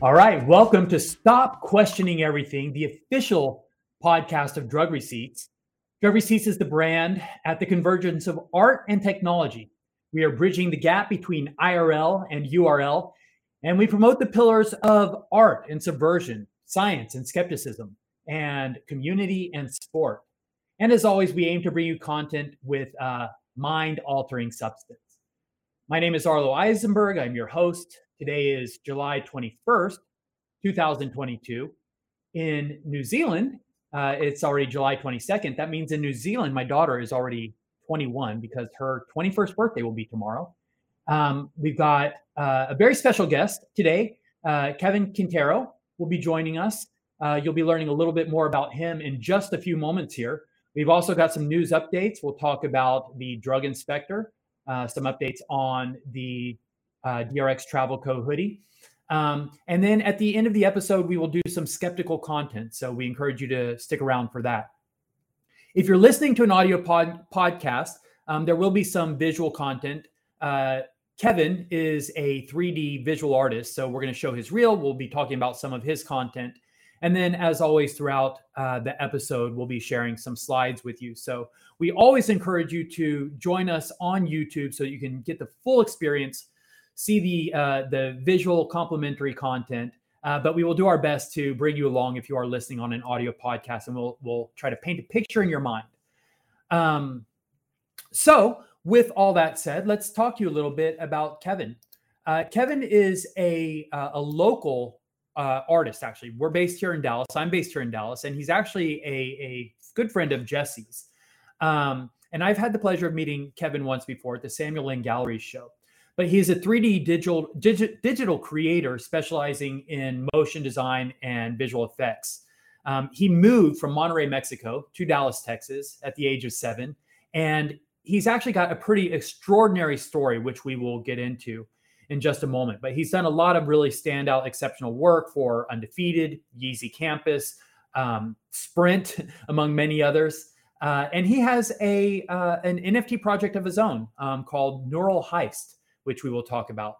All right, welcome to Stop Questioning Everything, the official podcast of Drug Receipts. Drug Receipts is the brand at the convergence of art and technology. We are bridging the gap between IRL and URL, and we promote the pillars of art and subversion, science and skepticism, and community and sport. And as always, we aim to bring you content with uh, mind altering substance. My name is Arlo Eisenberg. I'm your host. Today is July 21st, 2022. In New Zealand, uh, it's already July 22nd. That means in New Zealand, my daughter is already 21 because her 21st birthday will be tomorrow. Um, we've got uh, a very special guest today. Uh, Kevin Quintero will be joining us. Uh, you'll be learning a little bit more about him in just a few moments here. We've also got some news updates. We'll talk about the drug inspector, uh, some updates on the uh, DRX Travel Co. hoodie. Um, and then at the end of the episode, we will do some skeptical content. So we encourage you to stick around for that. If you're listening to an audio pod, podcast, um, there will be some visual content. Uh, Kevin is a 3D visual artist. So we're going to show his reel. We'll be talking about some of his content. And then, as always, throughout uh, the episode, we'll be sharing some slides with you. So we always encourage you to join us on YouTube so you can get the full experience see the uh, the visual complementary content. Uh, but we will do our best to bring you along if you are listening on an audio podcast, and we'll we'll try to paint a picture in your mind. Um, so, with all that said, let's talk to you a little bit about Kevin. Uh, Kevin is a uh, a local uh, artist. Actually, we're based here in Dallas. I'm based here in Dallas, and he's actually a a good friend of Jesse's. Um, and I've had the pleasure of meeting Kevin once before at the Samuel Lynn Gallery show but he's a 3D digital digi- digital creator specializing in motion design and visual effects. Um, he moved from Monterrey, Mexico, to Dallas, Texas, at the age of seven, and he's actually got a pretty extraordinary story, which we will get into in just a moment. But he's done a lot of really standout, exceptional work for Undefeated, Yeezy Campus, um, Sprint, among many others. Uh, and he has a uh, an NFT project of his own um, called Neural Heist which we will talk about.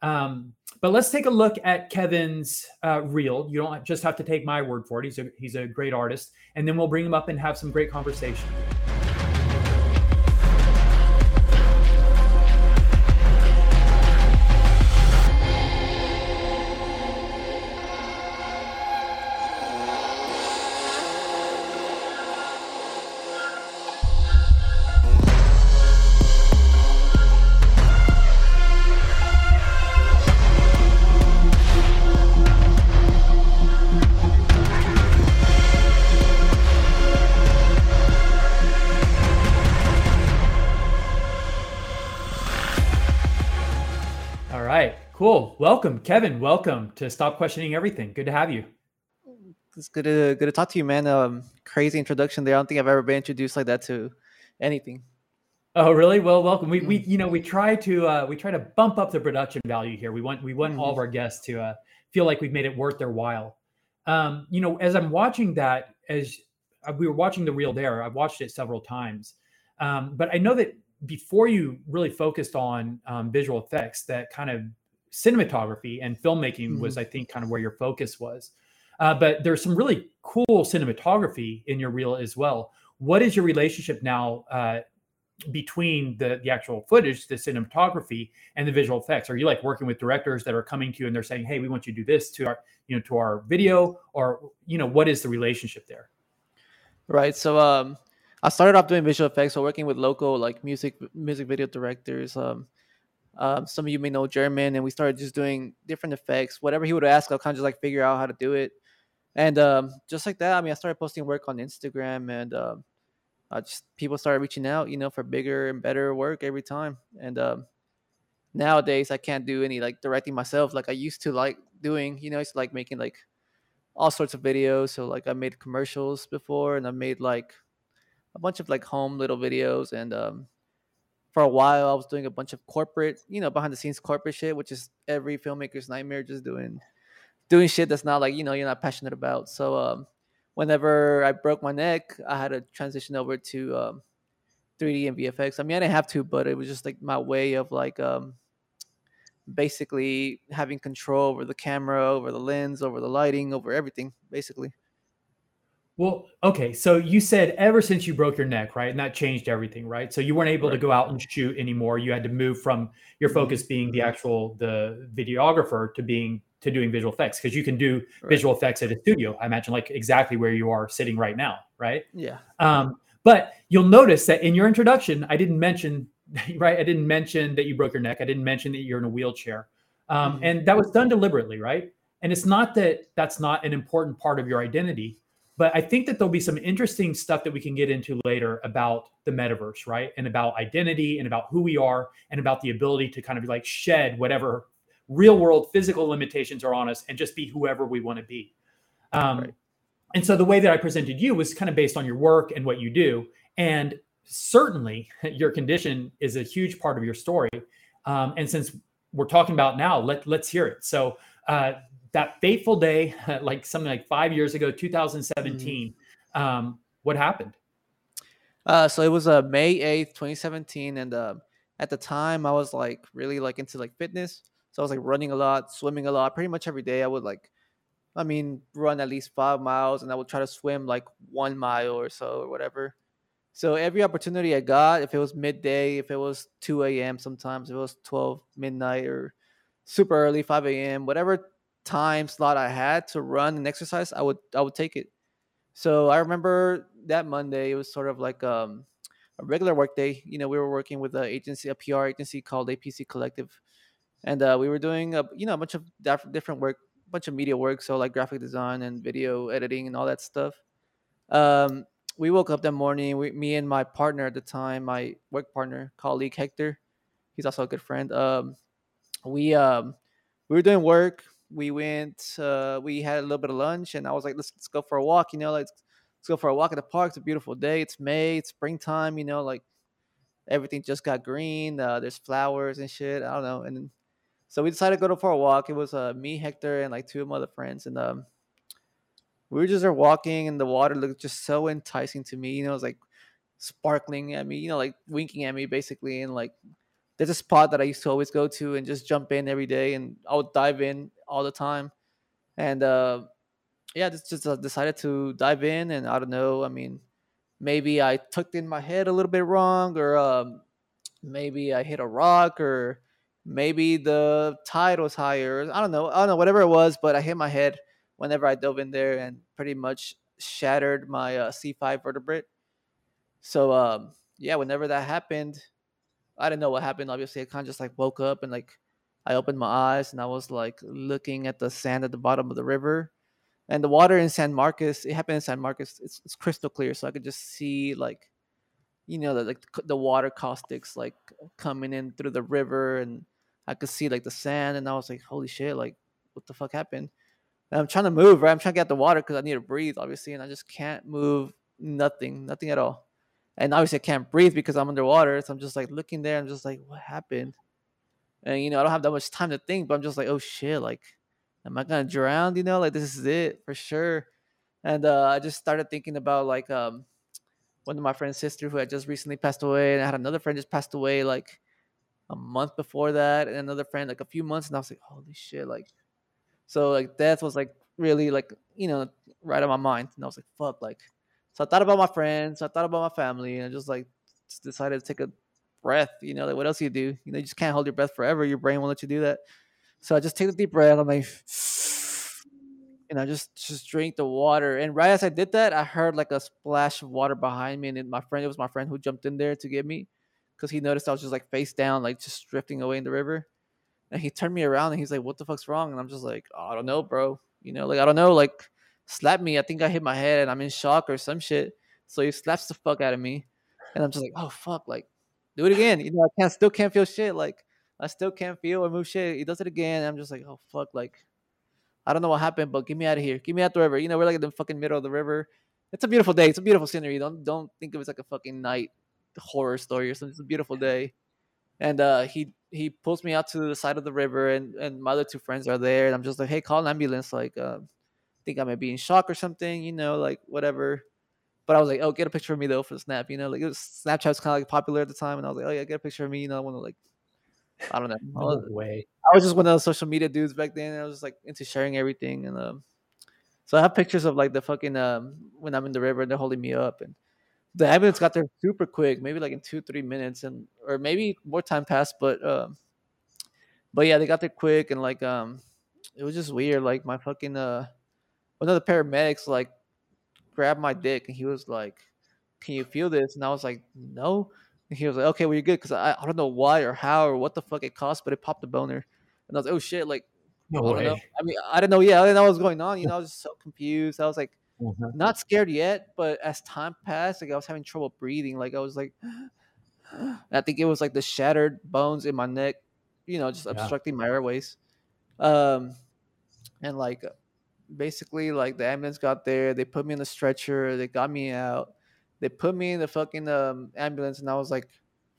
Um, but let's take a look at Kevin's uh, reel. You don't just have to take my word for it. He's a he's a great artist, and then we'll bring him up and have some great conversation. Welcome, Kevin. Welcome to Stop Questioning Everything. Good to have you. It's good to good to talk to you, man. Um, crazy introduction there. I don't think I've ever been introduced like that to anything. Oh, really? Well, welcome. We we mm. you know we try to uh, we try to bump up the production value here. We want we want mm-hmm. all of mm-hmm. our guests to uh, feel like we've made it worth their while. Um, you know, as I'm watching that, as uh, we were watching the reel there, I've watched it several times. Um, but I know that before you really focused on um, visual effects, that kind of cinematography and filmmaking mm-hmm. was, I think, kind of where your focus was. Uh, but there's some really cool cinematography in your reel as well. What is your relationship now uh, between the the actual footage, the cinematography, and the visual effects? Are you like working with directors that are coming to you and they're saying, "Hey, we want you to do this to our you know to our video," or you know, what is the relationship there? Right. So um, I started off doing visual effects, so working with local like music music video directors. Um, um, some of you may know German, and we started just doing different effects. Whatever he would ask, I'll kind of just like figure out how to do it. And um, just like that, I mean, I started posting work on Instagram, and um, just people started reaching out, you know, for bigger and better work every time. And um, nowadays, I can't do any like directing myself like I used to like doing. You know, it's like making like all sorts of videos. So like I made commercials before, and I made like a bunch of like home little videos, and um, for a while I was doing a bunch of corporate, you know, behind the scenes corporate shit, which is every filmmaker's nightmare, just doing doing shit that's not like, you know, you're not passionate about. So um whenever I broke my neck, I had to transition over to um 3D and VFX. I mean, I didn't have to, but it was just like my way of like um basically having control over the camera, over the lens, over the lighting, over everything, basically. Well, okay. So you said ever since you broke your neck, right? And that changed everything, right? So you weren't able right. to go out and shoot anymore. You had to move from your mm-hmm. focus being the actual the videographer to being to doing visual effects because you can do right. visual effects at a studio. I imagine like exactly where you are sitting right now, right? Yeah. Um, but you'll notice that in your introduction, I didn't mention right. I didn't mention that you broke your neck. I didn't mention that you're in a wheelchair, um, mm-hmm. and that was done deliberately, right? And it's not that that's not an important part of your identity but I think that there'll be some interesting stuff that we can get into later about the metaverse, right? And about identity and about who we are and about the ability to kind of like shed whatever real world physical limitations are on us and just be whoever we want to be. Um, right. And so the way that I presented you was kind of based on your work and what you do. And certainly your condition is a huge part of your story. Um, and since we're talking about now, let, let's hear it. So, uh, that fateful day, like something like five years ago, 2017, mm-hmm. um, what happened? Uh, so it was uh, May 8th, 2017. And uh, at the time, I was like really like into like fitness. So I was like running a lot, swimming a lot. Pretty much every day, I would like, I mean, run at least five miles and I would try to swim like one mile or so or whatever. So every opportunity I got, if it was midday, if it was 2 a.m., sometimes if it was 12 midnight or super early, 5 a.m., whatever time slot I had to run and exercise, I would I would take it. So I remember that Monday it was sort of like um, a regular work day. You know, we were working with an agency, a PR agency called APC Collective, and uh, we were doing a you know a bunch of different work, a bunch of media work, so like graphic design and video editing and all that stuff. Um, we woke up that morning. We, me and my partner at the time, my work partner, colleague Hector, he's also a good friend. Um, we um, we were doing work we went uh, we had a little bit of lunch and i was like let's, let's go for a walk you know like let's go for a walk at the park it's a beautiful day it's may it's springtime you know like everything just got green uh, there's flowers and shit i don't know and so we decided to go for a walk it was uh, me hector and like two of my other friends and um, we were just there walking and the water looked just so enticing to me you know it was like sparkling at me you know like winking at me basically and like there's a spot that I used to always go to and just jump in every day, and I would dive in all the time. And uh, yeah, just, just uh, decided to dive in, and I don't know. I mean, maybe I tucked in my head a little bit wrong, or um, maybe I hit a rock, or maybe the tide was higher. I don't know. I don't know. Whatever it was, but I hit my head whenever I dove in there, and pretty much shattered my uh, C5 vertebrae. So um, yeah, whenever that happened, I didn't know what happened. Obviously, I kind of just like woke up and like I opened my eyes and I was like looking at the sand at the bottom of the river, and the water in San Marcos. It happened in San Marcos. It's, it's crystal clear, so I could just see like, you know, the, like the water caustics like coming in through the river, and I could see like the sand, and I was like, holy shit, like what the fuck happened? And I'm trying to move, right? I'm trying to get the water because I need to breathe, obviously, and I just can't move. Nothing, nothing at all and obviously I can't breathe because I'm underwater. So I'm just like looking there. I'm just like, what happened? And you know, I don't have that much time to think, but I'm just like, oh shit, like, am I gonna drown? You know, like this is it for sure. And uh, I just started thinking about like um, one of my friend's sister who had just recently passed away, and I had another friend just passed away like a month before that, and another friend like a few months, and I was like, holy shit, like, so like death was like really like you know right on my mind, and I was like, fuck, like so I thought about my friends, I thought about my family, and I just like just decided to take a breath. You know, like what else you do? You know, you just can't hold your breath forever. Your brain won't let you do that. So I just take a deep breath. I'm like, and I just just drink the water. And right as I did that, I heard like a splash of water behind me, and my friend, it was my friend who jumped in there to get me because he noticed I was just like face down, like just drifting away in the river. And he turned me around and he's like, "What the fuck's wrong?" And I'm just like, oh, "I don't know, bro. You know, like I don't know, like." Slapped me. I think I hit my head and I'm in shock or some shit. So he slaps the fuck out of me. And I'm just like, oh fuck, like do it again. You know, I can't still can't feel shit. Like I still can't feel or move shit. He does it again. I'm just like, oh fuck, like I don't know what happened, but get me out of here. Get me out the river. You know, we're like in the fucking middle of the river. It's a beautiful day. It's a beautiful scenery. Don't don't think of it as like a fucking night horror story or something. It's a beautiful day. And uh, he he pulls me out to the side of the river, and and my other two friends are there, and I'm just like, hey, call an ambulance. Like, uh, think I might be in shock or something, you know, like whatever. But I was like, oh, get a picture of me though for the snap, you know, like it was Snapchat was kind of like popular at the time, and I was like, oh yeah, get a picture of me, you know, I want to like I don't know. I was, way. I was just one of those social media dudes back then. I was just like into sharing everything, and um, so I have pictures of like the fucking um when I'm in the river and they're holding me up, and the ambulance got there super quick, maybe like in two three minutes, and or maybe more time passed, but um, but yeah, they got there quick, and like um, it was just weird. Like my fucking uh, one of the paramedics like grabbed my dick, and he was like, "Can you feel this?" And I was like, "No." And he was like, "Okay, well you're good," because I, I don't know why or how or what the fuck it cost, but it popped a boner, and I was like, "Oh shit!" Like No I don't know. I mean, I didn't know. Yeah, I didn't know what was going on. You know, I was just so confused. I was like, Uh-huh. not scared yet, but as time passed, like I was having trouble breathing. Like I was like, I think it was like the shattered bones in my neck, you know, just Yeah. obstructing my airways. Um, and like basically, like the ambulance got there, they put me in the stretcher, they got me out, they put me in the fucking um, ambulance, and I was like,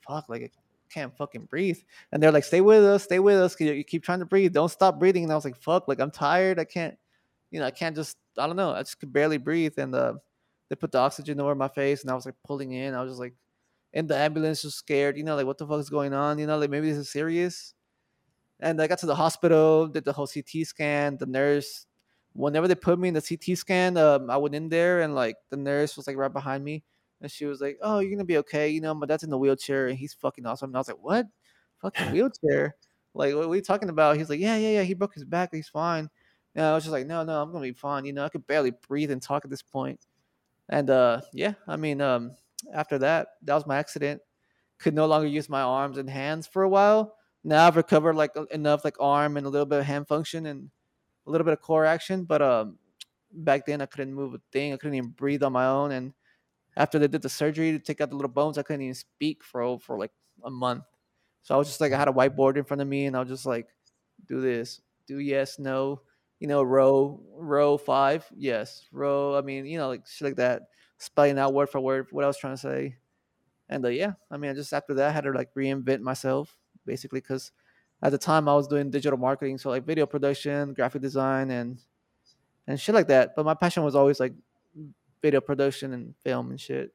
fuck, like I can't fucking breathe. And they're like, stay with us, stay with us you keep trying to breathe, don't stop breathing. And I was like, fuck, like I'm tired, I can't, you know, I can't just, I don't know, I just could barely breathe. And uh, they put the oxygen over my face, and I was like pulling in, I was just like in the ambulance, just scared, you know, like what the fuck is going on, you know, like maybe this is serious. And I got to the hospital, did the whole CT scan. The nurse, whenever they put me in the CT scan, um, I went in there and like the nurse was like right behind me, and she was like, "Oh, you're gonna be okay. You know, my dad's in the wheelchair and he's fucking awesome." And I was like, "What? Fucking wheelchair? Like, what are you talking about?" He's like, "Yeah, yeah, yeah. He broke his back. He's fine." And I was just like, "No, no, I'm gonna be fine. You know, I could barely breathe and talk at this point." And uh, yeah, I mean, um, after that, that was my accident. Could no longer use my arms and hands for a while. Now I've recovered like enough like arm and a little bit of hand function and a little bit of core action. But um, back then I couldn't move a thing. I couldn't even breathe on my own. And after they did the surgery to take out the little bones, I couldn't even speak for for like a month. So I was just like I had a whiteboard in front of me, and I was just like, do this, do yes, no, you know, row row five, yes, row. I mean, you know, like shit like that, spelling out word for word what I was trying to say. And uh, yeah, I mean, just after that, I had to like reinvent myself basically because at the time I was doing digital marketing, so like video production, graphic design, and and shit like that. But my passion was always like video production and film and shit.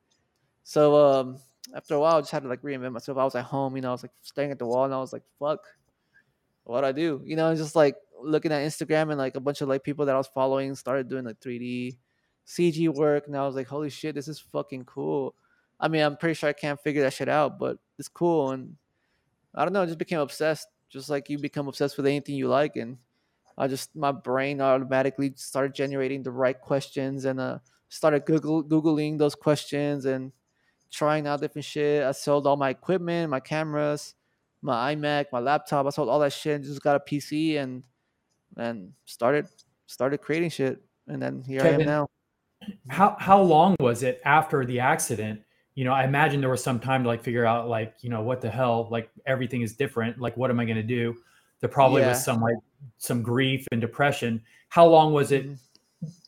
So um, after a while, I just had to like reinvent myself. I was at home, you know, I was like staring at the wall, and I was like, "Fuck, what do I do?" You know, just like looking at Instagram and like a bunch of like people that I was following started doing like 3D CG work, and I was like, "Holy shit, this is fucking cool." I mean, I'm pretty sure I can't figure that shit out, but it's cool, and I don't know, I just became obsessed, just like you become obsessed with anything you like, and I just my brain automatically started generating the right questions, and uh, started Google googling those questions and trying out different shit. I sold all my equipment, my cameras, my iMac, my laptop. I sold all that shit and just got a PC and and started started creating shit. And then here I am now. how how long was it after the accident? You know, I imagine there was some time to like figure out like, you know, what the hell, like everything is different. Like, what am I going to do? There probably Yeah. was some like some grief and depression. How long was it Mhm.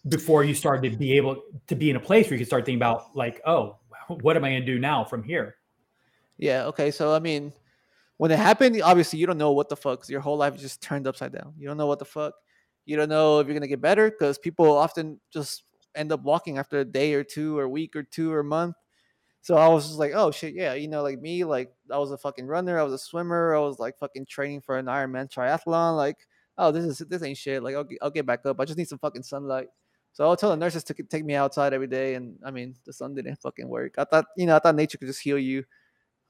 before you started to be able to be in a place where you could start thinking about like, oh, what am I going to do now from here? Yeah. Okay. So I mean, when it happened, obviously you don't know what the fuck. 'cause your whole life is just turned upside down. You don't know what the fuck. You don't know if you're gonna get better because people often just end up walking after a day or two or week or two or month. So I was just like, oh shit, yeah, you know, like me, like I was a fucking runner, I was a swimmer, I was like fucking training for an Ironman triathlon. Like, oh, this is this ain't shit. Like, I'll get, I'll get back up. I just need some fucking sunlight. So I'll tell the nurses to take me outside every day, and I mean, the sun didn't fucking work. I thought, you know, I thought nature could just heal you.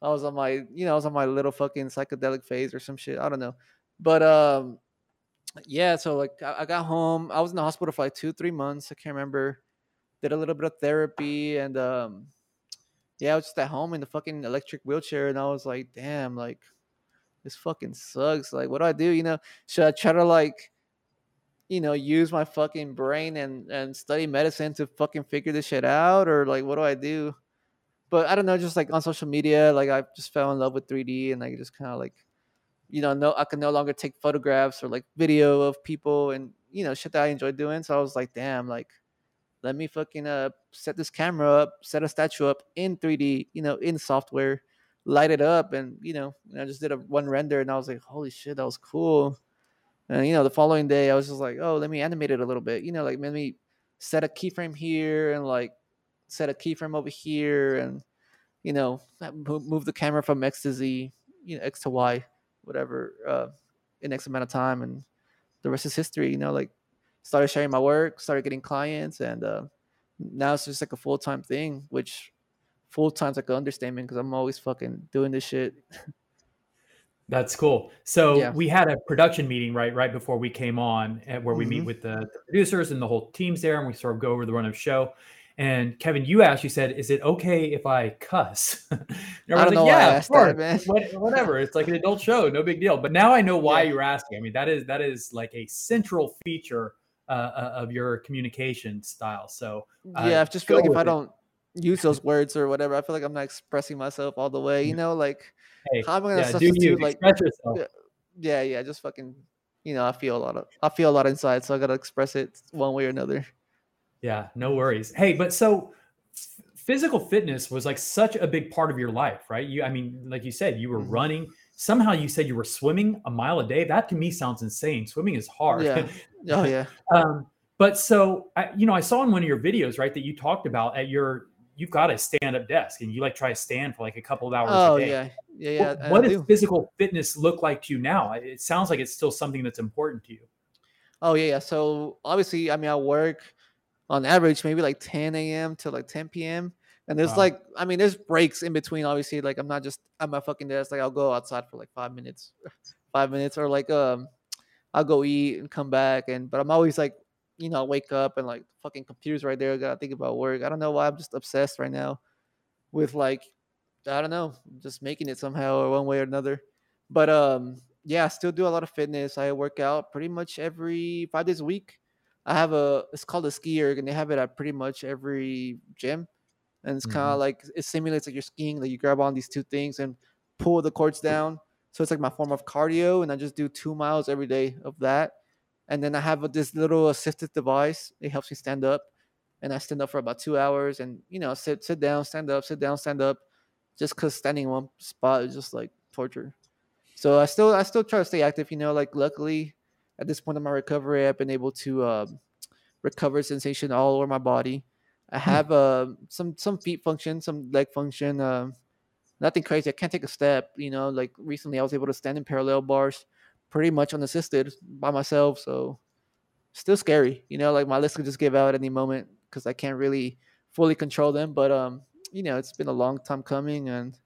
I was on my, you know, I was on my little fucking psychedelic phase or some shit. I don't know, but um, yeah. So like, I, I got home. I was in the hospital for like two, three months. I can't remember. Did a little bit of therapy, and um, yeah, I was just at home in the fucking electric wheelchair, and I was like, damn, like this fucking sucks. Like, what do I do? You know, should I try to like, you know, use my fucking brain and and study medicine to fucking figure this shit out, or like, what do I do? But I don't know, just like on social media, like I just fell in love with 3D, and like just kind of like, you know, no, I can no longer take photographs or like video of people and you know shit that I enjoy doing. So I was like, damn, like let me fucking uh set this camera up, set a statue up in 3D, you know, in software, light it up, and you know, and I just did a one render, and I was like, holy shit, that was cool. And you know, the following day, I was just like, oh, let me animate it a little bit, you know, like let me set a keyframe here and like set a keyframe over here, and you know, move, the camera from X to Z, you know, X to Y, whatever uh, in X amount of time, and the rest is history. You know, like started sharing my work, started getting clients, and uh, now it's just like a full time thing, which full time's like an understatement because I'm always fucking doing this shit. That's cool. So yeah. we had a production meeting right right before we came on, eh, where we mm-hmm. meet with the, the, producers and the whole team's there, and we sort of go over the run of show. And Kevin, you asked, you said, "Is it okay if I cuss?" I don't like, know yeah, I asked that, man. whatever. It's like an adult show, no big deal. But now I know why yeah. you're asking. I mean, that is that is like a central feature uh, uh of your communication style. So uh, yeah, I just feel like if I don't use those words or whatever, I feel like I'm not expressing myself all the way. You know, like hey, how am I gonna yeah, substitute like yeah, yeah, just fucking you know, I feel a lot of I feel a lot inside, so I gotta express it one way or another. Yeah, no worries. Hey, but so physical fitness was like such a big part of your life, right? You, I mean, like you said, you were mm-hmm. running. Somehow you said you were swimming a mile a day. That to me sounds insane. Swimming is hard. Yeah. Oh yeah. um, but so I, you know, I saw in one of your videos, right, that you talked about at your you've got a stand up desk and you like try to stand for like a couple of hours oh, a day. yeah. Yeah. Yeah. What, what does do. physical fitness look like to you now? It sounds like it's still something that's important to you. Oh, yeah. yeah. So obviously, I mean, I work on average maybe like 10 a.m. to like 10 p.m. And there's wow. like, I mean, there's breaks in between. Obviously, like I'm not just at my fucking desk. Like I'll go outside for like five minutes, five minutes, or like um, I'll go eat and come back. And but I'm always like you know, wake up and like fucking computers right there. I gotta think about work. I don't know why I'm just obsessed right now with like, I don't know, just making it somehow or one way or another. But um, yeah, I still do a lot of fitness. I work out pretty much every five days a week. I have a it's called a SkiErg and they have it at pretty much every gym. And it's mm-hmm. kind of like it simulates like you're skiing, like you grab on these two things and pull the cords down. So it's like my form of cardio, and I just do two miles every day of that and then I have this little assistive device. It helps me stand up, and I stand up for about two hours, and you know, sit sit down, stand up, sit down, stand up, just because standing in one spot is just like torture. So I still I still try to stay active. You know, like luckily at this point in my recovery, I've been able to um, recover sensation all over my body. I hmm. have uh, some some feet function, some leg function. Uh, nothing crazy. I can't take a step. You know, like recently I was able to stand in parallel bars pretty much unassisted by myself. So still scary, you know, like my list could just give out at any moment because I can't really fully control them. But um, you know, it's been a long time coming and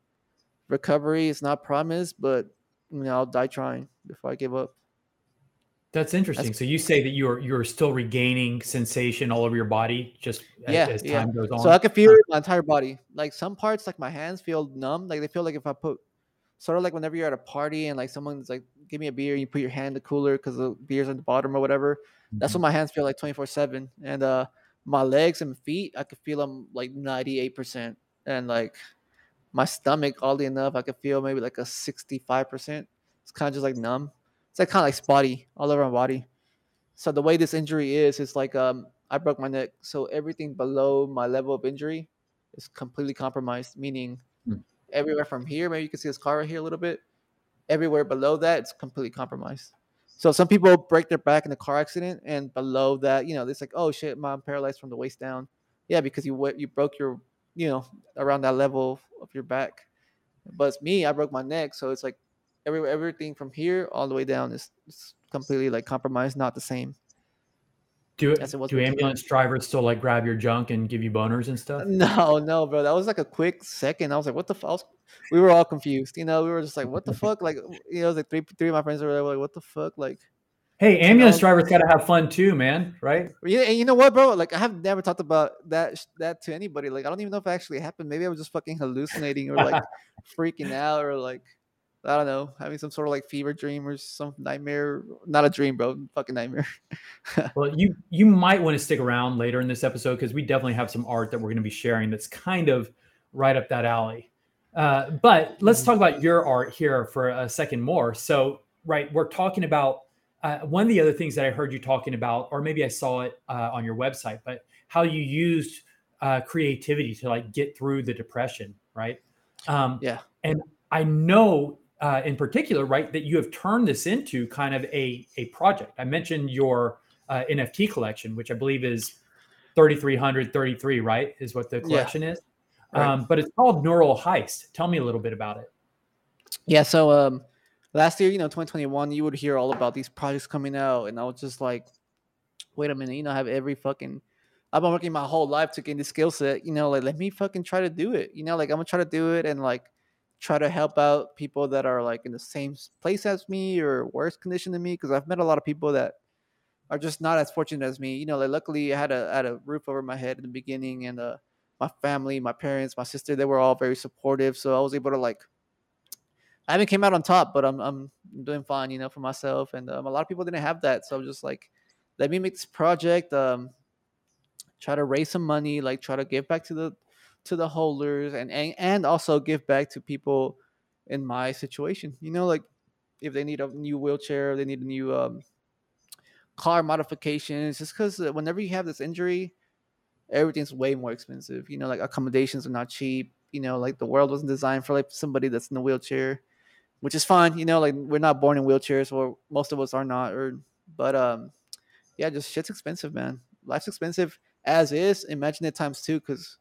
recovery is not promised, but you know, I'll die trying before I give up. That's interesting. That's, so you say that you're you're still regaining sensation all over your body just yeah, as, as yeah. time goes on. So I can feel it my entire body. Like some parts, like my hands feel numb. Like they feel like if I put sort of like whenever you're at a party and like someone's like, give me a beer, you put your hand in the cooler because the beer's at the bottom or whatever. Mm-hmm. That's what my hands feel like 24 7. And uh, my legs and feet, I could feel them like 98%. And like my stomach, oddly enough, I could feel maybe like a 65%. It's kind of just like numb. It's like kind of like spotty all over my body. So the way this injury is, is like um, I broke my neck. So everything below my level of injury is completely compromised, meaning everywhere from here. Maybe you can see this car right here a little bit. Everywhere below that, it's completely compromised. So some people break their back in a car accident, and below that, you know, it's like, oh shit, I'm paralyzed from the waist down. Yeah, because you you broke your, you know, around that level of your back. But it's me, I broke my neck, so it's like every everything from here all the way down is, is completely like compromised, not the same. Do do ambulance drivers still like grab your junk and give you boners and stuff? No, no, bro. That was like a quick second. I was like, "What the fuck?" We were all confused. You know, we were just like, "What the fuck?" Like, you know, like three three of my friends were like, "What the fuck?" Like, hey, ambulance you know? drivers got to have fun too, man. Right? Yeah, and you know what, bro? Like, I have never talked about that that to anybody. Like, I don't even know if it actually happened. Maybe I was just fucking hallucinating or like freaking out or like I don't know, having some sort of like fever dream or some nightmare. Not a dream, bro. Fucking nightmare. well, you you might want to stick around later in this episode because we definitely have some art that we're going to be sharing that's kind of right up that alley. Uh, but let's mm-hmm. talk about your art here for a second more. So, right, we're talking about uh, one of the other things that I heard you talking about, or maybe I saw it uh, on your website, but how you used uh, creativity to like get through the depression, right? Um, yeah. And I know uh, in particular, right, that you have turned this into kind of a, a project. I mentioned your uh, NFT collection, which I believe is 3,333, right, is what the collection yeah. is. Right. Um, but it's called Neural Heist. Tell me a little bit about it. Yeah, so um, last year, you know, 2021, you would hear all about these projects coming out, and I was just like, wait a minute, you know, I have every fucking I've been working my whole life to gain the skill set, you know, like let me fucking try to do it. You know, like I'm gonna try to do it and like try to help out people that are like in the same place as me or worse condition than me because I've met a lot of people that are just not as fortunate as me. You know, like luckily I had a had a roof over my head in the beginning and uh my family, my parents, my sister, they were all very supportive. So I was able to like I haven't came out on top, but I'm I'm doing fine, you know, for myself. And um, a lot of people didn't have that, so I'm just like, let me make this project. Um, try to raise some money, like try to give back to the to the holders, and and, and also give back to people in my situation. You know, like if they need a new wheelchair, they need a new um, car modifications. Just because uh, whenever you have this injury, everything's way more expensive. You know, like accommodations are not cheap. You know, like the world wasn't designed for like somebody that's in a wheelchair which is fine. You know, like we're not born in wheelchairs, or most of us are not. Or, but um, yeah, just shit's expensive, man. Life's expensive as is. Imagine it times two, because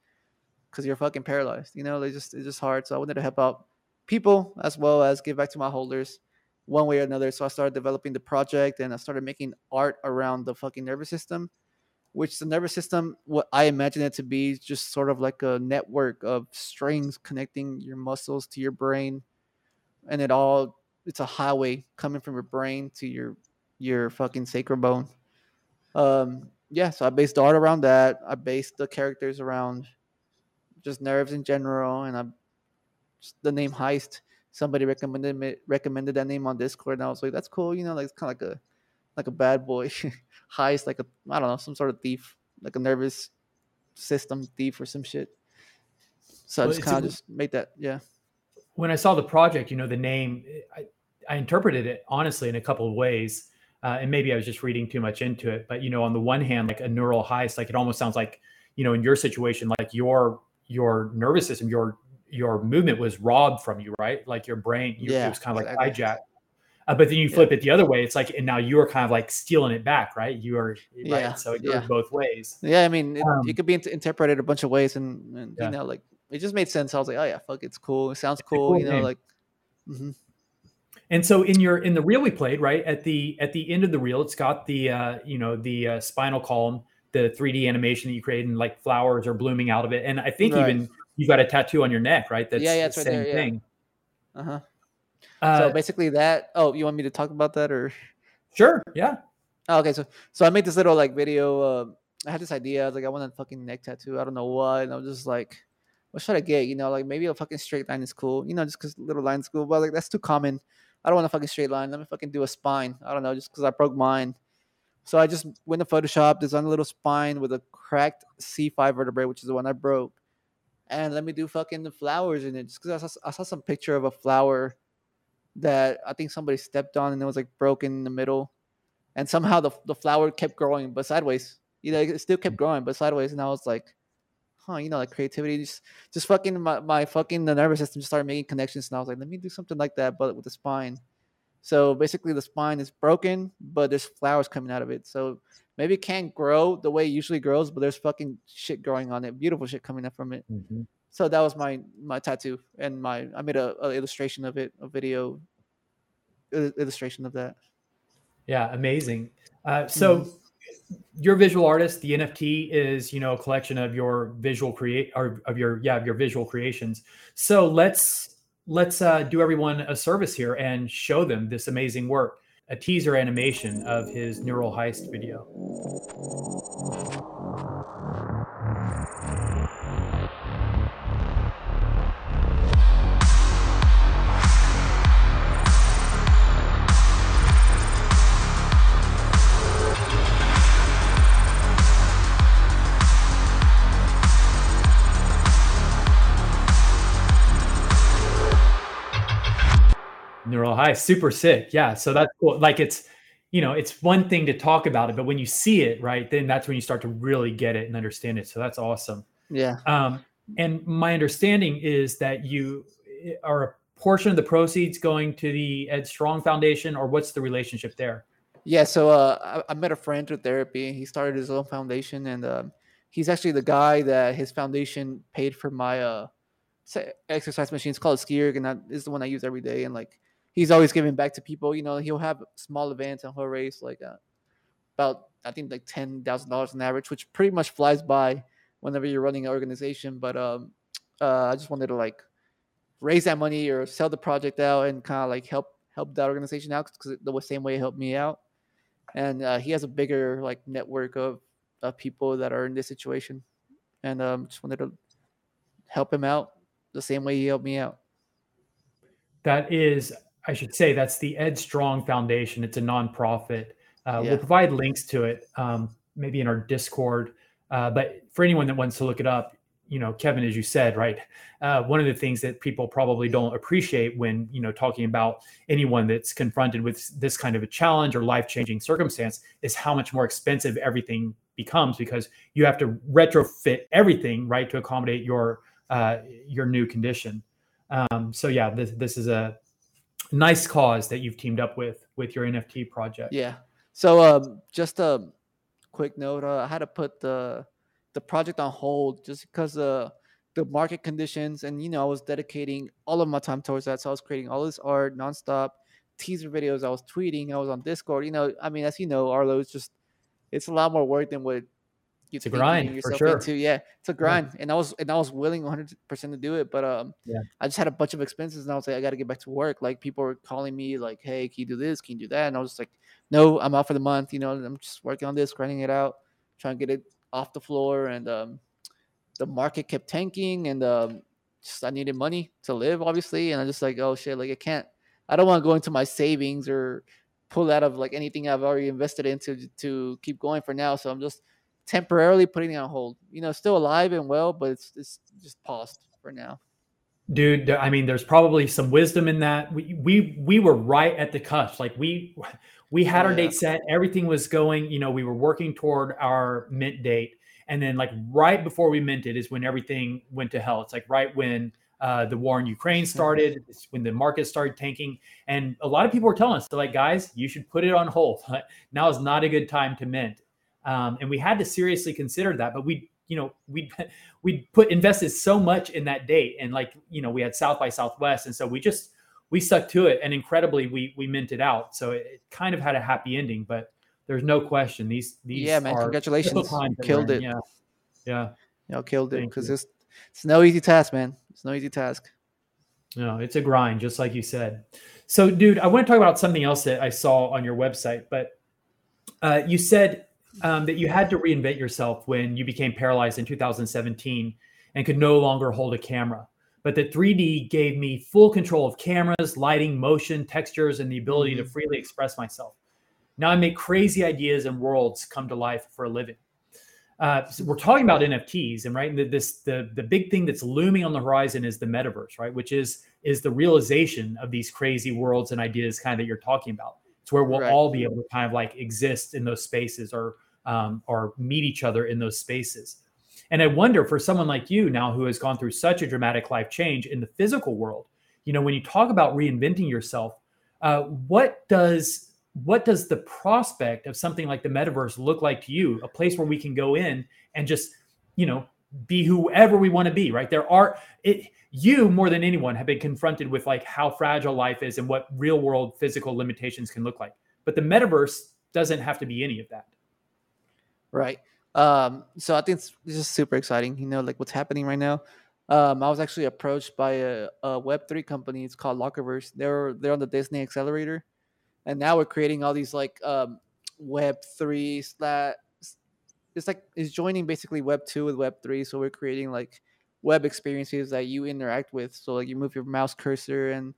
because you're fucking paralyzed. You know, they just it's just hard. So I wanted to help out people as well as give back to my holders one way or another. So I started developing the project and I started making art around the fucking nervous system, which the nervous system, what I imagine it to be, just sort of like a network of strings connecting your muscles to your brain and it all it's a highway coming from your brain to your your fucking sacrum bone. Um, yeah, so I based art around that. I based the characters around just nerves in general, and I the name Heist. Somebody recommended me, recommended that name on Discord, and I was like, "That's cool." You know, like it's kind of like a like a bad boy heist, like a I don't know, some sort of thief, like a nervous system thief or some shit. So well, I just kind of just made that, yeah when I saw the project, you know, the name, I, I interpreted it honestly in a couple of ways. Uh, and maybe I was just reading too much into it. But you know, on the one hand, like a neural heist, like it almost sounds like, you know, in your situation, like your your nervous system, your your movement was robbed from you, right? Like your brain, you, yeah, it was kind of like hijacked. Uh, but then you flip yeah. it the other way. It's like, and now you're kind of like stealing it back, right? You are, right? Yeah. So it goes yeah. both ways. Yeah. I mean, it, um, it could be interpreted a bunch of ways, and, and you know, like it just made sense. I was like, oh yeah, fuck, it's cool. It sounds cool. cool you know, like. Mm-hmm. And so in your in the reel we played right at the at the end of the reel, it's got the uh, you know the uh, spinal column, the 3D animation that you created, and like flowers are blooming out of it. And I think right. even you've got a tattoo on your neck, right? That's yeah, yeah, the right same there, yeah. thing. Uh-huh. Uh, so basically that. Oh, you want me to talk about that or? Sure. Yeah. Oh, okay. So so I made this little like video. Uh, I had this idea. I was like, I want a fucking neck tattoo. I don't know why. And I was just like, what should I get? You know, like maybe a fucking straight line is cool. You know, just because little line's cool. But like that's too common. I don't want a fucking straight line. Let me fucking do a spine. I don't know, just because I broke mine. So I just went to Photoshop, designed a little spine with a cracked C5 vertebrae, which is the one I broke. And let me do fucking the flowers in it. Just because I saw, I saw some picture of a flower that I think somebody stepped on and it was like broken in the middle. And somehow the, the flower kept growing, but sideways. You know, it still kept growing, but sideways. And I was like, huh, you know, like creativity, just just fucking my, my fucking the nervous system just started making connections, and I was like, let me do something like that, but with the spine. So basically, the spine is broken, but there's flowers coming out of it. So maybe it can't grow the way it usually grows, but there's fucking shit growing on it, beautiful shit coming up from it. Mm-hmm. So that was my my tattoo, and my I made a, a illustration of it, a video illustration of that. Yeah, amazing. Uh, so. Mm-hmm your visual artist the nft is you know a collection of your visual create or of your yeah of your visual creations so let's let's uh, do everyone a service here and show them this amazing work a teaser animation of his neural heist video neural high super sick yeah so that's cool like it's you know it's one thing to talk about it but when you see it right then that's when you start to really get it and understand it so that's awesome yeah um and my understanding is that you eh, are a portion of the proceeds going to the ed strong foundation or what's the relationship there yeah so uh i, I met a friend through therapy and he started his own foundation and um he's actually the guy that his foundation paid for my uh exercise machine. It's called a SkiErg, and that is the one I use every day. And like he's always giving back to people. You know, he'll have small events and he'll raise like uh, about I think like ten thousand dollars on average, which pretty much flies by whenever you're running an organization. But um, uh, I just wanted to like raise that money or sell the project out and kind of like help help that organization out because the same way it helped me out. And uh, he has a bigger like network of, of people that are in this situation, and um, just wanted to help him out the same way he helped me out. That is, I should say, that's the Ed Strong Foundation. It's a nonprofit. Uh, yeah. We'll provide links to it, um, maybe in our Discord. Uh, but for anyone that wants to look it up, you know, Kevin, as you said, right, uh, one of the things that people probably don't appreciate when you know talking about anyone that's confronted with this kind of a challenge or life changing circumstance is how much more expensive everything becomes because you have to retrofit everything right to accommodate your uh, your new condition. Um, so yeah, this this is a nice cause that you've teamed up with with your NFT project. Yeah. So um, just a quick note, uh, I had to put the the project on hold just because uh, the market conditions and you know I was dedicating all of my time towards that. So I was creating all this art nonstop, teaser videos. I was tweeting. I was on Discord. You know, I mean, as you know, Arlo is just it's a lot more work than what you it's a grind for sure. Into. Yeah, it's a grind, yeah. and I was and I was willing 100 percent to do it, but um, yeah, I just had a bunch of expenses, and I was like, I got to get back to work. Like people were calling me, like, Hey, can you do this? Can you do that? And I was just like, No, I'm out for the month. You know, I'm just working on this, grinding it out, trying to get it off the floor, and um, the market kept tanking, and um, just I needed money to live, obviously, and I just like, oh shit, like I can't, I don't want to go into my savings or pull out of like anything I've already invested into to keep going for now. So I'm just temporarily putting it on hold. You know, still alive and well, but it's it's just paused for now. Dude, I mean, there's probably some wisdom in that. We we we were right at the cusp. Like we we had our yeah. date set. Everything was going. You know, we were working toward our mint date, and then like right before we minted is when everything went to hell. It's like right when uh, the war in Ukraine started, when the market started tanking, and a lot of people were telling us, they're like, guys, you should put it on hold. now is not a good time to mint. Um, and we had to seriously consider that. But we, you know, we we put invested so much in that date, and like you know, we had South by Southwest, and so we just we stuck to it, and incredibly, we we minted out. So it, it kind of had a happy ending, but there's no question these these yeah man congratulations. killed it. Yeah. Yeah. You know, killed it because it's it's no easy task man. It's no easy task. No it's a grind just like you said. So dude i want to talk about something else that i saw on your website but uh, you said um, that you had to reinvent yourself when you became paralyzed in 2017 and could no longer hold a camera. But that 3D gave me full control of cameras, lighting, motion, textures, and the ability mm-hmm. to freely express myself. Now I make crazy ideas and worlds come to life for a living. Uh, so we're talking about NFTs, and right, this the the big thing that's looming on the horizon is the metaverse, right? Which is is the realization of these crazy worlds and ideas, kind of that you're talking about. It's where we'll right. all be able to kind of like exist in those spaces, or um, or meet each other in those spaces. And I wonder for someone like you now who has gone through such a dramatic life change in the physical world, you know, when you talk about reinventing yourself, uh, what does what does the prospect of something like the metaverse look like to you? A place where we can go in and just, you know, be whoever we want to be, right? There are it you more than anyone have been confronted with like how fragile life is and what real world physical limitations can look like. But the metaverse doesn't have to be any of that. Right. Um, so I think it's, this is super exciting. You know, like what's happening right now. Um, I was actually approached by a, a Web three company. It's called Lockerverse. They're they're on the Disney Accelerator, and now we're creating all these like um, Web three slash. It's like it's joining basically Web two with Web three. So we're creating like web experiences that you interact with. So like you move your mouse cursor and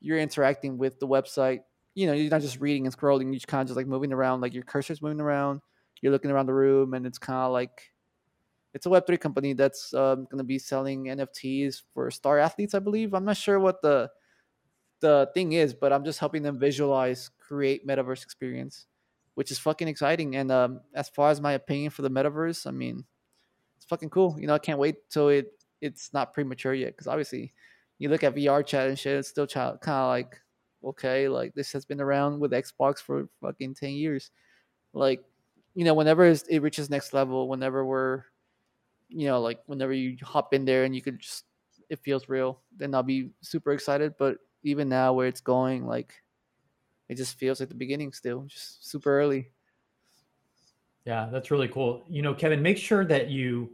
you're interacting with the website. You know, you're not just reading and scrolling. You're kind of just like moving around. Like your cursor's moving around you're looking around the room and it's kind of like it's a web3 company that's um, going to be selling nfts for star athletes i believe. I'm not sure what the the thing is but i'm just helping them visualize create metaverse experience which is fucking exciting. And um, as far as my opinion for the metaverse i mean it's fucking cool. You know i can't wait till it it's not premature yet because obviously you look at vr chat and shit it's still kind of like okay like this has been around with xbox for fucking 10 years. Like you know, whenever it reaches next level, whenever we're, you know, like whenever you hop in there and you could just, it feels real, then I'll be super excited. But even now where it's going, like it just feels like the beginning still, just super early. Yeah, that's really cool. You know, Kevin, make sure that you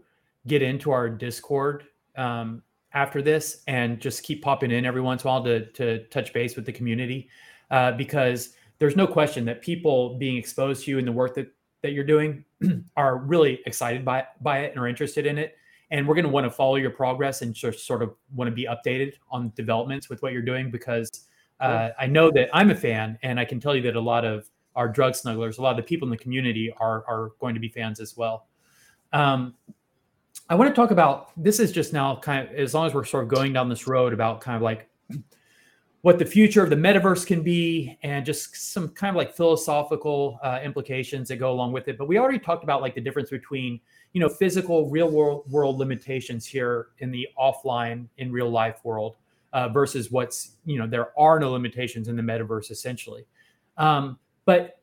get into our Discord um, after this and just keep popping in every once in a while to, to touch base with the community uh, because there's no question that people being exposed to you and the work that, that you're doing are really excited by, by it and are interested in it. And we're going to want to follow your progress and just sort of want to be updated on developments with what you're doing because uh, I know that I'm a fan and I can tell you that a lot of our drug snugglers, a lot of the people in the community are, are going to be fans as well. Um, I want to talk about this is just now kind of as long as we're sort of going down this road about kind of like what the future of the metaverse can be and just some kind of like philosophical uh, implications that go along with it. But we already talked about like the difference between you know physical real world world limitations here in the offline in real life world uh, versus what's you know there are no limitations in the metaverse essentially. Um, but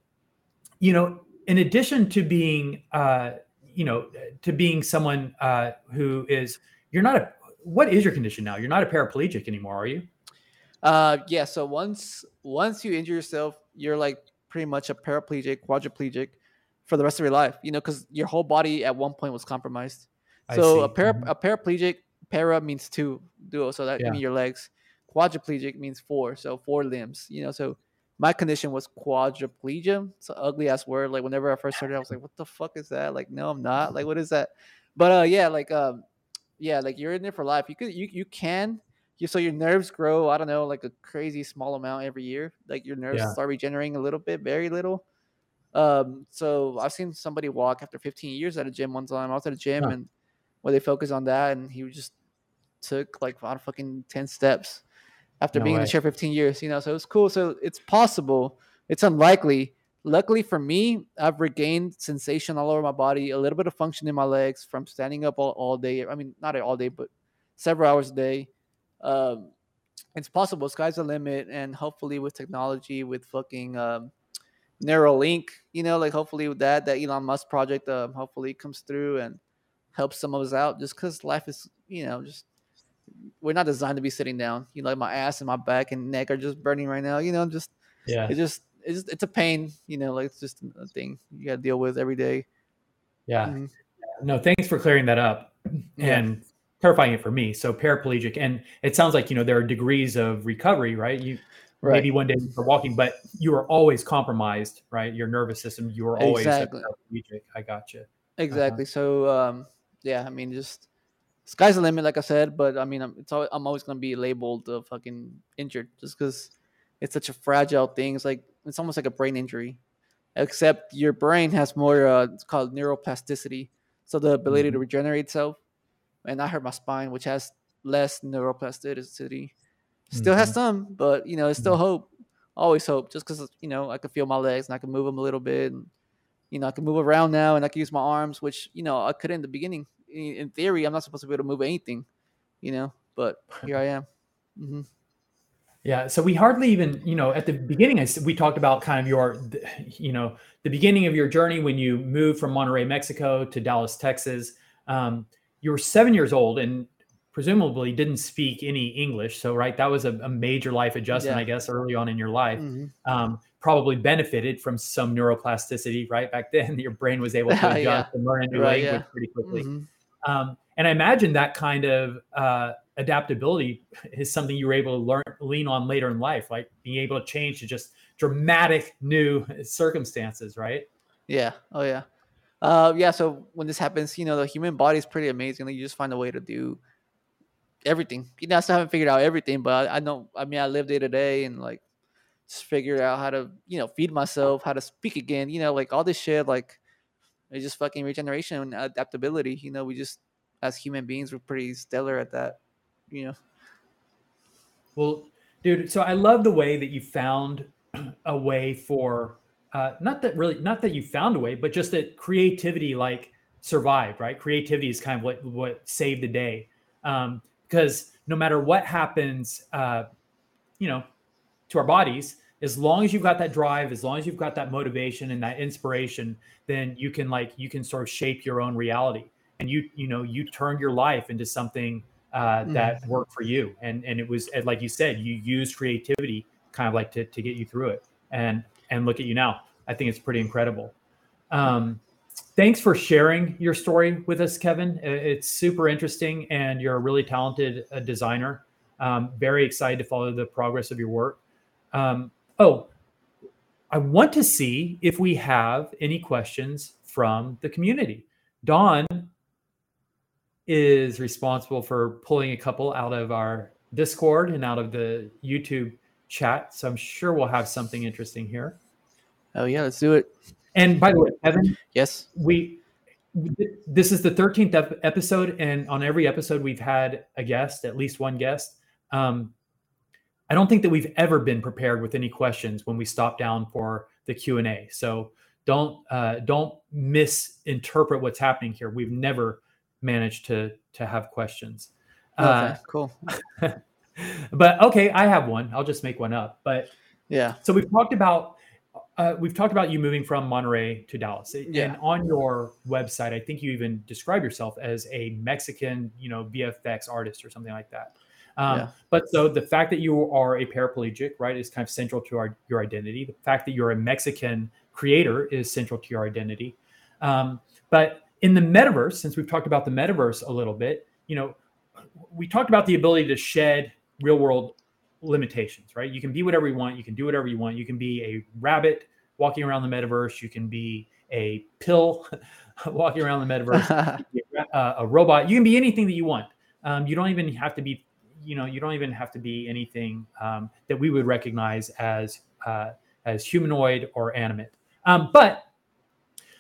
you know, in addition to being uh, you know, to being someone uh, who is, you're not a, what is your condition now? You're not a paraplegic anymore, are you? Uh, yeah. So once once you injure yourself, you're like pretty much a paraplegic, quadriplegic for the rest of your life. You know, because your whole body at one point was compromised. So a para, mm-hmm. a paraplegic, para means two, duo. So that yeah. means your legs. Quadriplegic means four, so four limbs. You know, so my condition was quadriplegia. It's an ugly ass word. Like whenever I first started, I was like, "What the fuck is that?" Like, no, I'm not. Like, what is that? But uh, yeah, like um, yeah, like you're in there for life. You could, you you can. You, so your nerves grow. I don't know, like a crazy small amount every year. Like your nerves yeah. start regenerating a little bit, very little. Um, so I've seen somebody walk after 15 years at a gym one time. I was at a gym huh. and where they focus on that, and he just took like about fucking 10 steps after no being way. in the chair 15 years, you know, so it's cool. So it's possible. It's unlikely. Luckily for me, I've regained sensation all over my body, a little bit of function in my legs from standing up all, all day. I mean, not all day, but several hours a day. Um, it's possible. Sky's the limit. And hopefully with technology, with fucking um, Neuralink, you know, like hopefully with that, that Elon Musk project, um, hopefully comes through and helps some of us out just because life is, you know, just we're not designed to be sitting down. You know, like my ass and my back and neck are just burning right now. You know, just yeah, it's just it's just, it's a pain. You know, like it's just a thing you got to deal with every day. Yeah. Mm-hmm. No, thanks for clearing that up yeah. and clarifying it for me. So paraplegic, and it sounds like you know there are degrees of recovery, right? You right. maybe one day for walking, but you are always compromised, right? Your nervous system, you are always exactly. paraplegic. I got you. Exactly. Uh-huh. So um, yeah, I mean, just sky's the limit, like I said. But I mean, I'm, it's always, I'm always gonna be labeled uh, fucking injured just because it's such a fragile thing. It's like it's almost like a brain injury, except your brain has more. Uh, it's called neuroplasticity, so the ability mm-hmm. to regenerate itself. And I hurt my spine, which has less neuroplasticity. Still mm-hmm. has some, but you know, it's still mm-hmm. hope. Always hope, just because you know I can feel my legs and I can move them a little bit. And, you know, I can move around now and I can use my arms, which you know I couldn't in the beginning in theory, I'm not supposed to be able to move anything, you know, but here I am. Mm-hmm. Yeah. So we hardly even, you know, at the beginning, we talked about kind of your, you know, the beginning of your journey when you moved from Monterrey, Mexico to Dallas, Texas. Um, you were seven years old and presumably didn't speak any English. So, right, that was a, a major life adjustment, yeah. I guess, early on in your life. Mm-hmm. Um, probably benefited from some neuroplasticity, right? Back then, your brain was able to adjust yeah. and learn a new right, language yeah. pretty quickly. Mm-hmm. Um, and I imagine that kind of uh, adaptability is something you were able to learn, lean on later in life, like being able to change to just dramatic new circumstances, right? Yeah. Oh, yeah. Uh, yeah. So when this happens, you know, the human body is pretty amazing. Like you just find a way to do everything. You know, I still haven't figured out everything, but I, I know. I mean, I live day to day and like just figured out how to, you know, feed myself, how to speak again. You know, like all this shit, like it's just fucking regeneration and adaptability. You know, we just as human beings we're pretty stellar at that. You know. Well, dude, so I love the way that you found a way for uh, not that really not that you found a way, but just that creativity like survived, right? Creativity is kind of what what saved the day. Um, because no matter what happens, uh, you know, to our bodies, as long as you've got that drive, as long as you've got that motivation and that inspiration, then you can like you can sort of shape your own reality. And you you know you turned your life into something uh, that worked for you. And and it was like you said, you used creativity kind of like to to get you through it. And and look at you now. I think it's pretty incredible. Um, thanks for sharing your story with us, Kevin. It's super interesting, and you're a really talented uh, designer. Um, very excited to follow the progress of your work. Um, oh, I want to see if we have any questions from the community. Don is responsible for pulling a couple out of our Discord and out of the YouTube chat. So I'm sure we'll have something interesting here. Oh yeah, let's do it. And by the way, Evan, yes, we this is the 13th episode, and on every episode we've had a guest, at least one guest. Um, I don't think that we've ever been prepared with any questions when we stop down for the Q and A. So don't uh, don't misinterpret what's happening here. We've never managed to to have questions. Okay, uh, cool. but okay, I have one. I'll just make one up. But yeah. So we've talked about uh, we've talked about you moving from Monterrey to Dallas, yeah. and on your website, I think you even describe yourself as a Mexican, you know, VFX artist or something like that. Um, yeah. But so the fact that you are a paraplegic, right, is kind of central to our, your identity. The fact that you're a Mexican creator is central to your identity. Um, but in the metaverse, since we've talked about the metaverse a little bit, you know, we talked about the ability to shed real world limitations, right? You can be whatever you want. You can do whatever you want. You can be a rabbit walking around the metaverse. You can be a pill walking around the metaverse, a, a, robot. You can be anything that you want. Um, you don't even have to be, you know, you don't even have to be anything um, that we would recognize as uh, as humanoid or animate. Um, but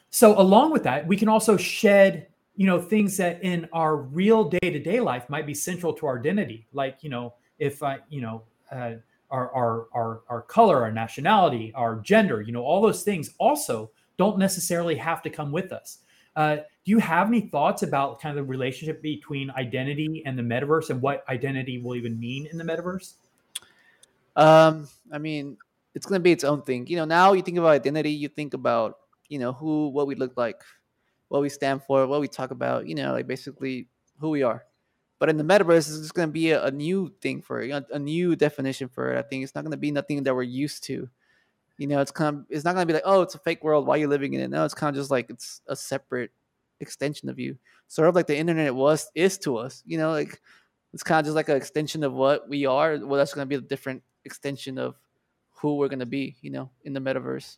so along with that, we can also shed, you know, things that in our real day to day life might be central to our identity, like you know, if I, you know, uh, our, our, our, our color, our nationality, our gender, you know, all those things also don't necessarily have to come with us. Uh, do you have any thoughts about kind of the relationship between identity and the metaverse and what identity will even mean in the metaverse? Um, I mean, it's going to be its own thing. You know, now you think about identity, you think about, you know, who, what we look like, what we stand for, what we talk about, you know, like basically who we are. But in the metaverse, it's just going to be a, a, new thing for it, a, new definition for it. I think it's not going to be nothing that we're used to. You know, it's kind of it's not going to be like, oh, it's a fake world. Why are you living in it? No, it's kind of just like it's a separate extension of you, sort of like the internet was is to us. You know, like it's kind of just like an extension of what we are. Well, that's going to be a different extension of who we're going to be. You know, in the metaverse.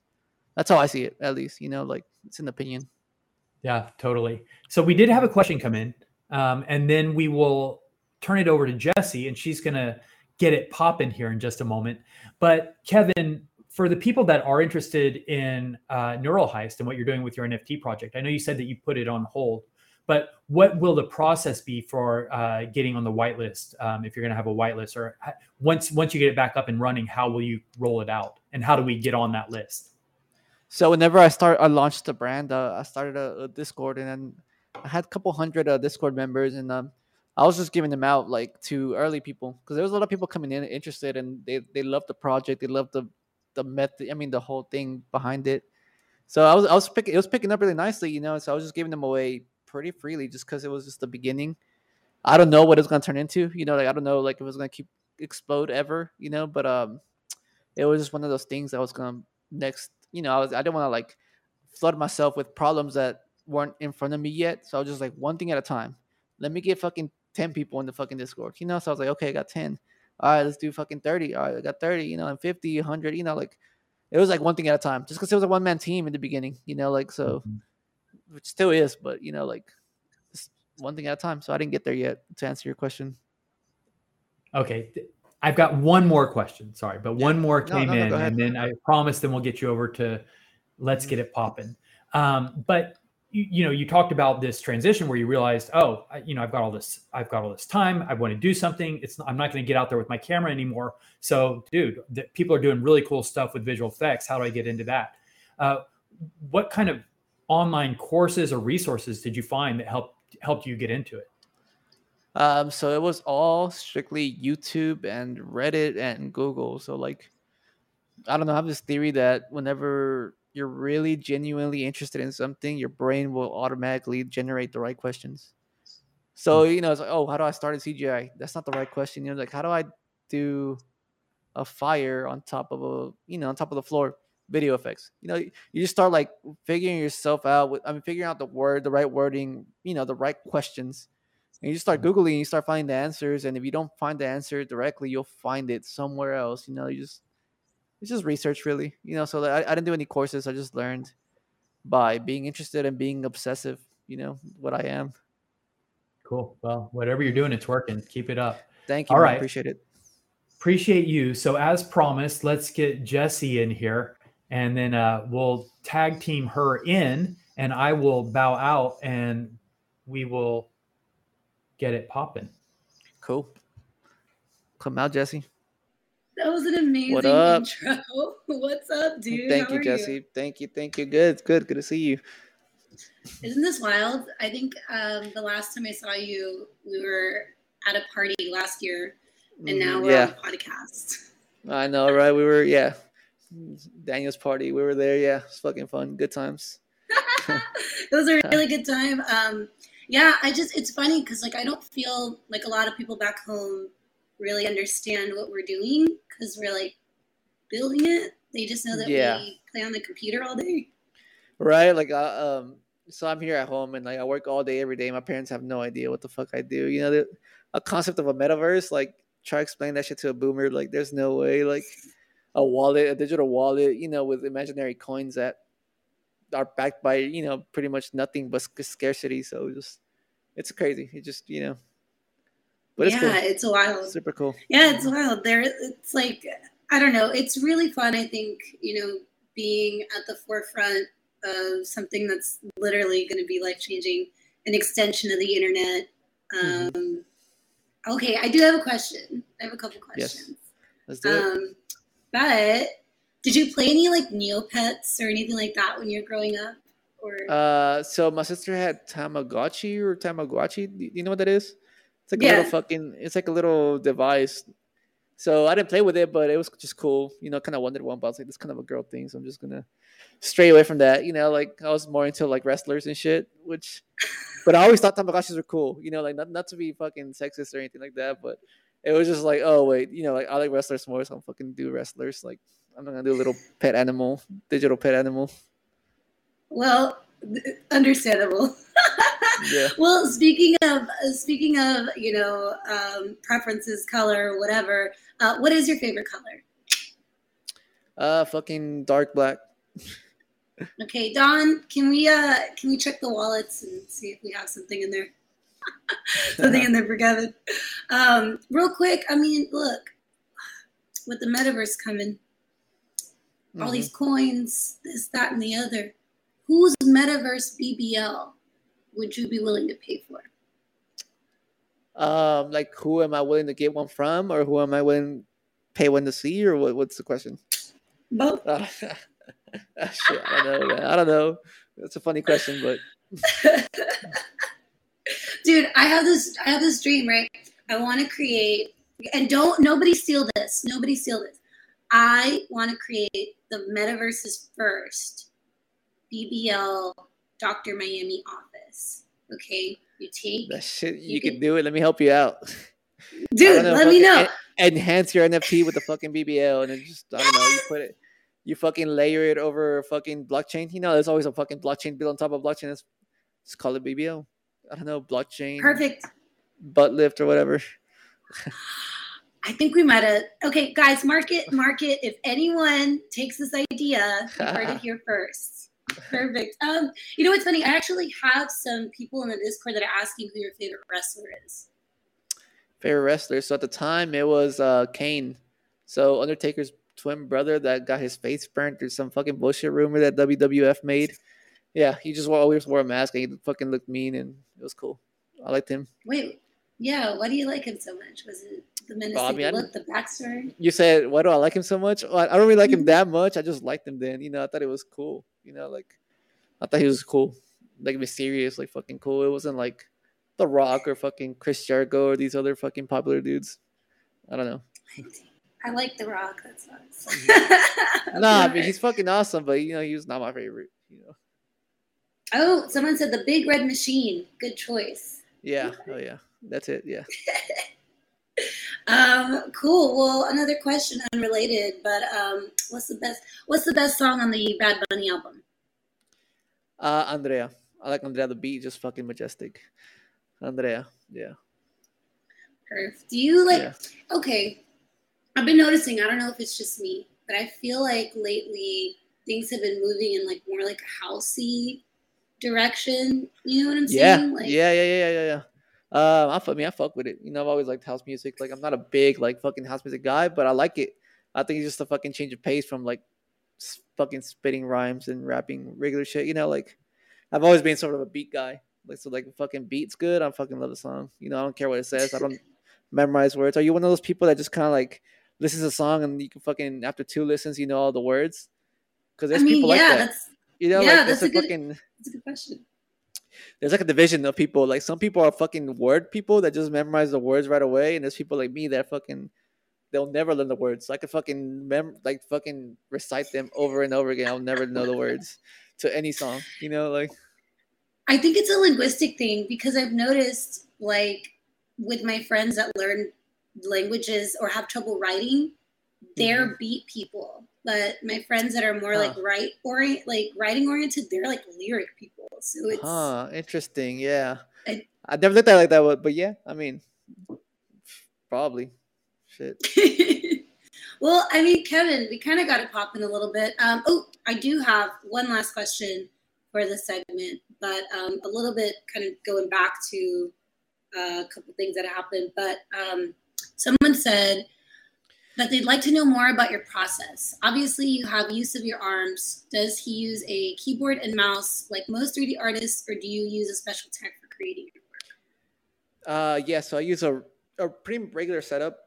That's how I see it, at least. You know, like it's an opinion. Yeah, totally. So we did have a question come in. Um, and then we will turn it over to Jesse, and she's going to get it popping here in just a moment. But Kevin, for the people that are interested in uh, Neural Heist and what you're doing with your NFT project, I know you said that you put it on hold, but what will the process be for uh, getting on the whitelist? Um, if you're going to have a whitelist, or once once you get it back up and running, how will you roll it out, and how do we get on that list? So whenever I start, I launched the brand. Uh, I started a, a Discord, and then I had a couple hundred uh, Discord members, and um, I was just giving them out like to early people because there was a lot of people coming in interested, and they they loved the project, they loved the the method. I mean, the whole thing behind it. So I was I was picking it was picking up really nicely, you know. So I was just giving them away pretty freely, just because it was just the beginning. I don't know what it's gonna turn into, you know. Like I don't know like if it was gonna keep explode ever, you know. But um, it was just one of those things that was gonna next. You know, I was I didn't want to like flood myself with problems that weren't in front of me yet. So I was just like one thing at a time. Let me get fucking 10 people in the fucking Discord, you know? So I was like, okay, I got 10. All right, let's do fucking 30. All right, I got 30, you know, and 50, 100, you know, like it was like one thing at a time just because it was a one man team in the beginning, you know, like so, mm-hmm. which still is, but you know, like one thing at a time. So I didn't get there yet to answer your question. Okay. I've got one more question. Sorry, but yeah. one more came no, no, no, in, and then I promise then we'll get you over to let's get it popping. Um, but you, you, know you talked about this transition where you realized oh I, you know i've got all this i've got all this time. I want to do something. It's i'm not going to get out there with my camera anymore. So dude the, people are doing really cool stuff with visual effects. How do i get into that? Uh, what kind of online courses or resources did you find that helped helped you get into it? Um, so it was all strictly youtube and reddit and google. So like i don't know. I have this theory that whenever you're really genuinely interested in something, your brain will automatically generate the right questions. So you know, it's like, oh, how do I start a CGI? That's not the right question. You know, like how do I do a fire on top of a you know on top of the floor? Video effects. You know, you just start like figuring yourself out. With, I mean, figuring out the word, the right wording. You know, the right questions. And you just start mm-hmm. googling, you start finding the answers. And if you don't find the answer directly, you'll find it somewhere else. You know, you just it's just research, really. You know, so I, I didn't do any courses. I just learned by being interested and being obsessive. You know what I am. Cool. Well, whatever you're doing, it's working. Keep it up. Thank you. All man. right. Appreciate it. Appreciate you. So, as promised, let's get Jesse in here and then uh, we'll tag team her in and I will bow out and we will get it popping. Cool. Come out, Jesse. That was an amazing What up? intro. What's up, dude? Thank How you, Jesse. Thank you. Thank you. Good. Good. Good to see you. Isn't this wild? I think um, the last time I saw you, we were at a party last year, and now Mhm, we're yeah. on a podcast. I know, right? We were, yeah. Daniel's party. We were there. Yeah, it's fucking fun. Good times. it was a really good time. Um, yeah, I just it's funny because like I don't feel like a lot of people back home really understand what we're doing because we're like building it. They just know that Yeah. we play on the computer all day. Right? Like, uh, um, so I'm here at home and like I work all day every day. My parents have no idea what the fuck I do. You know, the a concept of a metaverse. Like, try to explain that shit to a boomer. Like, there's no way. Like, a wallet, a digital wallet. You know, with imaginary coins that are backed by you know pretty much nothing but sc- scarcity. So just it's crazy. It just you know, but it's yeah, cool. it's wild. Super cool. Yeah, it's wild. There, it's like I don't know. It's really fun. I think you know being at the forefront of something that's literally going to be life changing, an extension of the internet. Mhm. Um, okay, I do have a question. I have a couple questions. Yes. Let's do it. Um, but did you play any like Neopets or anything like that when you were growing up? Or Uh, so my sister had Tamagotchi or Tamagotchi. Do you know what that is? It's like a little fucking. It's like a little device. So I didn't play with it, but it was just cool. You know, kind of wondered one, but I was like, this kind of a girl thing, so I'm just gonna stray away from that. You know, like I was more into like wrestlers and shit, which. But I always thought Tamagotchis were cool. You know, like not not to be fucking sexist or anything like that, but it was just like, oh wait, you know, like I like wrestlers more, so I'm fucking do wrestlers. Like I'm not gonna do a little pet animal, digital pet animal. well, understandable. Yeah. Well, speaking of speaking of you know um, preferences, color, whatever. Uh, what is your favorite color? Uh, fucking dark black. Okay, Don, can we uh can we check the wallets and see if we have something in there? something in there for Kevin. Um, real quick, I mean, look, with the metaverse coming, all Mhm. these coins, this, that, and the other. Who's metaverse BBL would you be willing to pay for? Um, like who am I willing to get one from, or who am I willing to pay one to see, or what, what's the question? Both. Uh, shit, I don't know, man. I don't know. That's a funny question, but Dude, I have this I have this dream, right? I want to create and don't nobody steal this. Nobody steal this. I want to create the metaverse's first BBL Dr. Miami office. Okay? You take that shit you, You can can- do it. Let me help you out. Dude, know, let me know. en- enhance your NFT with the fucking BBL, and then just I don't know. You put it, you fucking layer it over fucking blockchain. You know, there's always a fucking blockchain built on top of blockchain. Let's just call it BBL. I don't know, blockchain Perfect. butt lift or whatever. I think we might have. Okay, guys, market, market. If anyone takes this idea, you heard it here first. Perfect. Um, you know what's funny? I actually have some people in the Discord that are asking who your favorite wrestler is. favorite wrestler. So at the time, it was uh Kane. So Undertaker's twin brother that got his face burnt through some fucking bullshit rumor that WWF made. Yeah, he just always wore a mask and he fucking looked mean and it was cool. I liked him. Wait, yeah. Why do you like him so much? Was it the menacing Well, I mean, look, the backstory? You said, why do I like him so much? Well, I don't really like him that much. I just liked him then. You know, I thought it was cool. You know, like I thought he was cool, like mysterious, like fucking cool. It wasn't like The Rock or fucking Chris Jericho or these other fucking popular dudes. I don't know. I like The Rock. That sucks. Nah, I mean he's fucking awesome, but you know he was not my favorite. You know. Oh, someone said the Big Red Machine. Good choice. Yeah. Oh yeah. That's it. Yeah. um, cool. Well, another question, unrelated, but um, what's the best? What's the best song on the Bad Bunny album? Uh, Andrea. I like Andrea. The beat just fucking majestic. Andrea. Yeah. Perf. Do you like? Yeah. Okay, I've been noticing. I don't know if it's just me, but I feel like lately things have been moving in like more like a housey direction. You know what I'm Yeah. saying? Like, yeah, yeah. Yeah. Yeah. Yeah. Yeah. Um, I, fu- I mean, I fuck with it. You know, I've always liked house music. Like, I'm not a big like fucking house music guy, but I like it. I think it's just a fucking change of pace from like fucking spitting rhymes and rapping regular shit. You know, like I've always been sort of a beat guy. Like, so like fucking beats good. I fucking love the song. You know, I don't care what it says. I don't memorize words. Are you one of those people that just kind of like listens to a song and you can fucking after two listens you know all the words? Because I there's mean, people yeah, like that. that's You know, yeah, like that's a, a good- fucking that's a good question. There's like a division of people. Like some people are fucking word people that just memorize the words right away, and there's people like me that fucking they'll never learn the words. So I could fucking mem like fucking recite them over and over again. I'll never know the words to any song. You know, like I think it's a linguistic thing because I've noticed, like, with my friends that learn languages or have trouble writing, they're mm-hmm. beat people. But my friends that are more like write orient, like writing oriented, they're like lyric people. So it's huh, interesting. Yeah, I- I never looked at it like that, but, but yeah, I mean, probably. Shit. well, I mean, Kevin, we kind of got it popping a little bit. Um, oh, I do have one last question for this segment, but um, a little bit kind of going back to uh, a couple things that happened. But um, someone said that they'd like to know more about your process. Obviously, you have use of your arms. Does he use a keyboard and mouse like most 3D artists, or do you use a special tech for creating your work? Uh, yeah. So I use a a pretty regular setup.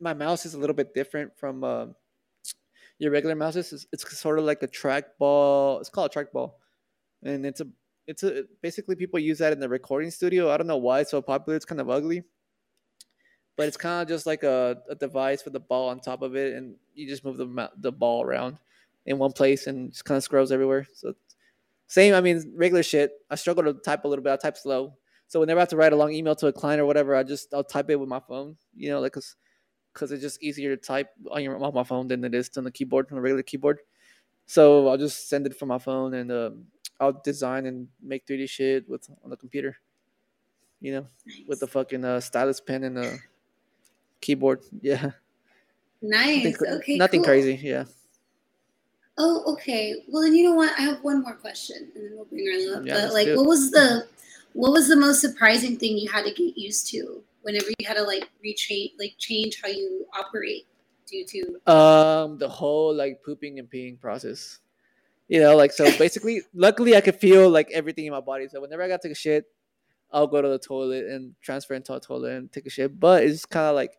My mouse is a little bit different from uh, your regular mouses. It's, it's sort of like a trackball. It's called a trackball, and it's a it's a basically people use that in the recording studio. I don't know why it's so popular. It's kind of ugly, but it's kind of just like a, a device with a ball on top of it, and you just move the the ball around in one place and just kind of scrolls everywhere. So same. I mean, regular shit. I struggle to type a little bit. I type slow. So whenever I have to write a long email to a client or whatever, I just I'll type it with my phone. You know, like because because it's just easier to type on your on my phone than it is on the keyboard on a regular keyboard. So I'll just send it from my phone and um, I'll design and make 3D shit with on the computer. You know, with the fucking uh, stylus pen and the keyboard. Yeah, Nice. nothing, okay. nothing cool. crazy. Yeah, Oh, okay. Well, then you know what? I have one more question, and then we'll bring her up. Yeah, but like, what was the what was the most surprising thing you had to get used to whenever you had to like rechange, like change how you operate due to? um, the whole like pooping and peeing process. You know, like so basically, luckily I could feel like everything in my body. So whenever I got to take a shit, I'll go to the toilet and transfer into a toilet and take a shit. But it's kind of like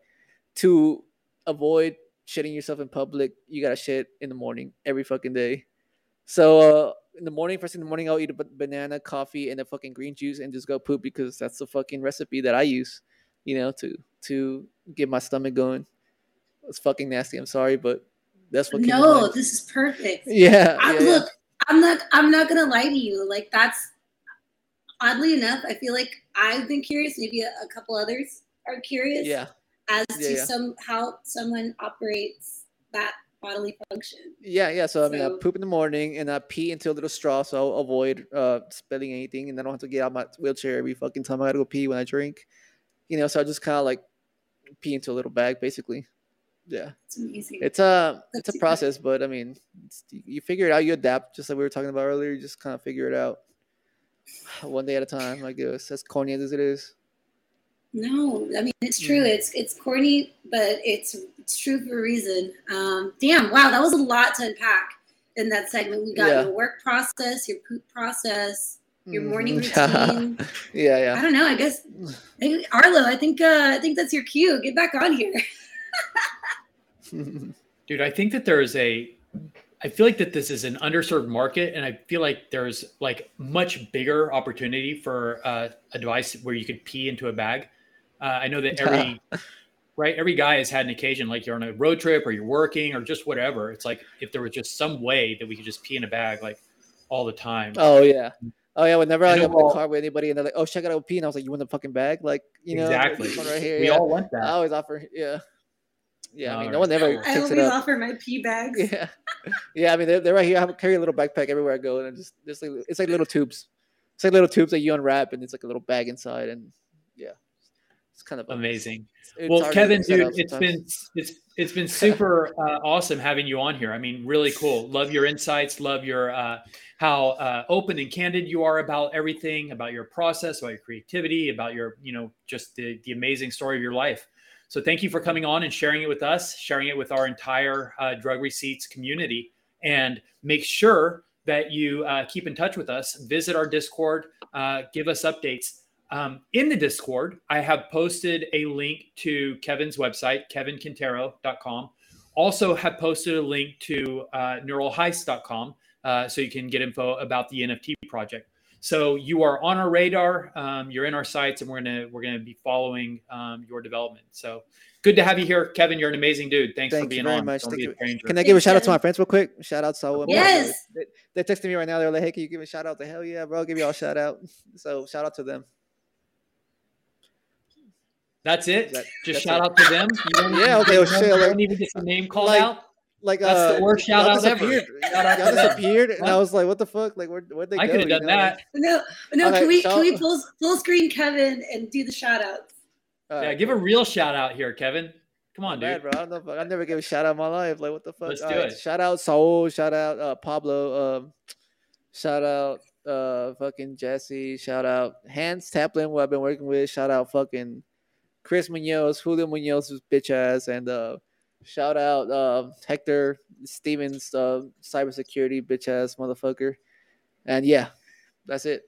to avoid shitting yourself in public, you gotta shit in the morning every fucking day. So uh, in the morning, first thing in the morning, I'll eat a banana, coffee, and a fucking green juice, and just go poop because that's the fucking recipe that I use. You know, to to get my stomach going. It's fucking nasty. I'm sorry, but that's what. No, this is perfect. Yeah. I, yeah. look, I'm not. I'm not gonna lie to you. Like that's oddly enough, I feel like I've been curious. Maybe a, a couple others are curious. Yeah. As Yeah, to yeah. some how someone operates that bodily function. Yeah, yeah. So I mean, I poop in the morning and I pee into a little straw, so I'll avoid uh, spilling anything, and I don't have to get out of my wheelchair every fucking time I gotta go pee when I drink. You know, so I just kind of like pee into a little bag, basically. Yeah, It's amazing. it's a That's it's a process, but I mean, you figure it out, you adapt, just like we were talking about earlier. You just kind of figure it out one day at a time. I guess as corny as it is. No, I mean it's true. It's it's corny, but it's it's true for a reason. Um, damn, wow, that was a lot to unpack in that segment. We got Yeah. your work process, your poop process, your morning Mhm. routine. yeah, yeah. I don't know. I guess maybe, Arlo. I think uh, I think that's your cue. Get back on here. Dude, I think that there is a I feel like that this is an underserved market and I feel like there's like much bigger opportunity for uh, a device where you could pee into a bag. Uh, I know that every right every guy has had an occasion like you're on a road trip or you're working or just whatever. It's like if there was just some way that we could just pee in a bag like all the time. oh yeah. Oh yeah, whenever I, I I get in the car with anybody and they're like, "Oh, check out OP," and I was like, "You want the fucking bag?" Like, you know, exactly. this one right here. We yeah. all want that. I always offer, yeah, yeah. I mean, no Alright. one ever Cool. I picks it always up. offer my pee bags. Yeah, yeah. I mean, they're, they're right here. I have, carry a little backpack everywhere I go, and I just just like it's like little tubes. It's like little tubes that you unwrap, and it's like a little bag inside, and yeah, it's kind of Amazing. well, Kevin, dude, it's sometimes. been it's it's been super uh, awesome having you on here. I mean, really cool. Love your insights. Love your uh, how uh, open and candid you are about everything, about your process, about your creativity, about your you know just the the amazing story of your life. So thank you for coming on and sharing it with us, sharing it with our entire uh, drug receipts community, and make sure that you uh, keep in touch with us. Visit our Discord, uh, give us updates. Um, in the Discord, I have posted a link to Kevin's website, kevinquintero.com. Also, have posted a link to uh, neuralheist.com uh, so you can get info about the NFT project. So you are on our radar. Um, you're in our sites, and we're gonna we're gonna be following um, your development. So good to have you here, Kevin. You're an amazing dude. Thanks for Thank you being very on. much. Don't Thank be a you. stranger. Can I give a Thanks, shout out to my friends real quick? Shout out to all Yes. They, they texted me right now. They're like, "Hey, can you give a shout out?" To hell yeah, bro. I'll give you all a shout out. So shout out to them. That's it. That- Just that's shout it. out to them. You don't Yeah, okay, you well, don't- shit, like- don't even get the name called like- out. Like That's uh, the worst y'all shout out ever. Shout out to Y'all disappeared, and I was like, "What the fuck? Like, where where'd they I go?" could have you done know? that. No, no. Okay, can we so- can we full full screen Kevin and do the shout outs? All Yeah, right, give a real shout out here, Kevin. Come on, Man, dude. bro. I don't know. If I, I never gave a shout out in my life. Like, what the fuck? Let's All do right, it. Shout out Saul. Shout out uh, Pablo. Um, shout out uh, fucking Jesse. Shout out Hans Taplin, who I've been working with. Shout out fucking Chris Munoz, Julio Munoz, Munoz's bitch ass, and uh, shout out uh, Hector Stevens, uh, cybersecurity bitch ass motherfucker. And yeah, that's it.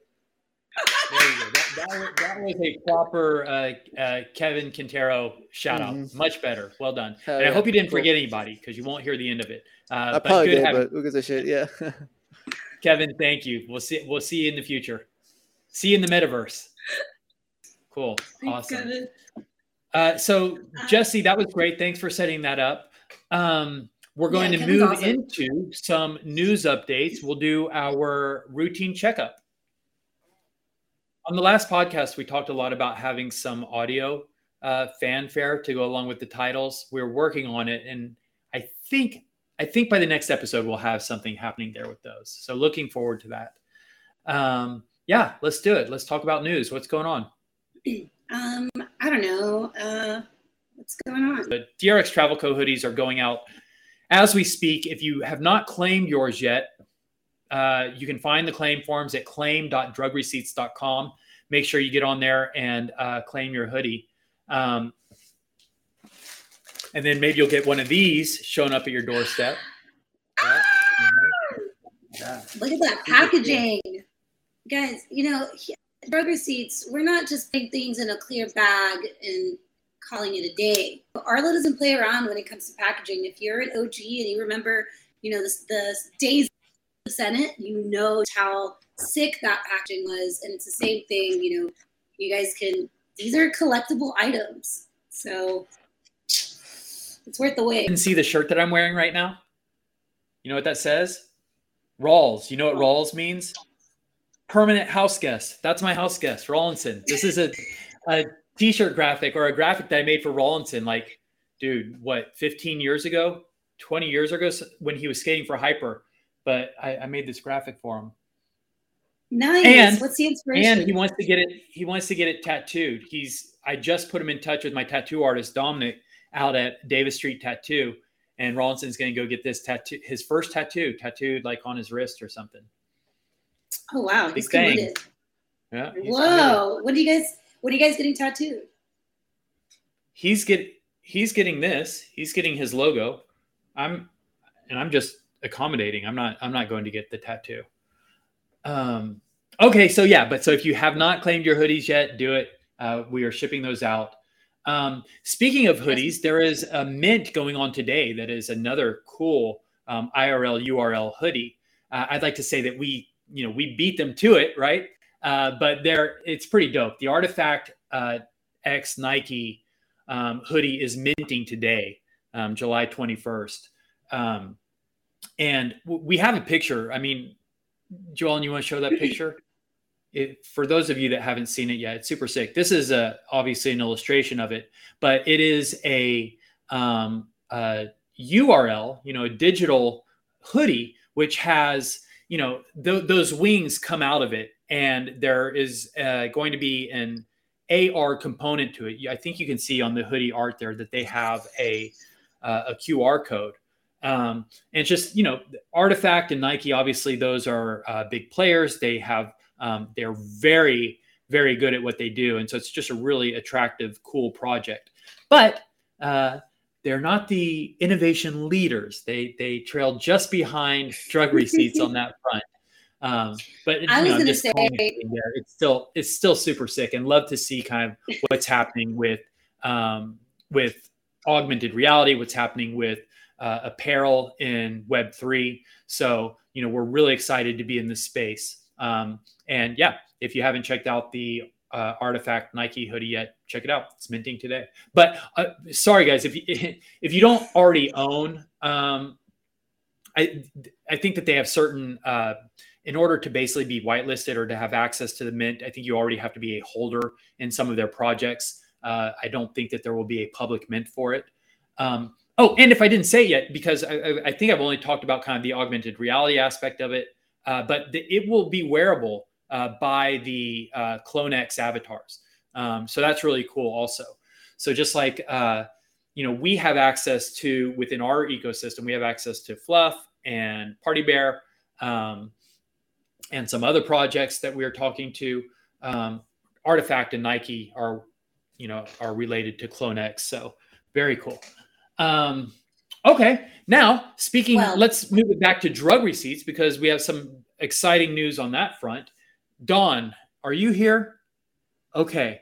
There you go. That, that, was, that was a proper uh, uh, Kevin Quintero shout out. Mhm. Much better. Well done. Hell and I hope you didn't forget anybody because you won't hear the end of it. Uh, I but probably good did, having but who gives a shit? Yeah. Kevin. Thank you. We'll see. We'll see you in the future. See you in the metaverse. Cool. Thanks, Awesome. Uh, so Jesse, that was great. Thanks for setting that up. Um, we're going Yeah, to move awesome. into some news updates. We'll do our routine checkup. On the last podcast, we talked a lot about having some audio uh, fanfare to go along with the titles. We're working on it, and I think I think by the next episode we'll have something happening there with those. So looking forward to that. Um, yeah, let's do it. Let's talk about news. What's going on? Um, I don't know. Uh, what's going on? The DRX Travel Co hoodies are going out as we speak. If you have not claimed yours yet, uh, you can find the claim forms at claim.drugreceipts.com. Make sure you get on there and uh, claim your hoodie. Um, and then maybe you'll get one of these showing up at your doorstep. Yeah. Yeah. Look at that packaging, guys. You know, drug receipts. We're not just putting things in a clear bag and calling it a day. Arlo doesn't play around when it comes to packaging. If you're an OG and you remember, you know, the, the days of the Senate, you know how sick that packaging was, and it's the same thing. You know, you guys can. These are collectible items, so it's worth the wait. You can see the shirt that I'm wearing right now. You know what that says? Rawls. You know what Rawls means? Permanent house guest. That's my house guest, Rawlinson. This is a, a t-shirt graphic or a graphic that I made for Rawlinson. Like, dude, what, 15 years ago, 20 years ago when he was skating for Hyper. But I, I made this graphic for him. Nice. And- What's the inspiration? And he wants to get it. He wants to get it tattooed. He's. I just put him in touch with my tattoo artist Dominic out at Davis Street Tattoo, and Rawlinson's going to go get this tattoo, his first tattoo, tattooed like on his wrist or something. Oh wow, he's committed. Yeah. he's committed. Whoa! What do you guys? What are you guys getting tattooed? He's get. He's getting this. He's getting his logo. I'm, and I'm just accommodating. I'm not. I'm not going to get the tattoo. Um. Okay. So yeah. But so if you have not claimed your hoodies yet, do it. Uh, we are shipping those out. Um, speaking of hoodies, there is a mint going on today that is another cool um, IRL URL hoodie. Uh, I'd like to say that we, you know, we beat them to it, right? Uh, but there, it's pretty dope. The RTFKT uh, X Nike um, hoodie is minting today, um, July 21st. Um, and w- we have a picture. I mean, Joel, you want to show that picture? it, for those of you that haven't seen it yet, it's super sick. This is a, obviously an illustration of it, but it is a, um, a URL, you know, a digital hoodie, which has, you know, th- those wings come out of it. And there is uh, going to be an AR component to it. I think you can see on the hoodie art there that they have a, uh, a QR code. Um, and just, you know, RTFKT and Nike, obviously, those are uh, big players. They have um, they're very, very good at what they do. And so it's just a really attractive, cool project. But uh, they're not the innovation leaders. They they trail just behind drug receipts on that front. Um, but I was going to say, it's still it's still super sick, and love to see kind of what's happening with um, with augmented reality, what's happening with uh, apparel in Web three. So you know we're really excited to be in this space. Um, and yeah, if you haven't checked out the uh, RTFKT Nike hoodie yet, check it out. It's minting today. But uh, sorry guys, if you if you don't already own, um, I I think that they have certain uh, in order to basically be whitelisted or to have access to the mint. I think you already have to be a holder in some of their projects. Uh, I don't think that there will be a public mint for it. Um, oh, and if I didn't say yet, because I, I, think I've only talked about kind of the augmented reality aspect of it, uh, but the, it will be wearable uh, by the uh, CloneX avatars. Um, so that's really cool also. So just like, uh, you know, we have access to within our ecosystem, we have access to Fluff and Party Bear um, and some other projects that we're talking to. Um, RTFKT and Nike are, you know, are related to CloneX. So very cool. Um, okay, now speaking, well, let's move it back to drug receipts because we have some exciting news on that front. Dawn, are you here? Okay.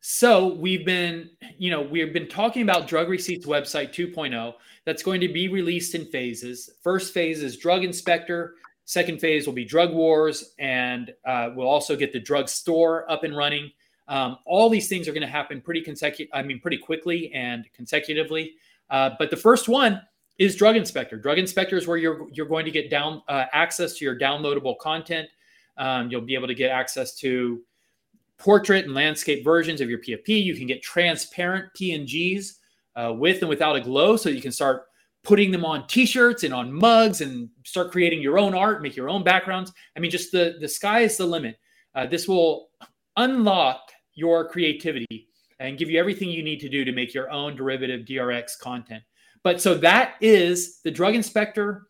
So we've been, you know, we've been talking about Drug Receipts website 2.0 that's going to be released in phases. First phase is Drug Inspector. Second phase will be Drug Wars, and uh, we'll also get the drug store up and running. Um, all these things are going to happen pretty consecutive. I mean, pretty quickly and consecutively. Uh, but the first one is Drug Inspector. Drug Inspector is where you're you're going to get down uh, access to your downloadable content. Um, you'll be able to get access to portrait and landscape versions of your PFP. You can get transparent PNGs uh, with and without a glow, so you can start putting them on T-shirts and on mugs and start creating your own art, make your own backgrounds. I mean, just the the sky is the limit. Uh, this will unlock your creativity and give you everything you need to do to make your own derivative DRX content. But so that is the drug inspector.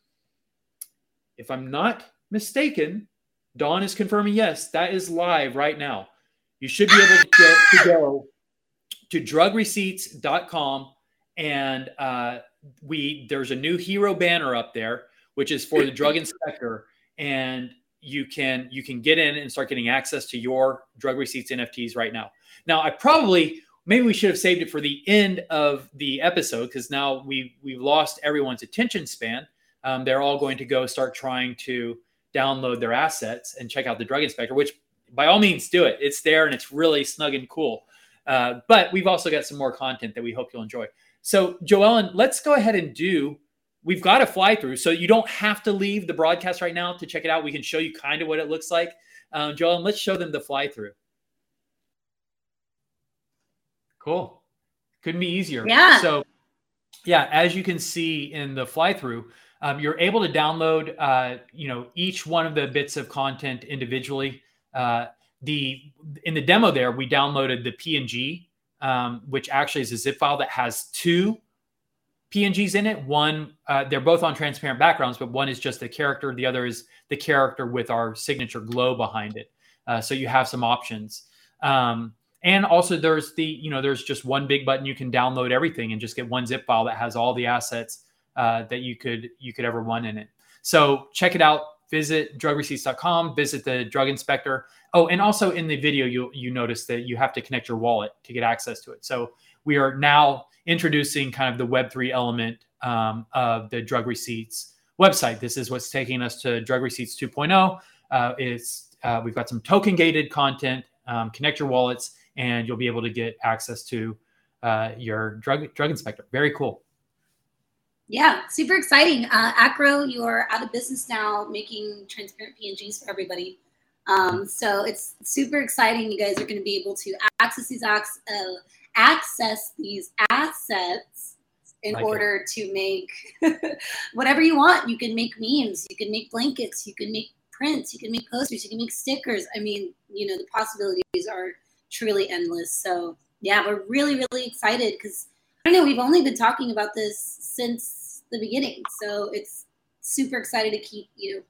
If I'm not mistaken, Dawn is confirming yes, that is live right now. You should be able to, get, to go to drugreceipts.com and uh, we there's a new hero banner up there which is for the drug inspector and you can you can get in and start getting access to your drug receipts nfts right now now i probably maybe we should have saved it for the end of the episode because now we we've lost everyone's attention span um, they're all going to go start trying to download their assets and check out the drug inspector, which by all means do it. It's there and it's really snug and cool. Uh, but we've also got some more content that we hope you'll enjoy. So, Joellen, let's go ahead and do. We've got a fly through, so you don't have to leave the broadcast right now to check it out. We can show you kind of what it looks like. Um, Joellen, let's show them the fly through. Cool. Couldn't be easier. Yeah. So, yeah, as you can see in the fly through, um, you're able to download, uh, you know, each one of the bits of content individually. Uh, the in the demo there, we downloaded the PNG, um, which actually is a zip file that has two PNGs in it. One, uh, they're both on transparent backgrounds, but one is just the character. The other is the character with our signature glow behind it. Uh, so you have some options. Um, and also there's the, you know, there's just one big button. You can download everything and just get one zip file that has all the assets uh, that you could you could ever want in it. So check it out. Visit drugreceipts.com. Visit the drug inspector. Oh, and also in the video, you you notice that you have to connect your wallet to get access to it. So we are now introducing kind of the Web three element um, of the drug receipts website. This is what's taking us to drug receipts 2.0. Uh, it's uh, we've got some token gated content. Um, connect your wallets, and you'll be able to get access to uh, your drug drug inspector. Very cool. Yeah, super exciting. Uh, Acro, you are out of business now, making transparent PNGs for everybody. Um, so it's super exciting. You guys are going to be able to access these uh, access these assets in like order it. to make whatever you want. You can make memes, you can make blankets, you can make prints, you can make posters, you can make stickers. I mean, you know, the possibilities are truly endless. So yeah, we're really, really excited because I don't know, we've only been talking about this since the beginning. So it's super excited to keep, you know,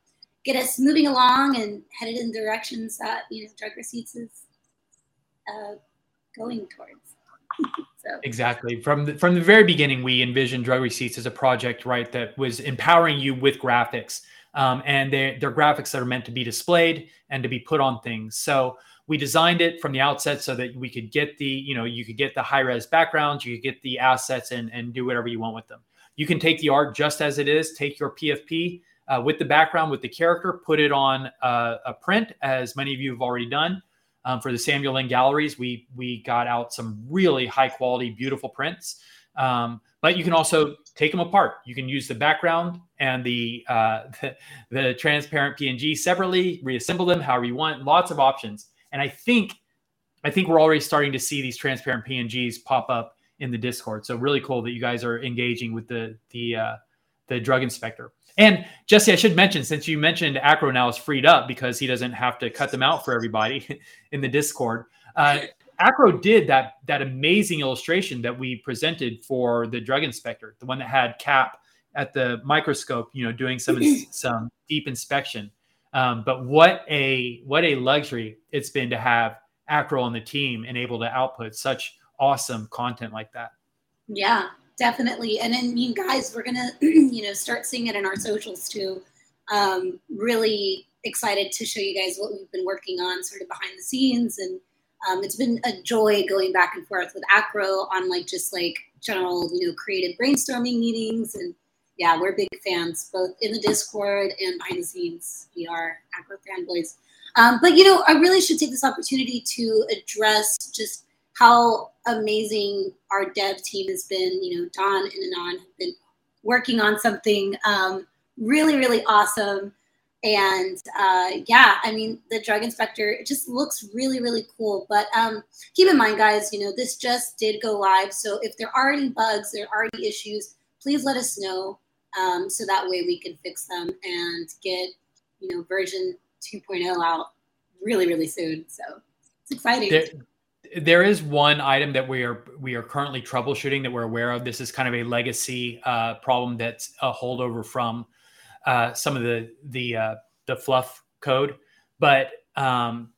get us moving along and headed in directions that, you know, Drug Receipts is uh, going towards. So. Exactly. From the, from the very beginning, we envisioned Drug Receipts as a project, right, that was empowering you with graphics. Um, and they're, they're graphics that are meant to be displayed and to be put on things. So we designed it from the outset so that we could get the, you know, you could get the high res backgrounds, you could get the assets and, and do whatever you want with them. You can take the art just as it is, take your PFP uh, with the background, with the character, put it on uh, a print, as many of you have already done. Um, for the Samuel Lynne galleries, we we got out some really high quality, beautiful prints. Um, but you can also take them apart. You can use the background and the, uh, the, the transparent PNG separately, reassemble them however you want. Lots of options. And I think I think we're already starting to see these transparent PNGs pop up in the Discord. So really cool that you guys are engaging with the the uh, the drug inspector. And Jesse, I should mention since you mentioned Acro now is freed up because he doesn't have to cut them out for everybody in the Discord. Uh, Acro did that that amazing illustration that we presented for the drug inspector, the one that had Cap at the microscope, you know, doing some some deep inspection. Um, but what a what a luxury it's been to have Acro on the team and able to output such awesome content like that. Yeah, definitely. And then you guys, we're gonna you know start seeing it in our socials too. Um, really excited to show you guys what we've been working on, sort of behind the scenes, and um, it's been a joy going back and forth with Acro on like just like general you know creative brainstorming meetings and yeah, we're big fans both in the Discord and behind the scenes. We are Acro fanboys. Um, but you know, I really should take this opportunity to address just how amazing our dev team has been. You know, Don and Anon have been working on something um, really, really awesome. And uh, yeah, I mean, the drug inspector, it just looks really, really cool. But um, keep in mind, guys, you know, this just did go live. So if there are any bugs, there are any issues, please let us know. Um, so that way we can fix them and get, you know, version 2.0 out really, really soon. So it's exciting. There, there is one item that we are we are currently troubleshooting that we're aware of. This is kind of a legacy uh, problem that's a holdover from uh, some of the the uh, the fluff code, but um,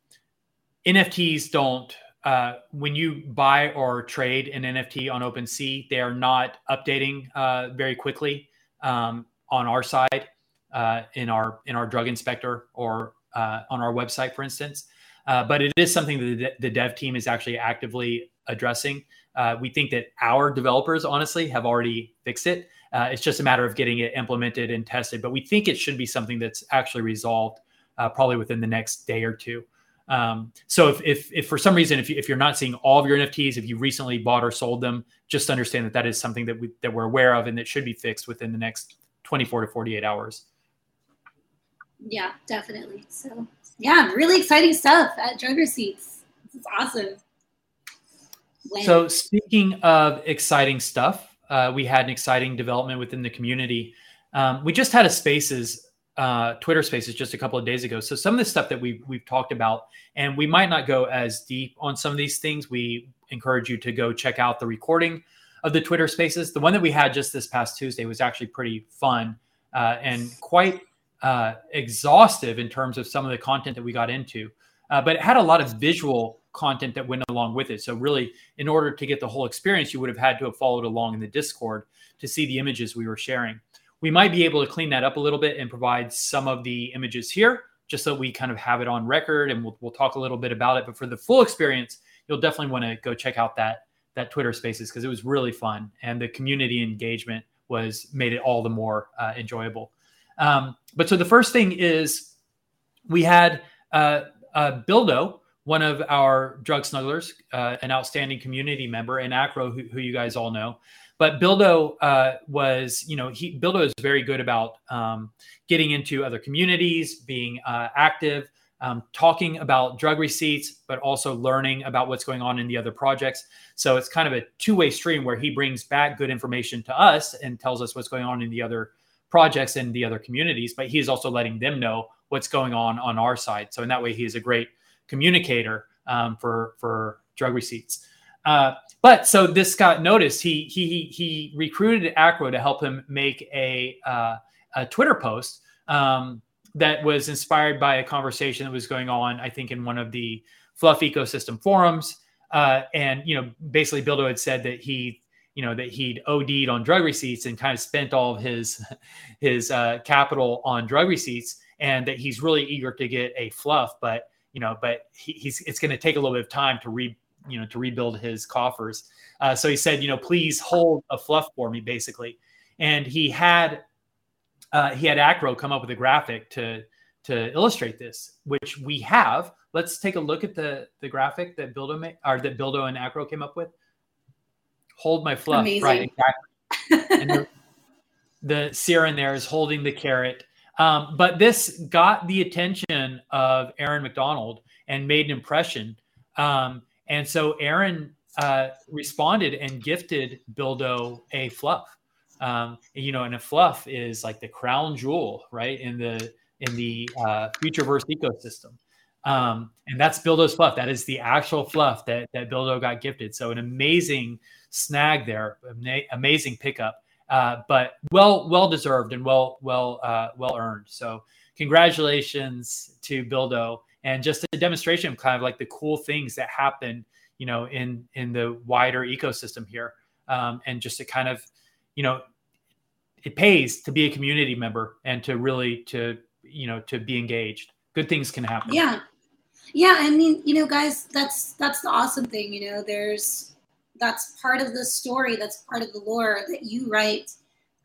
NFTs don't. Uh, when you buy or trade an NFT on OpenSea, they are not updating uh, very quickly um, on our side uh, in our in our drug inspector or on our website, for instance. Uh, but it is something that the, dev team is actually actively addressing. Uh, we think that our developers, honestly, have already fixed it. Uh, it's just a matter of getting it implemented and tested. But we think it should be something that's actually resolved uh, probably within the next day or two. Um, so if, if, if, for some reason, if, you, if you're not seeing all of your NFTs, if you recently bought or sold them, just understand that that is something that we, that we're aware of and that should be fixed within the next 24 to 48 hours. Yeah, definitely. So yeah, really exciting stuff at Drug Receipts. Is awesome. When- so speaking of exciting stuff, uh, we had an exciting development within the community. Um, we just had a Spaces, uh, Twitter Spaces, just a couple of days ago. So some of the stuff that we we've talked about, and we might not go as deep on some of these things. We encourage you to go check out the recording of the Twitter Spaces. The one that we had just this past Tuesday was actually pretty fun uh, and quite uh, exhaustive in terms of some of the content that we got into, uh, but it had a lot of visual content that went along with it. So, really, in order to get the whole experience, you would have had to have followed along in the Discord to see the images we were sharing. We might be able to clean that up a little bit and provide some of the images here, just so we kind of have it on record, and we'll, we'll talk a little bit about it. But for the full experience, you'll definitely want to go check out that that Twitter Spaces because it was really fun, and the community engagement was made it all the more uh, enjoyable. Um, but so the first thing is we had uh, uh, Bildo, one of our drug snugglers, uh, an outstanding community member, and Acro, who, who you guys all know. But Bildo uh, was, you know, he Bildo is very good about um, getting into other communities, being uh, active. um, talking about drug receipts, but also learning about what's going on in the other projects. So it's kind of a two way stream where he brings back good information to us and tells us what's going on in the other projects in the other communities, but he's also letting them know what's going on on our side. So in that way, he's a great communicator um, for for drug receipts. Uh, but so this got noticed. He he he recruited Acro to help him make a uh, a Twitter post um, that was inspired by a conversation that was going on, I think, in one of the Fluff ecosystem forums. Uh, and you know, basically, Buildo had said that he, you know, that he'd OD'd on drug receipts and kind of spent all of his his uh, capital on drug receipts, and that he's really eager to get a Fluff, but you know, but he, he's it's going to take a little bit of time to re, you know, to rebuild his coffers. Uh, so he said, you know, please hold a Fluff for me, basically. And he had uh, he had Acro come up with a graphic to to illustrate this, which we have. Let's take a look at the the graphic that Buildo made, or that Buildo and Acro came up with. Hold my fluff, Amazing. right? Exactly. and the, Sierra in there is holding the carrot. Um, but this got the attention of Aaron McDonald and made an impression. Um, and so Aaron uh, responded and gifted Buildo a fluff. Um, you know, and a fluff is like the crown jewel, right? In the in the uh, Futureverse ecosystem. Um, and that's Buildo's fluff. That is the actual fluff that that Buildo got gifted. So an amazing snag there, amazing pickup, uh, but well well deserved and well well uh, well earned. So congratulations to Buildo and just a demonstration of kind of like the cool things that happen, you know, in in the wider ecosystem here, um, and just to kind of you know it pays to be a community member and to really to you know to be engaged. Good things can happen. Yeah. Yeah i mean you know guys that's that's the awesome thing you know there's that's part of the story that's part of the lore that you write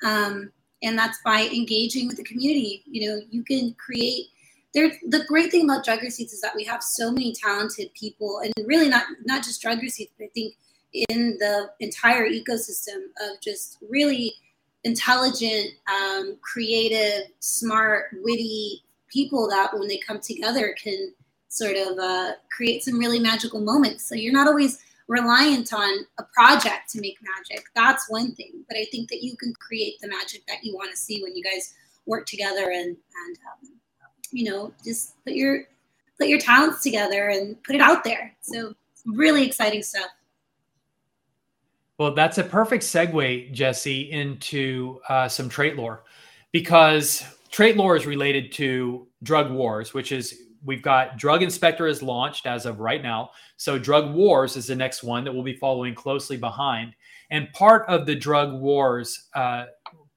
um, and that's by engaging with the community you know you can create there the great thing about drug receipts is that we have so many talented people and really not not just drug receipts but i think in the entire ecosystem of just really intelligent, um, creative, smart, witty people that when they come together can sort of uh, create some really magical moments. So you're not always reliant on a project to make magic. That's one thing. But I think that you can create the magic that you want to see when you guys work together and and um, you know just put your put your talents together and put it out there. So really exciting stuff. Well, that's a perfect segue, Jesse, into uh, some trait lore because trait lore is related to drug wars, which is we've got Drug Inspector is launched as of right now. So Drug Wars is the next one that we'll be following closely behind. And part of the drug wars, uh,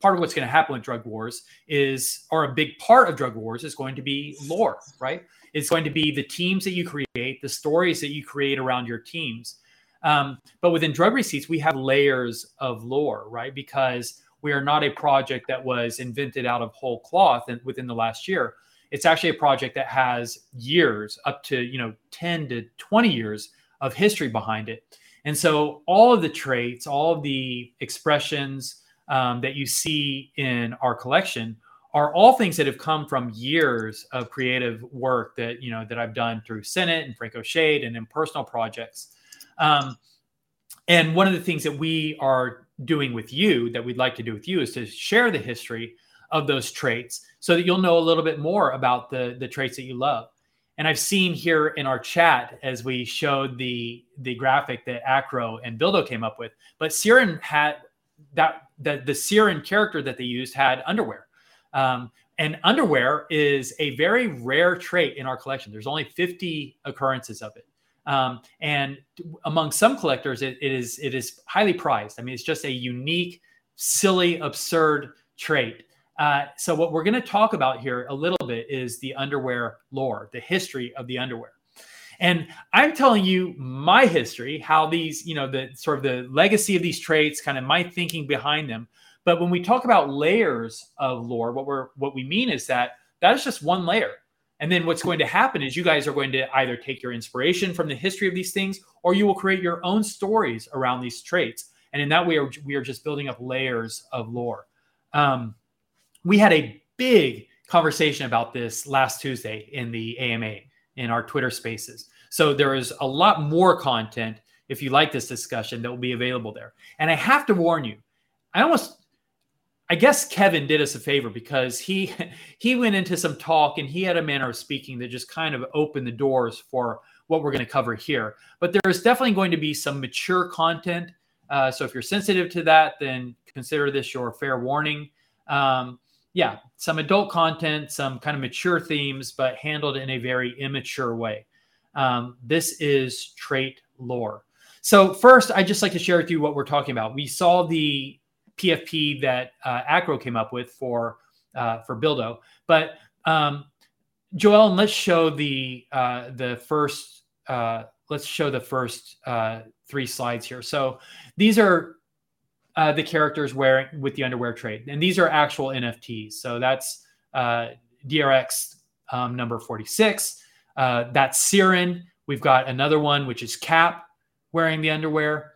part of what's going to happen with drug wars is, or a big part of drug wars is going to be lore, right? It's going to be the teams that you create, the stories that you create around your teams. Um, but within drug receipts, we have layers of lore, right? Because we are not a project that was invented out of whole cloth and within the last year. It's actually a project that has years, up to you know 10 to 20 years of history behind it. And so all of the traits, all of the expressions um, that you see in our collection are all things that have come from years of creative work that you know that I've done through Senate and Franco Shade and in personal projects. Um, and one of the things that we are doing with you, that we'd like to do with you, is to share the history of those traits so that you'll know a little bit more about the, the traits that you love. And I've seen here in our chat as we showed the the graphic that Acro and Buildo came up with, but Siren had that the the Siren character that they used had underwear. Um, and underwear is a very rare trait in our collection. There's only 50 occurrences of it. Um, and among some collectors, it, it is it is highly prized. I mean, it's just a unique, silly, absurd trait. Uh, so what we're going to talk about here a little bit is the underwear lore, the history of the underwear. And I'm telling you my history, how these, you know, the sort of the legacy of these traits, kind of my thinking behind them. But when we talk about layers of lore, what we're what we mean is that that is just one layer. And then what's going to happen is you guys are going to either take your inspiration from the history of these things or you will create your own stories around these traits. And in that way, we are just building up layers of lore. Um, we had a big conversation about this last Tuesday in the AMA. in our Twitter spaces. So there is a lot more content if you like this discussion that will be available there. And I have to warn you, I almost I guess Kevin did us a favor because he he went into some talk and he had a manner of speaking that just kind of opened the doors for what we're going to cover here. But there's definitely going to be some mature content. Uh, so if you're sensitive to that, then consider this your fair warning. Um, yeah, some adult content, some kind of mature themes, but handled in a very immature way. Um, this is trait lore. So first, I'd just like to share with you what we're talking about. We saw the PFP that uh, Acro came up with for uh, for Buildo, but um, Joel, let's show the uh, the first. Uh, let's show the first uh, three slides here. So these are uh, the characters wearing with the underwear trade, and these are actual NFTs. So that's uh, DRX um, number 46. Uh, that's Siren. We've got another one, which is Cap wearing the underwear.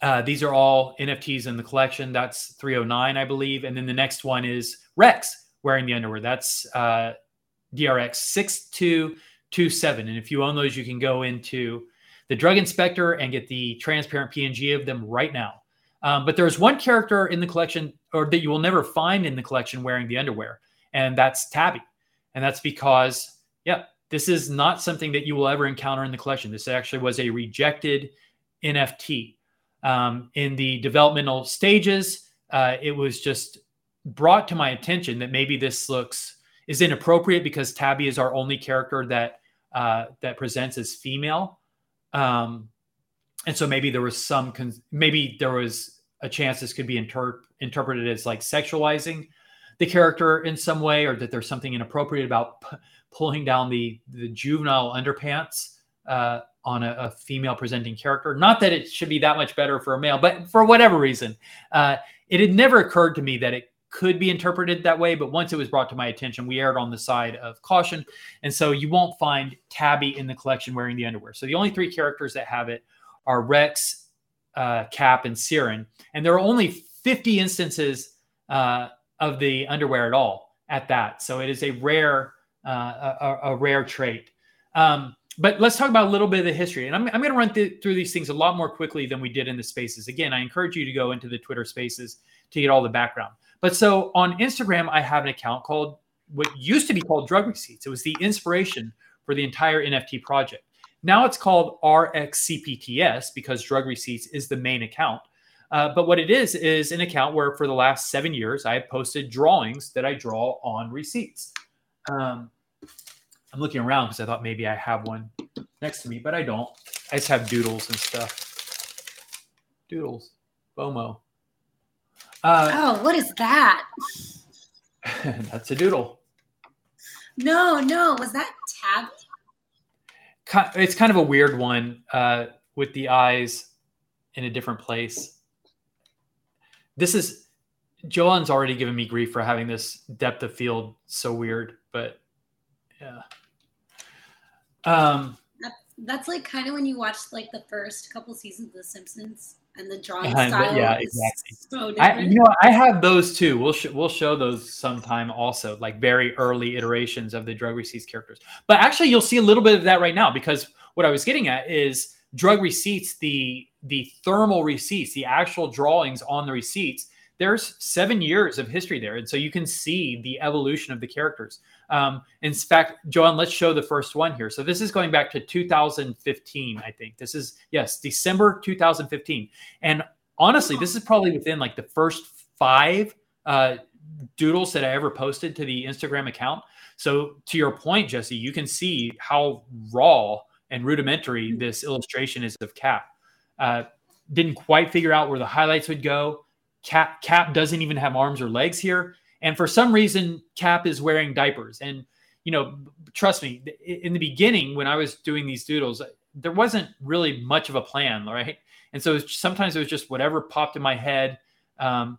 Uh, these are all NFTs in the collection. That's 309, I believe. And then the next one is Rex wearing the underwear. That's uh, DRX 6227. And if you own those, you can go into the drug inspector and get the transparent PNG of them right now. Um, but there's one character in the collection, or that you will never find in the collection wearing the underwear, and that's Tabby. And that's because, yeah, this is not something that you will ever encounter in the collection. This actually was a rejected NFT. Um, in the developmental stages, uh, it was just brought to my attention that maybe this looks is inappropriate because Tabby is our only character that uh, that presents as female. Um, and so maybe there was some con- maybe there was a chance this could be inter- interpreted as like sexualizing the character in some way or that there's something inappropriate about p- pulling down the the juvenile underpants uh, on a, a, female presenting character. Not that it should be that much better for a male but for whatever reason uh, it had never occurred to me that it could be interpreted that way but once it was brought to my attention we erred on the side of caution. And so you won't find tabby in the collection wearing the underwear. So the only three characters that have it are Rex, uh, Cap, and Siren. And there are only 50 instances uh, of the underwear at all at that. So it is a rare, uh, a, a, rare trait. Um, but let's talk about a little bit of the history. And I'm, I'm going to run th- through these things a lot more quickly than we did in the spaces. Again, I encourage you to go into the Twitter spaces to get all the background. But so on Instagram, I have an account called what used to be called Drug Receipts. It was the inspiration for the entire NFT project. Now it's called RXCPTS because Drug Receipts is the main account. Uh, but what it is is an account where for the last seven years I have posted drawings that I draw on receipts. Um, I'm looking around because I thought maybe I have one next to me, but I don't. I just have doodles and stuff. Doodles, FOMO. Uh, oh, what is that? that's a doodle. No, no, was that tab? It's kind of a weird one uh, with the eyes in a different place. This is Joan's already given me grief for having this depth of field so weird, but yeah. Um, that's, that's like kind of when you watch like the first couple seasons of The Simpsons and the drawing style. Yeah, exactly. So I, you know, I have those too. We'll sh- we'll show those sometime also, like very early iterations of the drug receipts characters. But actually, you'll see a little bit of that right now because what I was getting at is drug receipts, the the thermal receipts, the actual drawings on the receipts there's seven years of history there. And so you can see the evolution of the characters. Um, in fact, Joan, let's show the first one here. So this is going back to 2015, I think. This is, yes, December 2015. And honestly, this is probably within like the first five uh, doodles that I ever posted to the Instagram account. So to your point, Jesse, you can see how raw and rudimentary this illustration is of Cap. Uh, didn't quite figure out where the highlights would go. Cap Cap doesn't even have arms or legs here, and for some reason Cap is wearing diapers. And you know, trust me, in the beginning when I was doing these doodles, there wasn't really much of a plan, right? And so sometimes it was just whatever popped in my head. Um,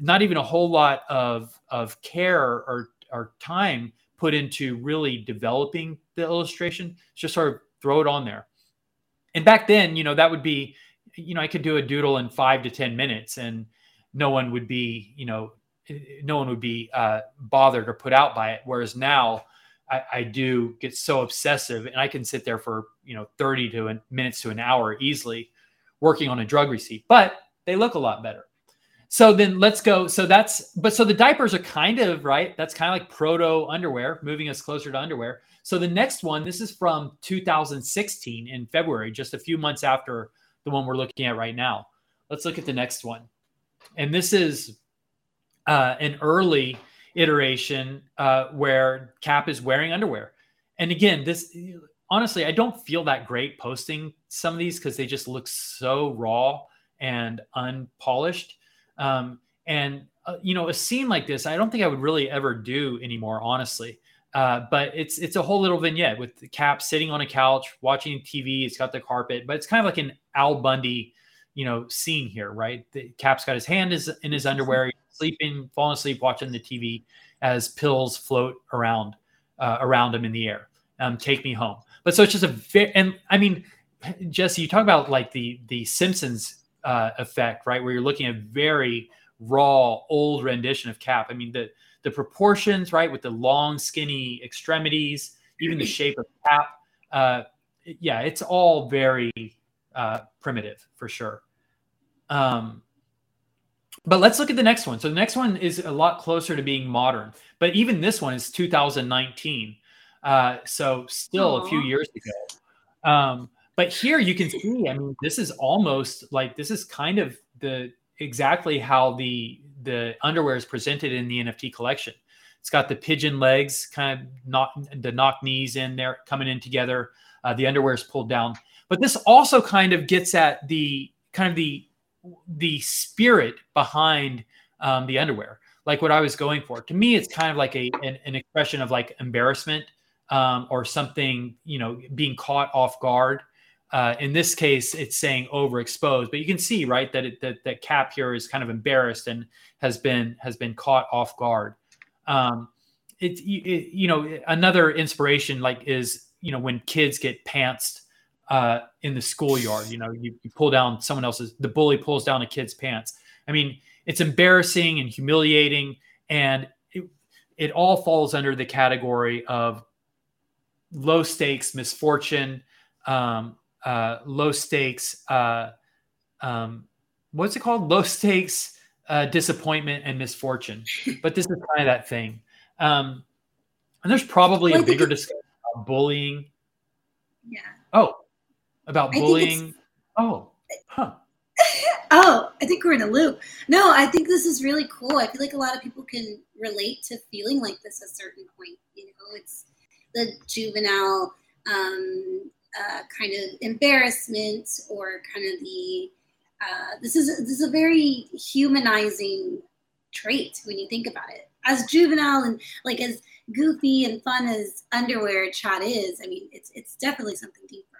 not even a whole lot of of care or or time put into really developing the illustration. Just sort of throw it on there. And back then, you know, that would be, you know, I could do a doodle in five to ten minutes, and no one would be, you know, no one would be uh, bothered or put out by it. Whereas now, I, I, do get so obsessive and I can sit there for, you know, 30 to a, minutes to an hour easily working on a drug receipt, but they look a lot better. So then let's go. So that's, but so the diapers are kind of, right? That's kind of like proto underwear, moving us closer to underwear. So the next one, this is from 2016 in February, just a few months after the one we're looking at right now. Let's look at the next one. And this is uh, an early iteration uh, where Cap is wearing underwear. And again, this honestly, I don't feel that great posting some of these because they just look so raw and unpolished. Um, and uh, you know, a scene like this, I don't think I would really ever do anymore, honestly. Uh, but it's it's a whole little vignette with the Cap sitting on a couch watching TV. It's got the carpet, but it's kind of like an Al Bundy, you know, scene here, right? The Cap's got his hand is in his underwear, sleeping, falling asleep, watching the TV as pills float around uh, around him in the air. Um, take me home. But so it's just a very, and I mean, Jesse, you talk about like the the Simpsons uh, effect, right? Where you're looking at very raw, old rendition of Cap. I mean, the the proportions, right, with the long, skinny extremities, even the shape of Cap. Uh, yeah, it's all very uh, primitive for sure. Um, but let's look at the next one. So the next one is a lot closer to being modern, but even this one is 2019. Uh, so still Aww. a few years ago. Um, but here you can see, I mean, this is almost like this is kind of the exactly how the the underwear is presented in the NFT collection. It's got the pigeon legs, kind of knock the knock knees in there, coming in together. Uh, the underwear is pulled down, but this also kind of gets at the kind of the the spirit behind um, the underwear, like what I was going for. To me, it's kind of like a an, an expression of like embarrassment um, or something, you know, being caught off guard. Uh, in this case, it's saying overexposed, but you can see right that it, that that Cap here is kind of embarrassed and has been has been caught off guard. Um, it, it you know another inspiration like is you know when kids get pantsed uh, in the schoolyard. You know, you, you, pull down someone else's, the bully pulls down a kid's pants. I mean, it's embarrassing and humiliating, and it, it all falls under the category of low stakes misfortune, um, uh, low stakes, uh, um, what's it called? Low stakes uh, disappointment and misfortune. But this is kind of that thing. Um, and there's probably a bigger discussion about bullying. Yeah. Oh, about bullying. Oh, huh. oh, I think we're in a loop. No, I think this is really cool. I feel like a lot of people can relate to feeling like this at a certain point. You know, it's the juvenile um, uh, kind of embarrassment or kind of the uh, this is this is a very humanizing trait when you think about it. As juvenile and like as goofy and fun as underwear chat is, I mean, it's it's definitely something deeper.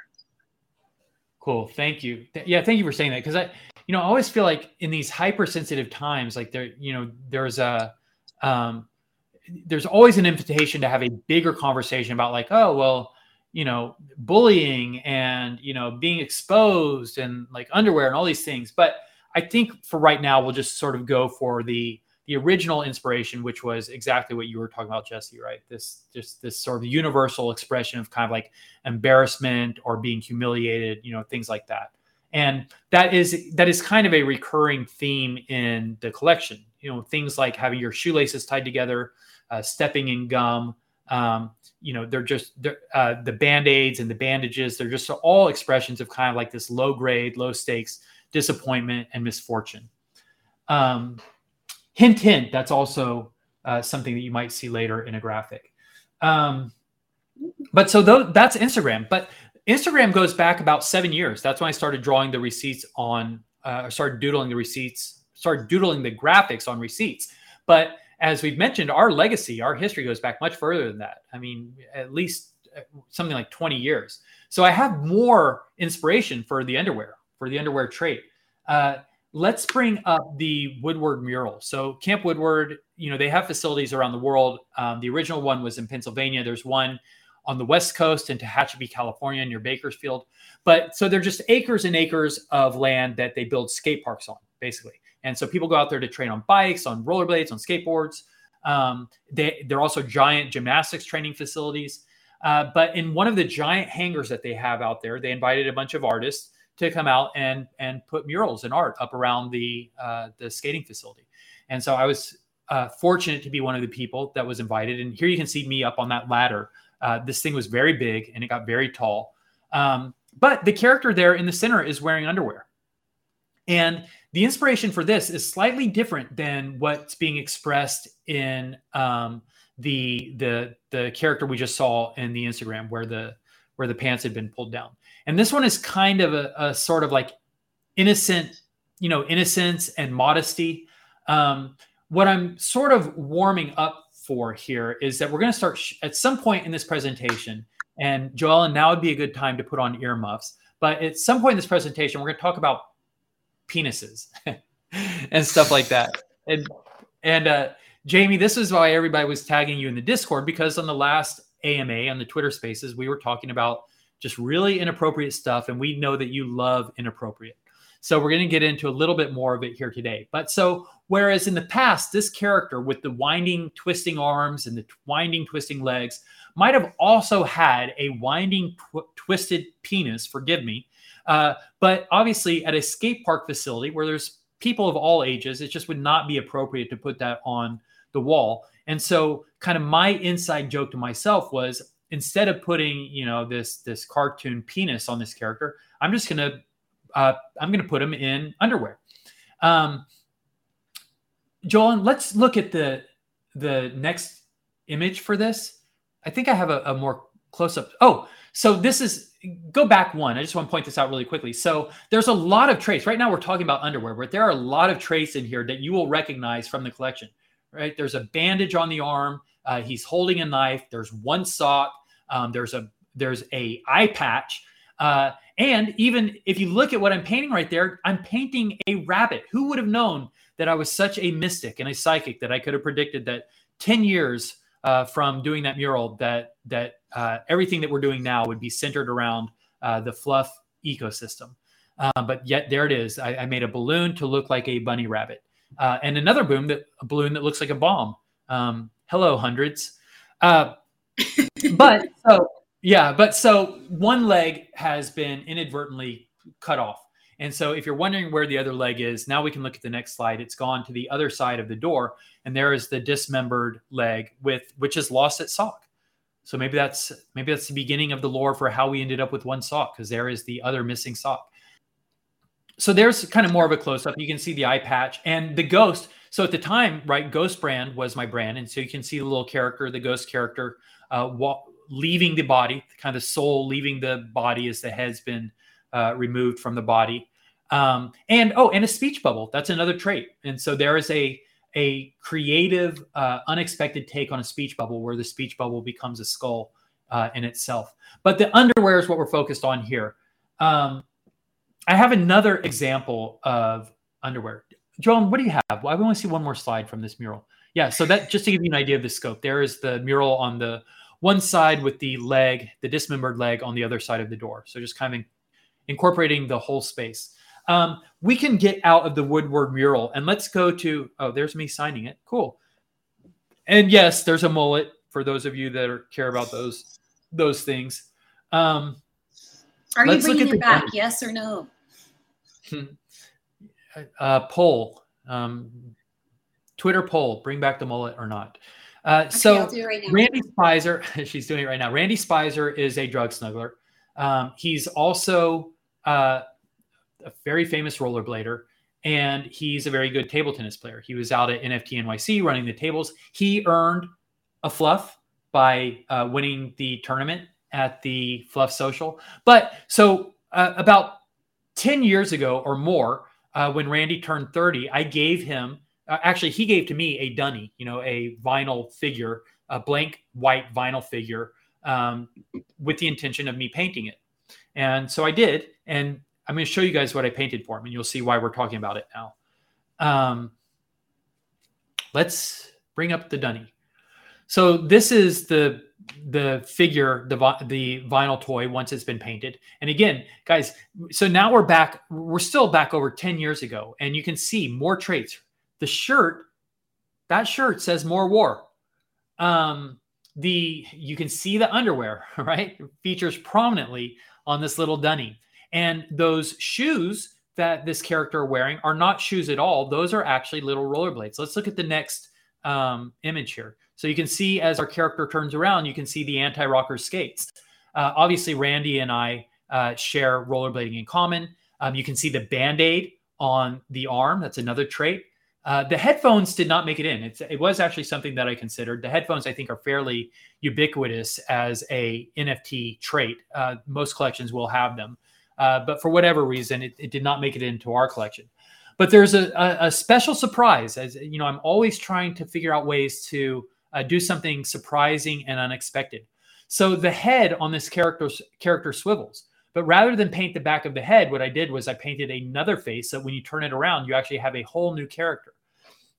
Cool. Thank you. Yeah, thank you for saying that because I, you know, I always feel like in these hypersensitive times, like there, you know, there's a, um, there's always an invitation to have a bigger conversation about like, oh, well, you know, bullying and you know being exposed and like underwear and all these things. But I think for right now, we'll just sort of go for the the original inspiration, which was exactly what you were talking about, Jesse, right? This just this sort of universal expression of kind of like embarrassment or being humiliated, you know, things like that. And that is that is kind of a recurring theme in the collection. You know, things like having your shoelaces tied together, uh, stepping in gum. Um, you know, they're just they're, uh, the band aids and the bandages. They're just all expressions of kind of like this low grade, low stakes disappointment and misfortune. Um, hint, hint. That's also uh, something that you might see later in a graphic. Um, but so th- that's Instagram. But Instagram goes back about seven years. That's when I started drawing the receipts on, uh, started doodling the receipts, started doodling the graphics on receipts. But as we've mentioned, our legacy, our history goes back much further than that. I mean, at least uh, something like 20 years. So I have more inspiration for the underwear, for the underwear trait. Uh, let's bring up the Woodward mural. So Camp Woodward, you know, they have facilities around the world. Um, the original one was in Pennsylvania. There's one on the West Coast in Tehachapi, California, near Bakersfield. But so they're just acres and acres of land that they build skate parks on, basically. And so people go out there to train on bikes, on rollerblades, on skateboards. Um, they, they're also giant gymnastics training facilities. Uh, but in one of the giant hangars that they have out there, they invited a bunch of artists to come out and and put murals and art up around the uh, the skating facility. And so I was uh, fortunate to be one of the people that was invited. And here you can see me up on that ladder. Uh, this thing was very big and it got very tall. Um, but the character there in the center is wearing underwear. And the inspiration for this is slightly different than what's being expressed in um, the the the character we just saw in the Instagram, where the where the pants had been pulled down. And this one is kind of a, a sort of like innocent, you know, innocence and modesty. Um, what I'm sort of warming up for here is that we're going to start sh- at some point in this presentation. And Joel, and now would be a good time to put on earmuffs. But at some point in this presentation, we're going to talk about penises and stuff like that. And and uh, Jamie, this is why everybody was tagging you in the Discord because on the last AMA on the Twitter Spaces, we were talking about just really inappropriate stuff, and we know that you love inappropriate. So we're going to get into a little bit more of it here today. But so whereas in the past, this character with the winding, twisting arms and the winding, twisting legs might have also had a winding, tw- twisted penis. Forgive me uh, but obviously, at a skate park facility where there's people of all ages, it just would not be appropriate to put that on the wall. And so, kind of my inside joke to myself was instead of putting, you know, this this cartoon penis on this character, I'm just gonna uh, I'm gonna put him in underwear. Um, Joel, let's look at the the next image for this. I think I have a, a more close up. Oh, so this is go back one. I just want to point this out really quickly. So there's a lot of traits. Right now we're talking about underwear, but there are a lot of traits in here that you will recognize from the collection. Right? There's a bandage on the arm. Uh, he's holding a knife. There's one sock. Um, there's a there's a eye patch. Uh, and even if you look at what I'm painting right there, I'm painting a rabbit. Who would have known that I was such a mystic and a psychic that I could have predicted that 10 years uh, from doing that mural that that uh, everything that we're doing now would be centered around uh, the fluff ecosystem. Uh, but yet there it is. I, I, made a balloon to look like a bunny rabbit, uh, and another boom that a balloon that looks like a bomb. Um, hello, hundreds. Uh, but so yeah, but so one leg has been inadvertently cut off. And so if you're wondering where the other leg is, now we can look at the next slide. It's gone to the other side of the door, and there is the dismembered leg with which is lost its sock. So maybe that's maybe that's the beginning of the lore for how we ended up with one sock because there is the other missing sock. So there's kind of more of a close up. You can see the eye patch and the ghost. So at the time, right, Ghost brand was my brand, and so you can see the little character, the ghost character, uh, wa- leaving the body, kind of soul leaving the body as the head's been uh, removed from the body. Um, and oh, and a speech bubble. That's another trait. And so there is a a creative, uh, unexpected take on a speech bubble where the speech bubble becomes a skull uh, in itself. But the underwear is what we're focused on here. Um, I have another example of underwear. Joan, what do you have? Well, I want to see one more slide from this mural. Yeah, so that just to give you an idea of the scope, there is the mural on the one side with the leg, the dismembered leg on the other side of the door. So just kind of incorporating the whole space. Um, we can get out of the Woodward mural and let's go to, oh, there's me signing it. Cool. And yes, there's a mullet for those of you that are, care about those those things. Um, are you bringing it back? Yes or no? Uh, poll, um, Twitter poll: bring back the mullet or not? Uh, okay, so right Randy Spicer, she's doing it right now. Randy Spicer is a drug smuggler. Um, he's also uh, a very famous rollerblader, and he's a very good table tennis player. He was out at NFT NYC running the tables. He earned a fluff by uh, winning the tournament at the Fluff Social. But so uh, about 10 years ago or more, uh, when Randy turned 30, I gave him, uh, actually, he gave to me a dunny, you know, a vinyl figure, a blank white vinyl figure um, with the intention of me painting it. And so I did. And I'm going to show you guys what I painted for him, and you'll see why we're talking about it now. Um, let's bring up the dunny. So this is the the figure, the the vinyl toy once it's been painted. And again, guys, so now we're back. We're still back over ten years ago, and you can see more traits. The shirt that shirt says more war. Um, the you can see the underwear, right? Features prominently on this little dunny. And those shoes that this character are wearing are not shoes at all. Those are actually little rollerblades. Let's look at the next um, image here. So you can see as our character turns around, you can see the anti-rocker skates. Uh, obviously, Randy and I uh, share rollerblading in common. Um, you can see the band-aid on the arm. That's another trait. Uh, the headphones did not make it in. It's, it was actually something that I considered. The headphones, I think, are fairly ubiquitous as a NFT trait. Uh, most collections will have them, uh, but for whatever reason, it, it, did not make it into our collection. But there's a, a, a, special surprise. As you know, I'm always trying to figure out ways to uh, do something surprising and unexpected. So the head on this character character swivels. But rather than paint the back of the head, what I did was I painted another face so when you turn it around, you actually have a whole new character.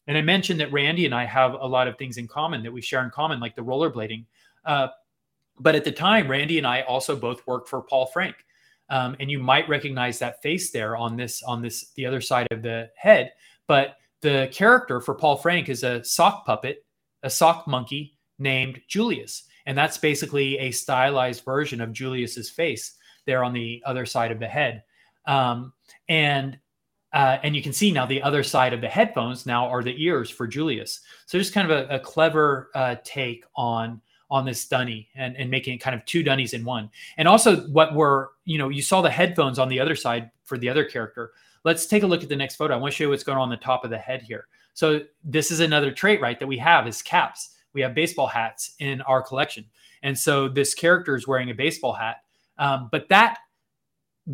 And I mentioned that Randy and I have a lot of things in common that we share in common, like the rollerblading. Uh, but at the time, Randy and I also both worked for Paul Frank. Um, and you might recognize that face there on this on this the other side of the head. But the character for Paul Frank is a sock puppet, a sock monkey named Julius, and that's basically a stylized version of Julius's face there on the other side of the head. Um, and uh, and you can see now the other side of the headphones now are the ears for Julius. So just kind of a, a clever uh, take on on this dunny and, and making it kind of two dunnies in one. And also what were, you know, you saw the headphones on the other side for the other character. Let's take a look at the next photo. I want to show you what's going on, on the top of the head here. So this is another trait, right, that we have is caps. We have baseball hats in our collection. And so this character is wearing a baseball hat um, but that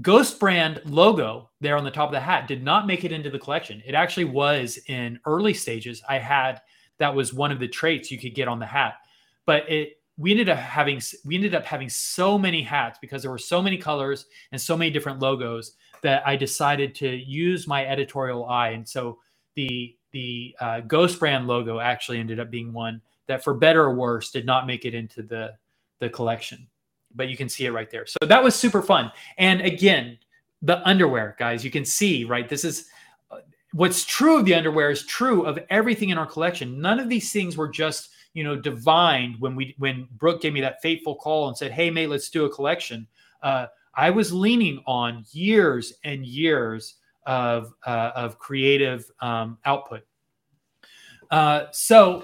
Ghost brand logo there on the top of the hat did not make it into the collection. It actually was in early stages. I had that was one of the traits you could get on the hat, but it we ended up having we ended up having so many hats because there were so many colors and so many different logos that I decided to use my editorial eye. And so the the uh, Ghost brand logo actually ended up being one that, for better or worse, did not make it into the the collection but you can see it right there. So that was super fun. And again, the underwear, guys, you can see, right? This is uh, what's true of the underwear is true of everything in our collection. None of these things were just, you know, divined when we when Brooke gave me that fateful call and said, "Hey, mate, let's do a collection." Uh, I was leaning on years and years of uh, of creative um, output. Uh, so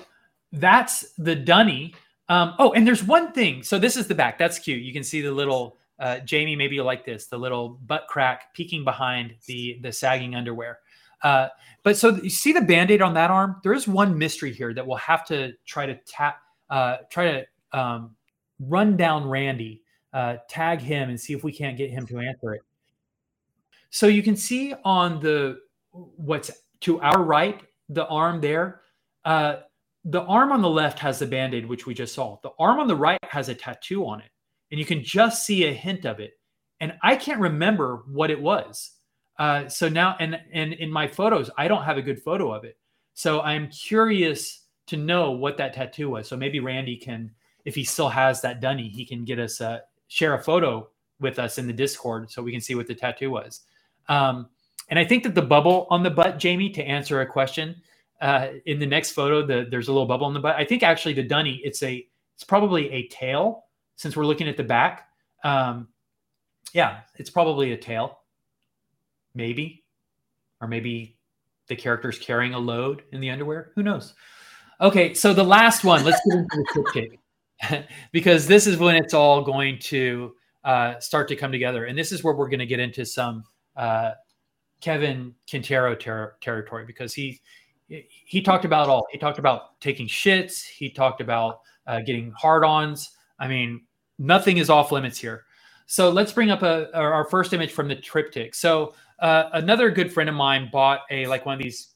that's the Dunny. Um, oh, and there's one thing. So this is the back. That's cute. You can see the little uh, Jamie. Maybe you like this. The little butt crack peeking behind the the sagging underwear. Uh, but so you see the band-aid on that arm. There is one mystery here that we'll have to try to tap, uh, try to um, run down Randy, uh, tag him, and see if we can't get him to answer it. So you can see on the what's to our right, the arm there. Uh, the arm on the left has the band-aid which we just saw the arm on the right has a tattoo on it and you can just see a hint of it and i can't remember what it was uh, so now and and in my photos i don't have a good photo of it so i'm curious to know what that tattoo was so maybe randy can if he still has that dunny he can get us uh, share a photo with us in the discord so we can see what the tattoo was um, and i think that the bubble on the butt jamie to answer a question uh, in the next photo, the, there's a little bubble in the butt. I think actually the dunny, it's a it's probably a tail since we're looking at the back. Um, yeah, it's probably a tail, maybe, or maybe the character's carrying a load in the underwear. Who knows? Okay, so the last one. Let's get into the quick kick because this is when it's all going to uh, start to come together, and this is where we're going to get into some uh, Kevin Quintero ter- territory because he he talked about all. He talked about taking shits. He talked about uh, getting hard-ons. I mean, nothing is off limits here. So let's bring up a, our first image from the triptych. So uh, another good friend of mine bought a like one of these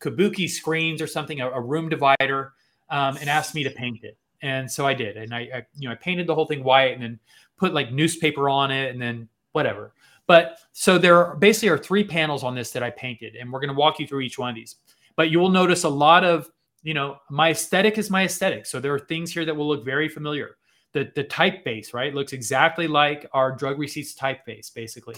kabuki screens or something, a, a room divider, um, and asked me to paint it. And so I did, and I, I, you know I painted the whole thing white, and then put like newspaper on it, and then whatever. But so there are, basically are three panels on this that I painted, and we're going to walk you through each one of these. But you will notice a lot of, you know, my aesthetic is my aesthetic. So there are things here that will look very familiar. The, the typeface, right, looks exactly like our drug receipts typeface, basically.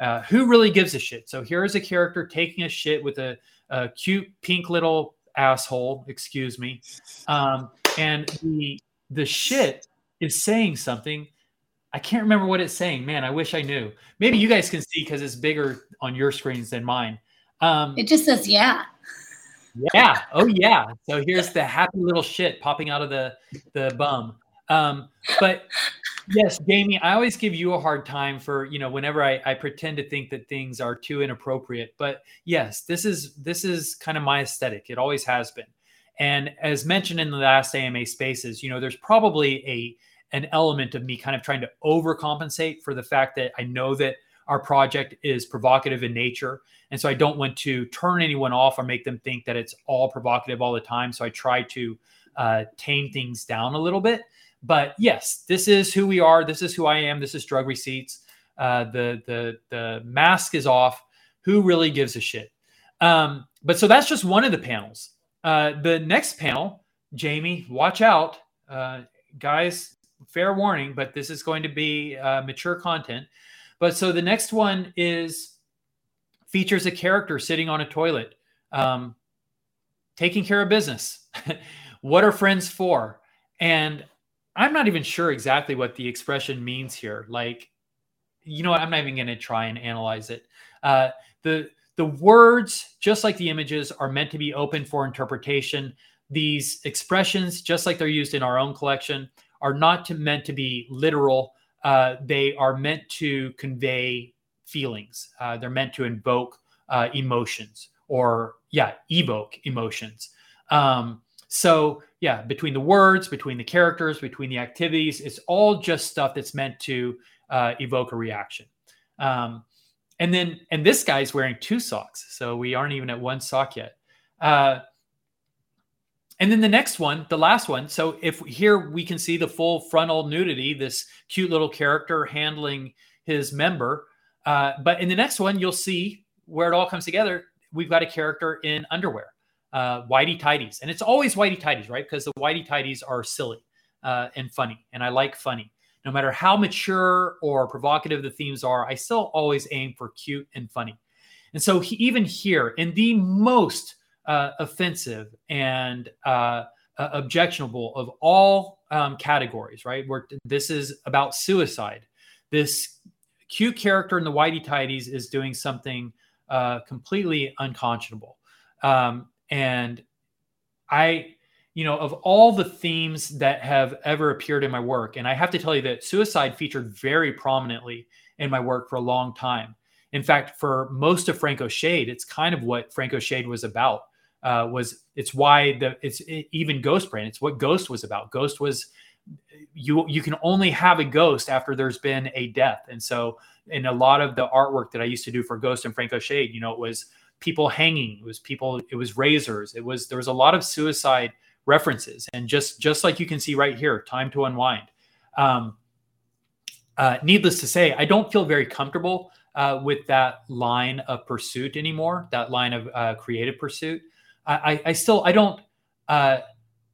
Uh, who really gives a shit? So here is a character taking a shit with a, a cute pink little asshole. Excuse me. Um, and the the shit is saying something. I can't remember what it's saying. Man, I wish I knew. Maybe you guys can see because it's bigger on your screens than mine. Um, It just says yeah. yeah. Oh yeah. So here's the happy little shit popping out of the the bum. Um, but yes, Jamie, I always give you a hard time for you know whenever I, I pretend to think that things are too inappropriate. But yes, this is this is kind of my aesthetic. It always has been. And as mentioned in the last AMA spaces, you know, there's probably a an element of me kind of trying to overcompensate for the fact that I know that our project is provocative in nature. And so I don't want to turn anyone off or make them think that it's all provocative all the time. So I try to uh, tame things down a little bit. But yes, this is who we are. This is who I am. This is drug receipts. Uh, the the the mask is off. Who really gives a shit? Um, but so that's just one of the panels. Uh, the next panel, Jamie, watch out, uh, guys. Fair warning, but this is going to be uh, mature content. But so the next one is features a character sitting on a toilet, um, taking care of business. what are friends for? And I'm not even sure exactly what the expression means here. Like, you know what? I'm not even going to try and analyze it. Uh, the the words, just like the images, are meant to be open for interpretation. These expressions, just like they're used in our own collection, are not to, meant to be literal. Uh, they are meant to convey feelings. Uh, they're meant to invoke uh, emotions, or yeah, evoke emotions. Um, so yeah, between the words, between the characters, between the activities, it's all just stuff that's meant to uh, evoke a reaction. Um, and then, and this guy's wearing two socks, so we aren't even at one sock yet. Uh, and then the next one, the last one. So if here we can see the full frontal nudity, this cute little character handling his member. Uh, but in the next one, you'll see where it all comes together. We've got a character in underwear, uh, whitey tidies, and it's always whitey tidies, right? Because the whitey tidies are silly uh, and funny, and I like funny. No matter how mature or provocative the themes are, I still always aim for cute and funny. And so he, even here, in the most uh, offensive and uh, uh, objectionable of all um, categories, right? Where this is about suicide. This cute character in the Whitey Tidies is doing something uh, completely unconscionable. Um, and I, you know, of all the themes that have ever appeared in my work, and I have to tell you that suicide featured very prominently in my work for a long time. In fact, for most of Franco Shade, it's kind of what Franco Shade was about. Uh, was it's why the it's it, even Ghost Brain. It's what Ghost was about. Ghost was you you can only have a ghost after there's been a death, and so in a lot of the artwork that I used to do for Ghost and Franco Shade, you know, it was people hanging, it was people, it was razors, it was there was a lot of suicide references, and just just like you can see right here, time to unwind. Um, uh, needless to say, I don't feel very comfortable uh, with that line of pursuit anymore. That line of uh, creative pursuit. I, I, still I don't uh,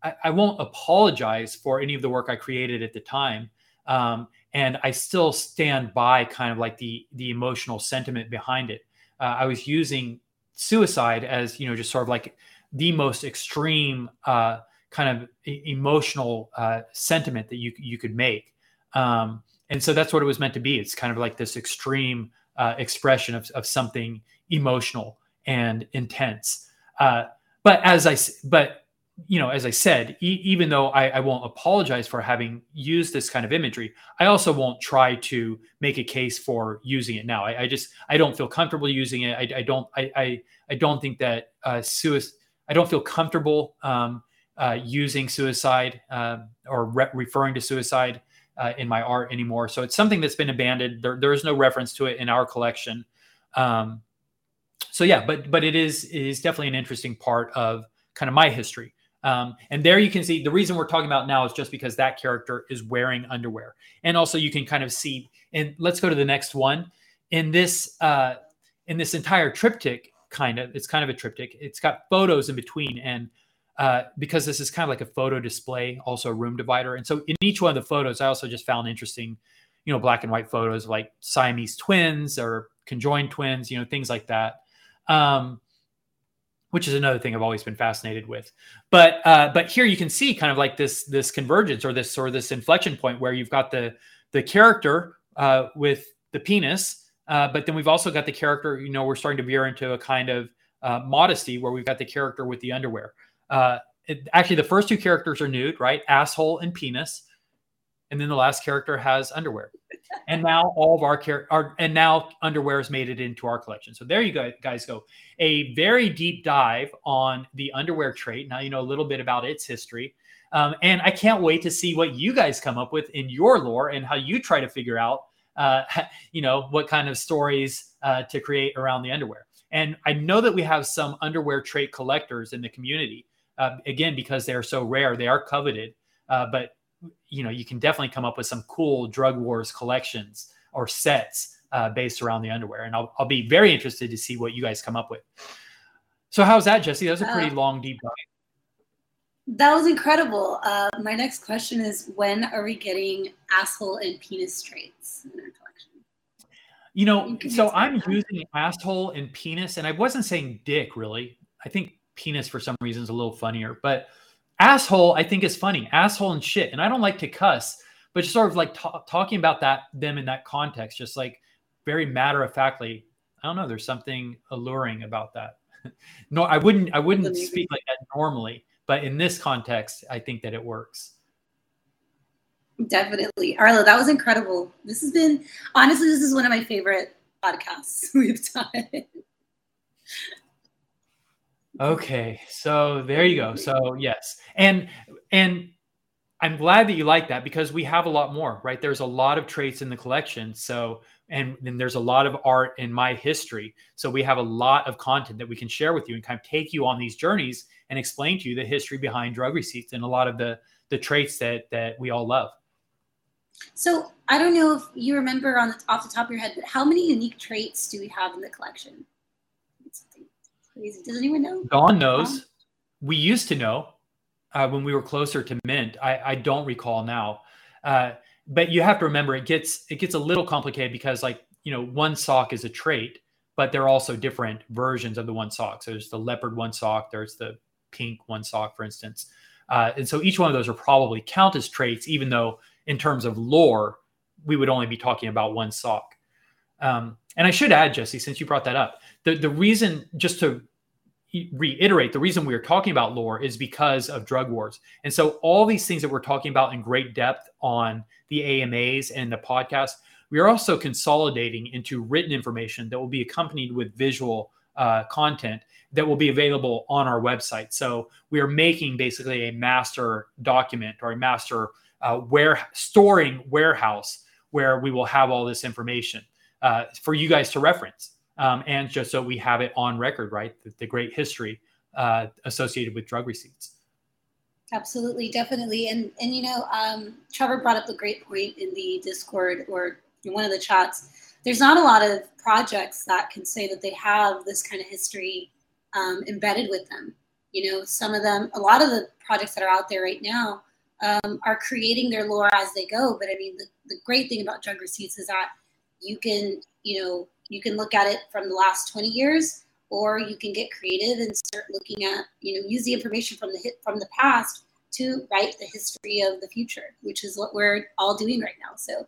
I, I, won't apologize for any of the work I created at the time, um, and I still stand by kind of like the the emotional sentiment behind it. Uh, I was using suicide as you know just sort of like the most extreme uh, kind of emotional sentiment that you you could make. Um, and so that's what it was meant to be. It's kind of like this extreme uh, expression of, of something emotional and intense. Uh, but as I, but you know, as I said, e- even though I, I, won't apologize for having used this kind of imagery, I also won't try to make a case for using it now. I, I just I don't feel comfortable using it. I, I don't I, I, I don't think that uh, suicide. I don't feel comfortable um, uh, using suicide uh, or re- referring to suicide uh, in my art anymore. So it's something that's been abandoned. There, there is no reference to it in our collection. Um, so yeah, but but it is it is definitely an interesting part of kind of my history. Um, and there you can see the reason we're talking about now is just because that character is wearing underwear, and also you can kind of see. And let's go to the next one. In this uh, in this entire triptych, kind of it's kind of a triptych. It's got photos in between, and uh, because this is kind of like a photo display, also a room divider. And so in each one of the photos, I also just found interesting, you know, black and white photos like Siamese twins or conjoined twins, you know, things like that. Um, which is another thing I've always been fascinated with. But uh, but here you can see kind of like this this convergence or this or this inflection point where you've got the the character uh, with the penis, uh, but then we've also got the character. You know, we're starting to veer into a kind of uh, modesty where we've got the character with the underwear. Uh, it, actually, the first two characters are nude, right? Asshole and penis, and then the last character has underwear and now all of our our and now underwear has made it into our collection so there you go guys go a very deep dive on the underwear trait now you know a little bit about its history um, and i can't wait to see what you guys come up with in your lore and how you try to figure out uh, you know what kind of stories uh, to create around the underwear. And i know that we have some underwear trait collectors in the community uh, again because they're so rare they are coveted uh, but you know you can definitely come up with some cool drug wars collections or sets uh, based around the underwear. And I'll, I'll be very interested to see what you guys come up with. So how's that jesse? That was a pretty uh, long deep dive that was incredible. Uh, my next question is when are we getting asshole and penis traits in our collection? You know so i'm that. using asshole and penis and i wasn't saying dick really. I think penis for some reason is a little funnier but asshole i think is funny. Asshole and shit and i don't like to cuss but just sort of like t- talking about that them in that context just like very matter of factly i don't know there's something alluring about that. No i wouldn't i wouldn't speak like that normally but in this context i think that it works definitely arlo that was incredible this has been honestly this is one of my favorite podcasts we've done Okay, so there you go. So yes, and and I'm glad that you like that because we have a lot more, right? There's a lot of traits in the collection. So and then there's a lot of art in my history. So we have a lot of content that we can share with you and kind of take you on these journeys and explain to you the history behind drug receipts and a lot of the the traits that that we all love. So I don't know if you remember on the off the top of your head, but how many unique traits do we have in the collection? Does anyone know? Dawn knows. We used to know uh, when we were closer to mint. I, I don't recall now. Uh, but you have to remember it gets it gets a little complicated because like you know one sock is a trait, but there are also different versions of the one sock. So there's the leopard one sock. There's the pink one sock, for instance. Uh, and so each one of those are probably count as traits, even though in terms of lore, we would only be talking about one sock. Um, and I should add, Jesse, since you brought that up, the the reason just to reiterate the reason we are talking about lore is because of drug wars and so all these things that we're talking about in great depth on the amas and the podcast we are also consolidating into written information that will be accompanied with visual uh, content that will be available on our website so we are making basically a master document or a master uh, where storing warehouse where we will have all this information uh, for you guys to reference um, and just so we have it on record, right? The, the great history uh, associated with drug receipts. Absolutely, definitely, and and you know, um, Trevor brought up a great point in the Discord or in one of the chats. There's not a lot of projects that can say that they have this kind of history um, embedded with them. You know, some of them, a lot of the projects that are out there right now um, are creating their lore as they go. But I mean, the, the great thing about drug receipts is that you can, you know, you can look at it from the last 20 years or you can get creative and start looking at you know use the information from the hit from the past to write the history of the future which is what we're all doing right now so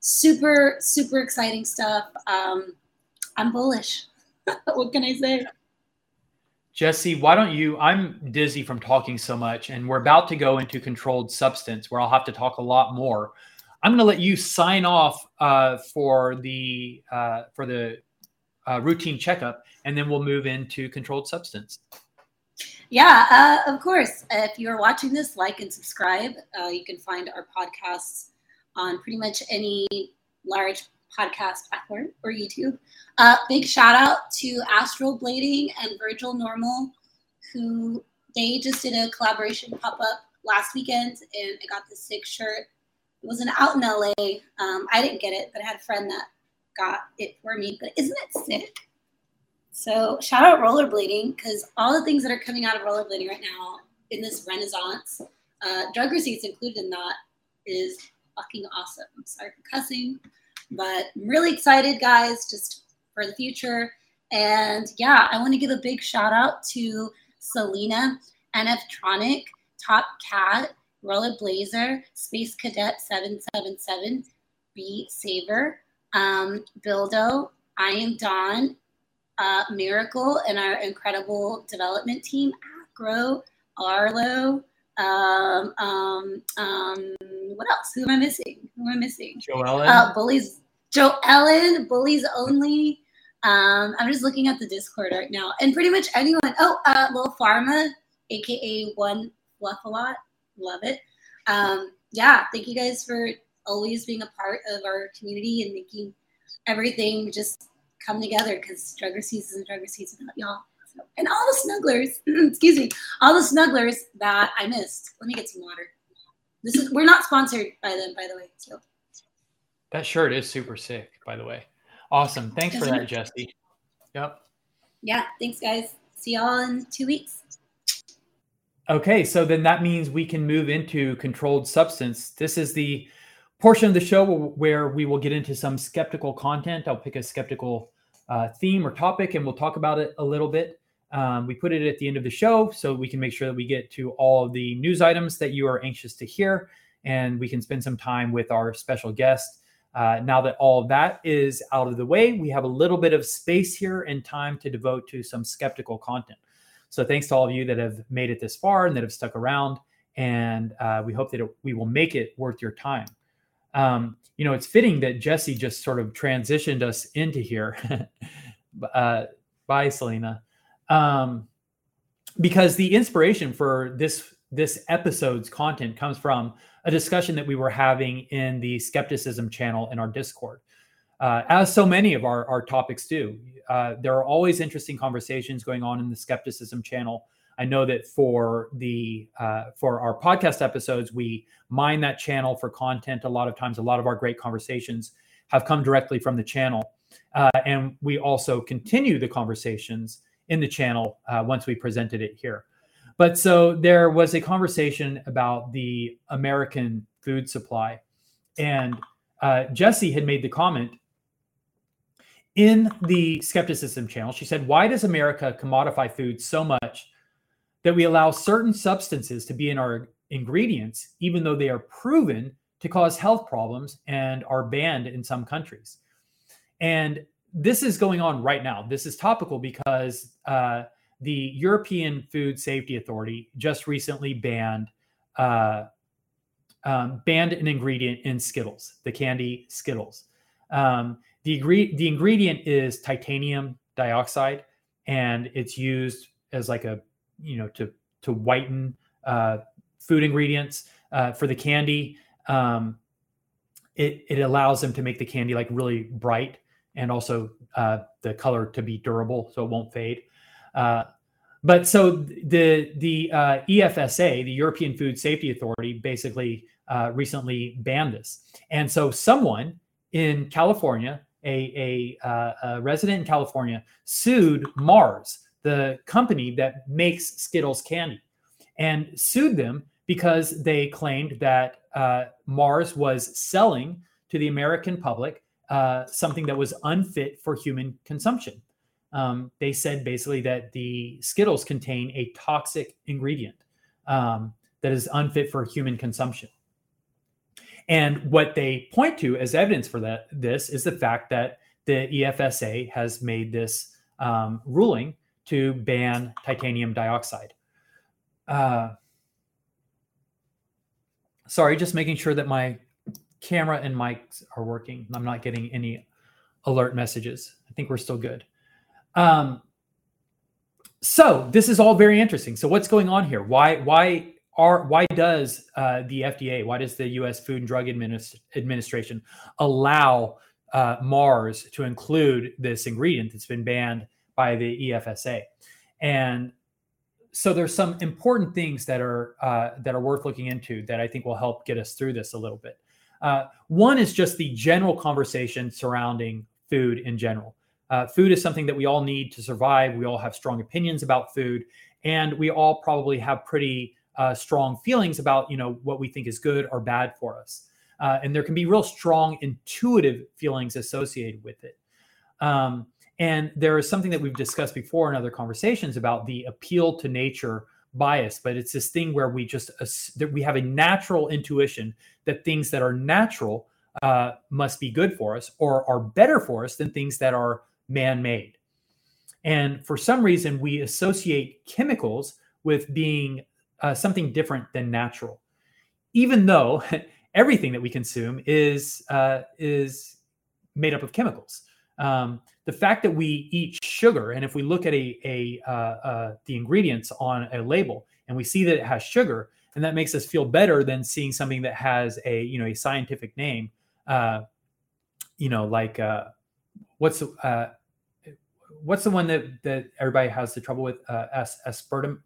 super super exciting stuff um, i'm bullish what can i say Jesse, why don't you? I'm dizzy from talking so much, and we're about to go into controlled substance where I'll have to talk a lot more. I'm going to let you sign off uh, for the uh, for the uh, routine checkup, and then we'll move into controlled substance. Yeah, uh, of course. If you're watching this, like and subscribe. Uh, you can find our podcasts on pretty much any large podcast platform or YouTube. Uh, big shout out to Astral Blading and Virgil Normal, who they just did a collaboration pop up last weekend, and I got the sick shirt it wasn't out in LA. Um, I didn't get it, but I had a friend that got it for me. But isn't it sick? So shout out rollerblading because all the things that are coming out of rollerblading right now in this renaissance, uh, drug receipts included in that, is fucking awesome. Sorry for cussing, but I'm really excited, guys, just for the future. And yeah, I want to give a big shout out to Selena, NFtronic, Top Cat, Rolla Blazer, Space Cadet 777, B Saver, um, Bildo, I am Dawn, uh, Miracle, and our incredible development team, Acro, Arlo, um, um, um, what else? Who am I missing? Who am I missing? Joellen. Uh, bullies, Joe Ellen, bullies only. Um, I'm just looking at the Discord right now, and pretty much anyone. Oh, uh, Lil Pharma, aka One Fluff a Lot, love it. Um, yeah, thank you guys for always being a part of our community and making everything just come together because drug receipts and drug receipts about y'all. So, and all the snugglers, excuse me, all the snugglers that I missed. Let me get some water. This is we're not sponsored by them, by the way. So that shirt is super sick, by the way. Awesome. Thanks for that, Jesse. Yep. Yeah. Thanks, guys. See y'all in two weeks. Okay, so then that means we can move into controlled substance. This is the portion of the show where we will get into some skeptical content. I'll pick a skeptical uh, theme or topic and we'll talk about it a little bit. Um, we put it at the end of the show so we can make sure that we get to all of the news items that you are anxious to hear and we can spend some time with our special guest. Uh, now that all of that is out of the way, we have a little bit of space here and time to devote to some skeptical content. So thanks to all of you that have made it this far and that have stuck around. And uh, we hope that it, we will make it worth your time um, you know, it's fitting that Jesse just sort of transitioned us into here. uh, bye, Selena. Um, because the inspiration for this this episode's content comes from a discussion that we were having in the skepticism channel in our Discord. Uh, as so many of our, our topics do, uh, there are always interesting conversations going on in the skepticism channel I know that for the uh, for our podcast episodes, we mine that channel for content. A lot of times, a lot of our great conversations have come directly from the channel, uh, and we also continue the conversations in the channel uh, once we presented it here. But so there was a conversation about the American food supply, and uh, Jesse had made the comment in the skepticism channel. She said, "Why does America commodify food so much?" that we allow certain substances to be in our ingredients, even though they are proven to cause health problems and are banned in some countries. And this is going on right now. This is topical because uh, the European Food Safety Authority just recently banned uh, um, banned an ingredient in Skittles, the candy Skittles. Um, the, agree- the ingredient is titanium dioxide, and it's used as like a you know to to whiten uh, food ingredients uh, for the candy. Um, it it allows them to make the candy like really bright and also uh, the color to be durable, so it won't fade. Uh, but so the the uh, EFSA, the European Food Safety Authority, basically uh, recently banned this, and so someone in California, a, a, a resident in California, sued Mars the company that makes Skittles candy, and sued them because they claimed that uh, Mars was selling to the American public uh, something that was unfit for human consumption. Um, they said basically that the Skittles contain a toxic ingredient um, that is unfit for human consumption. And what they point to as evidence for that this is the fact that the EFSA has made this um, ruling to ban titanium dioxide. Uh, sorry, just making sure that my camera and mics are working. I'm not getting any alert messages. I think we're still good. Um, so this is all very interesting. So what's going on here? Why why are why does uh, the FDA, why does the U.S. Food and Drug Administ- Administration allow uh, Mars to include this ingredient that's been banned by the EFSA. And so there's some important things that are uh, that are worth looking into that I think will help get us through this a little bit. Uh, one is just the general conversation surrounding food in general. Uh, food is something that we all need to survive. We all have strong opinions about food, and we all probably have pretty uh, strong feelings about you know what we think is good or bad for us. Uh, and there can be real strong intuitive feelings associated with it. Um, And there is something that we've discussed before in other conversations about the appeal to nature bias, but it's this thing where we just that we have a natural intuition that things that are natural uh, must be good for us or are better for us than things that are man-made. And for some reason, we associate chemicals with being uh, something different than natural, even though everything that we consume is uh, is made up of chemicals. Um, the fact that we eat sugar, and if we look at a, a uh, uh, the ingredients on a label and we see that it has sugar, and that makes us feel better than seeing something that has a you know a scientific name, uh, you know like uh, what's uh, what's the one that that everybody has the trouble with uh, as aspartame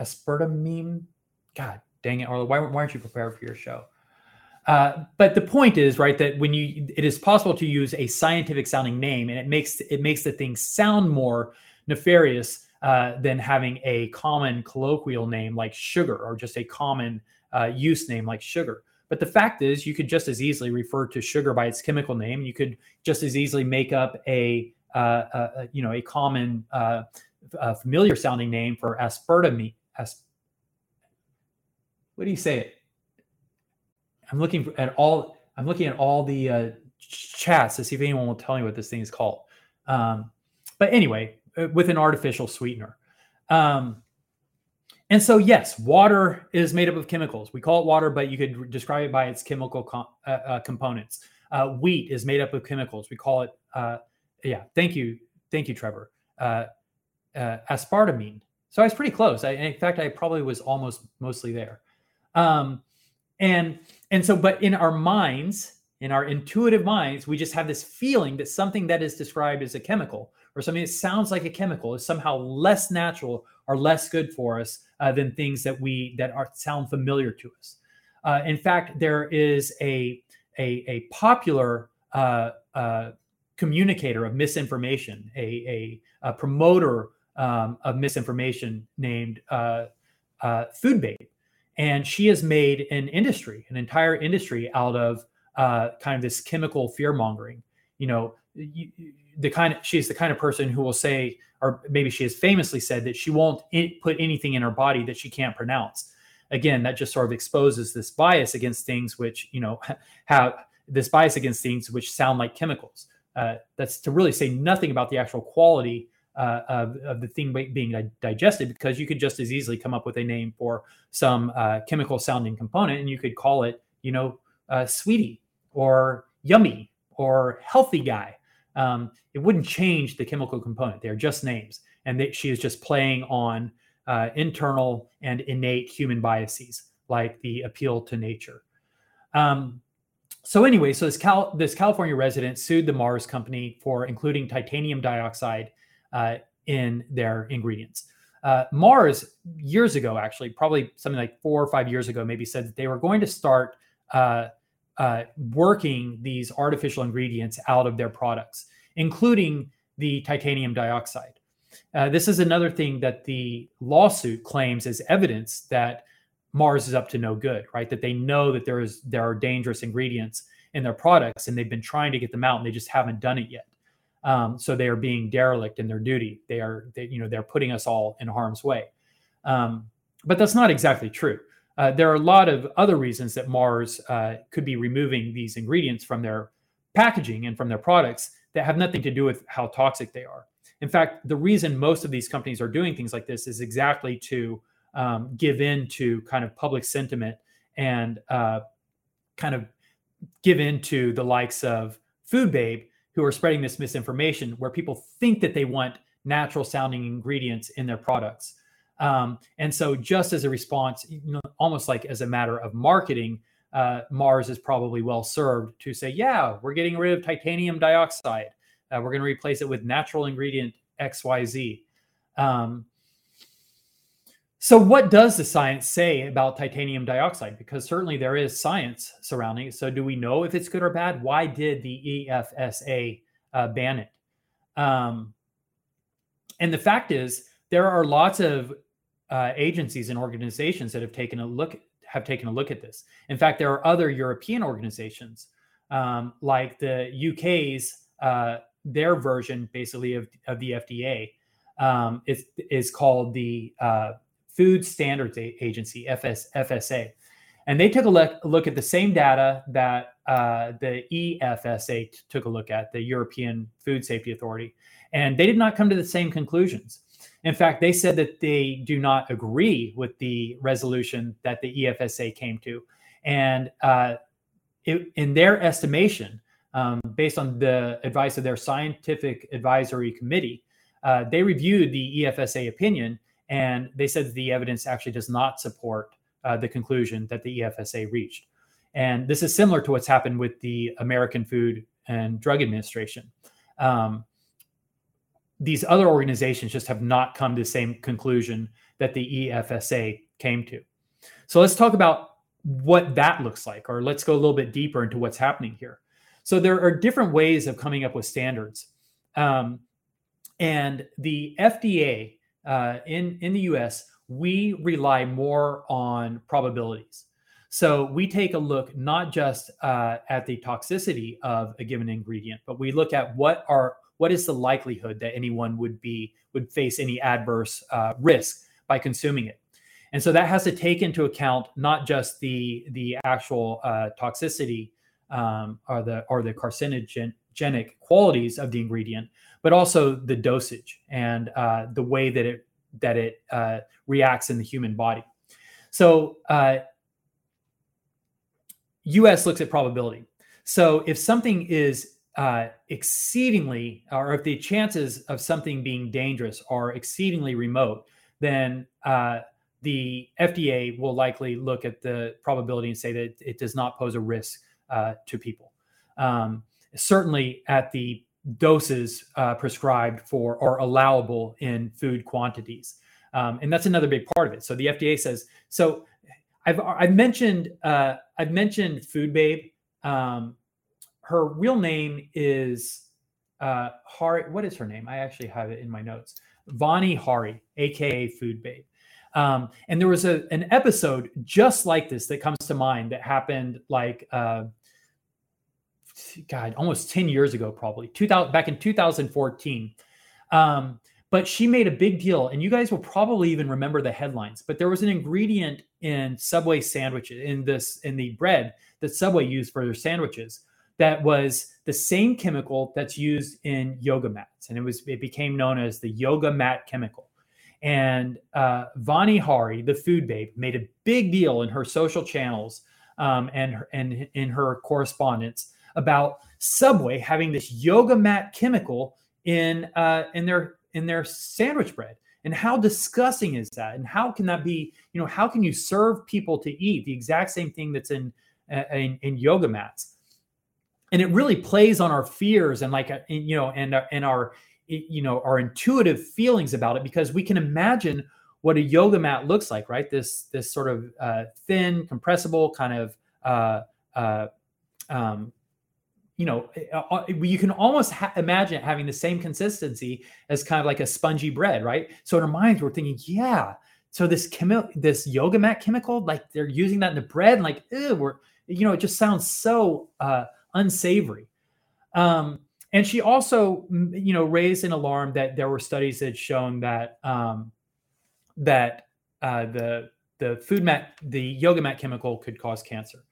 aspartame. God dang it, Arlo, why, why aren't you prepared for your show? Uh, but the point is, right, that when you, it is possible to use a scientific sounding name, and it makes it makes the thing sound more nefarious uh, than having a common colloquial name like sugar, or just a common uh, use name like sugar. But the fact is, you could just as easily refer to sugar by its chemical name. You could just as easily make up a, uh, a you know a common uh, familiar sounding name for aspartame. As, what do you say it? I'm looking at all. I'm looking at all the uh, chats to see if anyone will tell me what this thing is called. Um, but anyway, uh, with an artificial sweetener. Um, and so, yes, water is made up of chemicals. We call it water, but you could describe it by its chemical com- uh, uh, components. Uh, wheat is made up of chemicals. We call it, uh, yeah. Thank you, thank you, Trevor. Uh, aspartame. So I was pretty close. I, in fact, I probably was almost mostly there. Um, and and so but in our minds in our intuitive minds we just have this feeling that something that is described as a chemical or something that sounds like a chemical is somehow less natural or less good for us uh, than things that we that are sound familiar to us. Uh, in fact there is a a, a popular uh, uh communicator of misinformation a, a, a promoter um, of misinformation named uh, uh, food babe and she has made an industry, an entire industry out of uh, kind of this chemical fear mongering. You know, you, the kind of she's the kind of person who will say, or maybe she has famously said that she won't put anything in her body that she can't pronounce. Again, that just sort of exposes this bias against things which you know have this bias against things which sound like chemicals. Uh, that's to really say nothing about the actual quality uh, of, of, the thing being digested because you could just as easily come up with a name for some uh, chemical sounding component and you could call it, you know, uh, sweetie or yummy or healthy guy. Um, it wouldn't change the chemical component. They're just names. And that she is just playing on uh, internal and innate human biases like the appeal to nature. Um, so anyway, so this, Cal- this California resident sued the Mars company for including titanium dioxide uh, in their ingredients. Uh, Mars, years ago, actually, probably something like four or five years ago, maybe said that they were going to start uh, uh, working these artificial ingredients out of their products, including the titanium dioxide. Uh, this is another thing that the lawsuit claims as evidence that Mars is up to no good, right? That they know that there is there are dangerous ingredients in their products, and they've been trying to get them out, and they just haven't done it yet. Um, so they are being derelict in their duty. They are, they, you know, they're putting us all in harm's way. Um, but that's not exactly true. Uh, there are a lot of other reasons that Mars uh, could be removing these ingredients from their packaging and from their products that have nothing to do with how toxic they are. In fact, the reason most of these companies are doing things like this is exactly to um, give in to kind of public sentiment and uh, kind of give in to the likes of Food Babe who are spreading this misinformation where people think that they want natural sounding ingredients in their products. Um, and so, just as a response, you know, almost like as a matter of marketing, uh, Mars is probably well served to say, yeah, we're getting rid of titanium dioxide. Uh, we're going to replace it with natural ingredient XYZ. Um, so, what does the science say about titanium dioxide? Because certainly there is science surrounding it. So, do we know if it's good or bad? Why did the EFSA uh, ban it? Um, and the fact is, there are lots of uh, agencies and organizations that have taken a look have taken a look at this. In fact, there are other European organizations um, like the UK's uh, their version, basically of, of the FDA, um, is is called the uh, Food Standards Agency (FS FSA), and they took a look look at the same data that uh, the EFSA t- took a look at, the European Food Safety Authority, and they did not come to the same conclusions. In fact, they said that they do not agree with the resolution that the EFSA came to. And uh, it, in their estimation, um, based on the advice of their scientific advisory committee, uh, they reviewed the EFSA opinion and they said that the evidence actually does not support uh, the conclusion that the EFSA reached. And this is similar to what's happened with the American Food and Drug Administration. Um, these other organizations just have not come to the same conclusion that the EFSA came to. So let's talk about what that looks like, or let's go a little bit deeper into what's happening here. So there are different ways of coming up with standards. Um, and the FDA uh, in, in the US, we rely more on probabilities. So we take a look not just uh, at the toxicity of a given ingredient, but we look at what are what is the likelihood that anyone would be would face any adverse uh, risk by consuming it and so that has to take into account not just the the actual uh, toxicity um, or the or the carcinogenic qualities of the ingredient but also the dosage and uh, the way that it that it uh, reacts in the human body so us uh, looks at probability so if something is uh, exceedingly, or if the chances of something being dangerous are exceedingly remote, then uh, the FDA will likely look at the probability and say that it does not pose a risk uh, to people. Um, certainly at the doses uh, prescribed for or allowable in food quantities. Um, and that's another big part of it. So the FDA says, so I've, I've mentioned, uh, I've mentioned Food Babe. Um, her real name is uh, Hari. What is her name? I actually have it in my notes. Vani Hari, aka Food Babe. Um, and there was a, an episode just like this that comes to mind that happened like uh, God, almost 10 years ago, probably 2000 back in 2014. Um, but she made a big deal, and you guys will probably even remember the headlines. But there was an ingredient in Subway sandwiches in this in the bread that Subway used for their sandwiches that was the same chemical that's used in yoga mats, and it was it became known as the yoga mat chemical. And uh, Vani Hari, the food babe, made a big deal in her social channels um, and and in her correspondence about Subway having this yoga mat chemical in uh, in their in their sandwich bread. And how disgusting is that? And how can that be? You know, how can you serve people to eat the exact same thing that's in uh, in, in yoga mats? and it really plays on our fears and like uh, you know and uh, and our you know our intuitive feelings about it because we can imagine what a yoga mat looks like right this this sort of uh, thin compressible kind of uh, uh, um, you know uh, you can almost ha- imagine having the same consistency as kind of like a spongy bread right so in our minds we're thinking yeah so this chemi- this yoga mat chemical like they're using that in the bread and like we're you know it just sounds so uh unsavory. Um, and she also, you know, raised an alarm that there were studies that shown that um, that uh, the the food mat, the yoga mat chemical could cause cancer.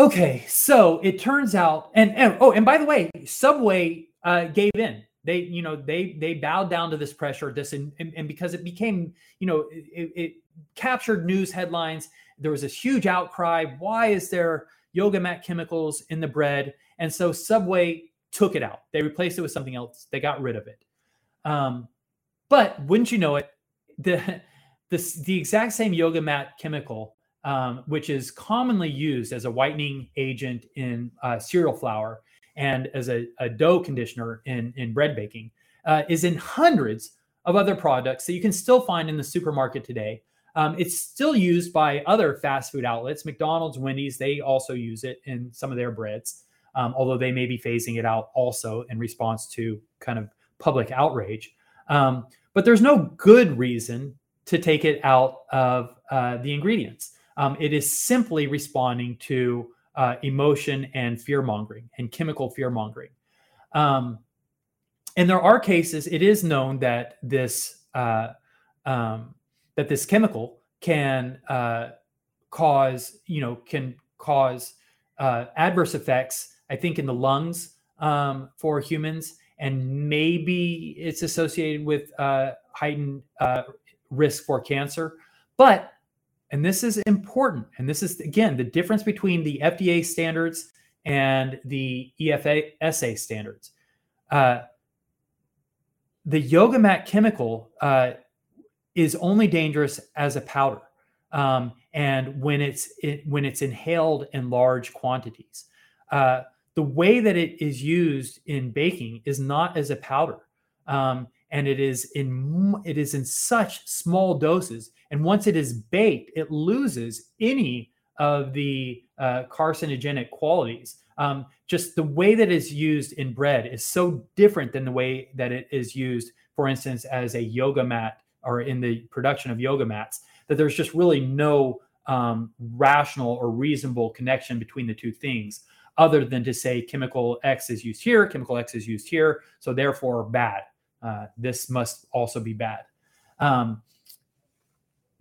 Okay, so it turns out, and, and oh, and by the way, Subway uh, gave in. They, you know, they they bowed down to this pressure. This and, and, and because it became, you know, it, it captured news headlines. There was this huge outcry. Why is there yoga mat chemicals in the bread. And so Subway took it out. They replaced it with something else. They got rid of it. Um, but wouldn't you know it, the, the, the exact same yoga mat chemical, um, which is commonly used as a whitening agent in uh, cereal flour and as a, a, dough conditioner in, in bread baking, uh, is in hundreds of other products that you can still find in the supermarket today. Um, it's still used by other fast food outlets, McDonald's, Wendy's. They also use it in some of their breads, um, although they may be phasing it out also in response to kind of public outrage. Um, but there's no good reason to take it out of uh, the ingredients. Um, it is simply responding to uh, emotion and fear mongering and chemical fear mongering. Um, and there are cases. It is known that this uh, um, that this chemical can uh, cause you know can cause uh, adverse effects. I think in the lungs um, for humans, and maybe it's associated with uh, heightened uh, risk for cancer. But and this is important, and this is again the difference between the FDA standards and the EFA EFSA standards. Uh, the yoga mat chemical uh, is only dangerous as a powder, um, and when it's it, when it's inhaled in large quantities. Uh, the way that it is used in baking is not as a powder, um, and it is in it is in such small doses. And once it is baked, it loses any of the uh, carcinogenic qualities. Um, just the way that it's used in bread is so different than the way that it is used, for instance, as a yoga mat or in the production of yoga mats, that there's just really no um, rational or reasonable connection between the two things other than to say chemical X is used here, chemical X is used here, so therefore bad. Uh, this must also be bad. Um,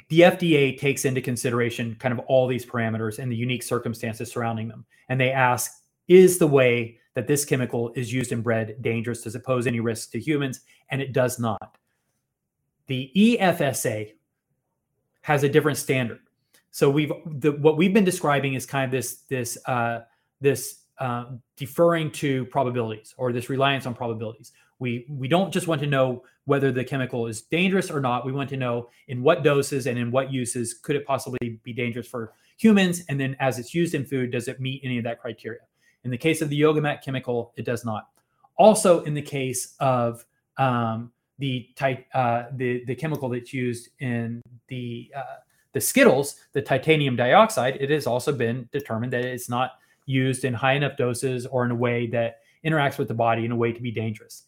the FDA takes into consideration kind of all these parameters and the unique circumstances surrounding them. And they ask, is the way that this chemical is used in bread dangerous? Does it pose any risk to humans? And it does not. The EFSA has a different standard. So we've the, what we've been describing is kind of this this uh, this uh, deferring to probabilities or this reliance on probabilities. We we don't just want to know whether the chemical is dangerous or not. We want to know in what doses and in what uses could it possibly be dangerous for humans, and then as it's used in food, does it meet any of that criteria? In the case of the yoga mat chemical, it does not. Also, in the case of um, the, uh, the the chemical that's used in the uh, the Skittles, the titanium dioxide, it has also been determined that it's not used in high enough doses or in a way that interacts with the body in a way to be dangerous.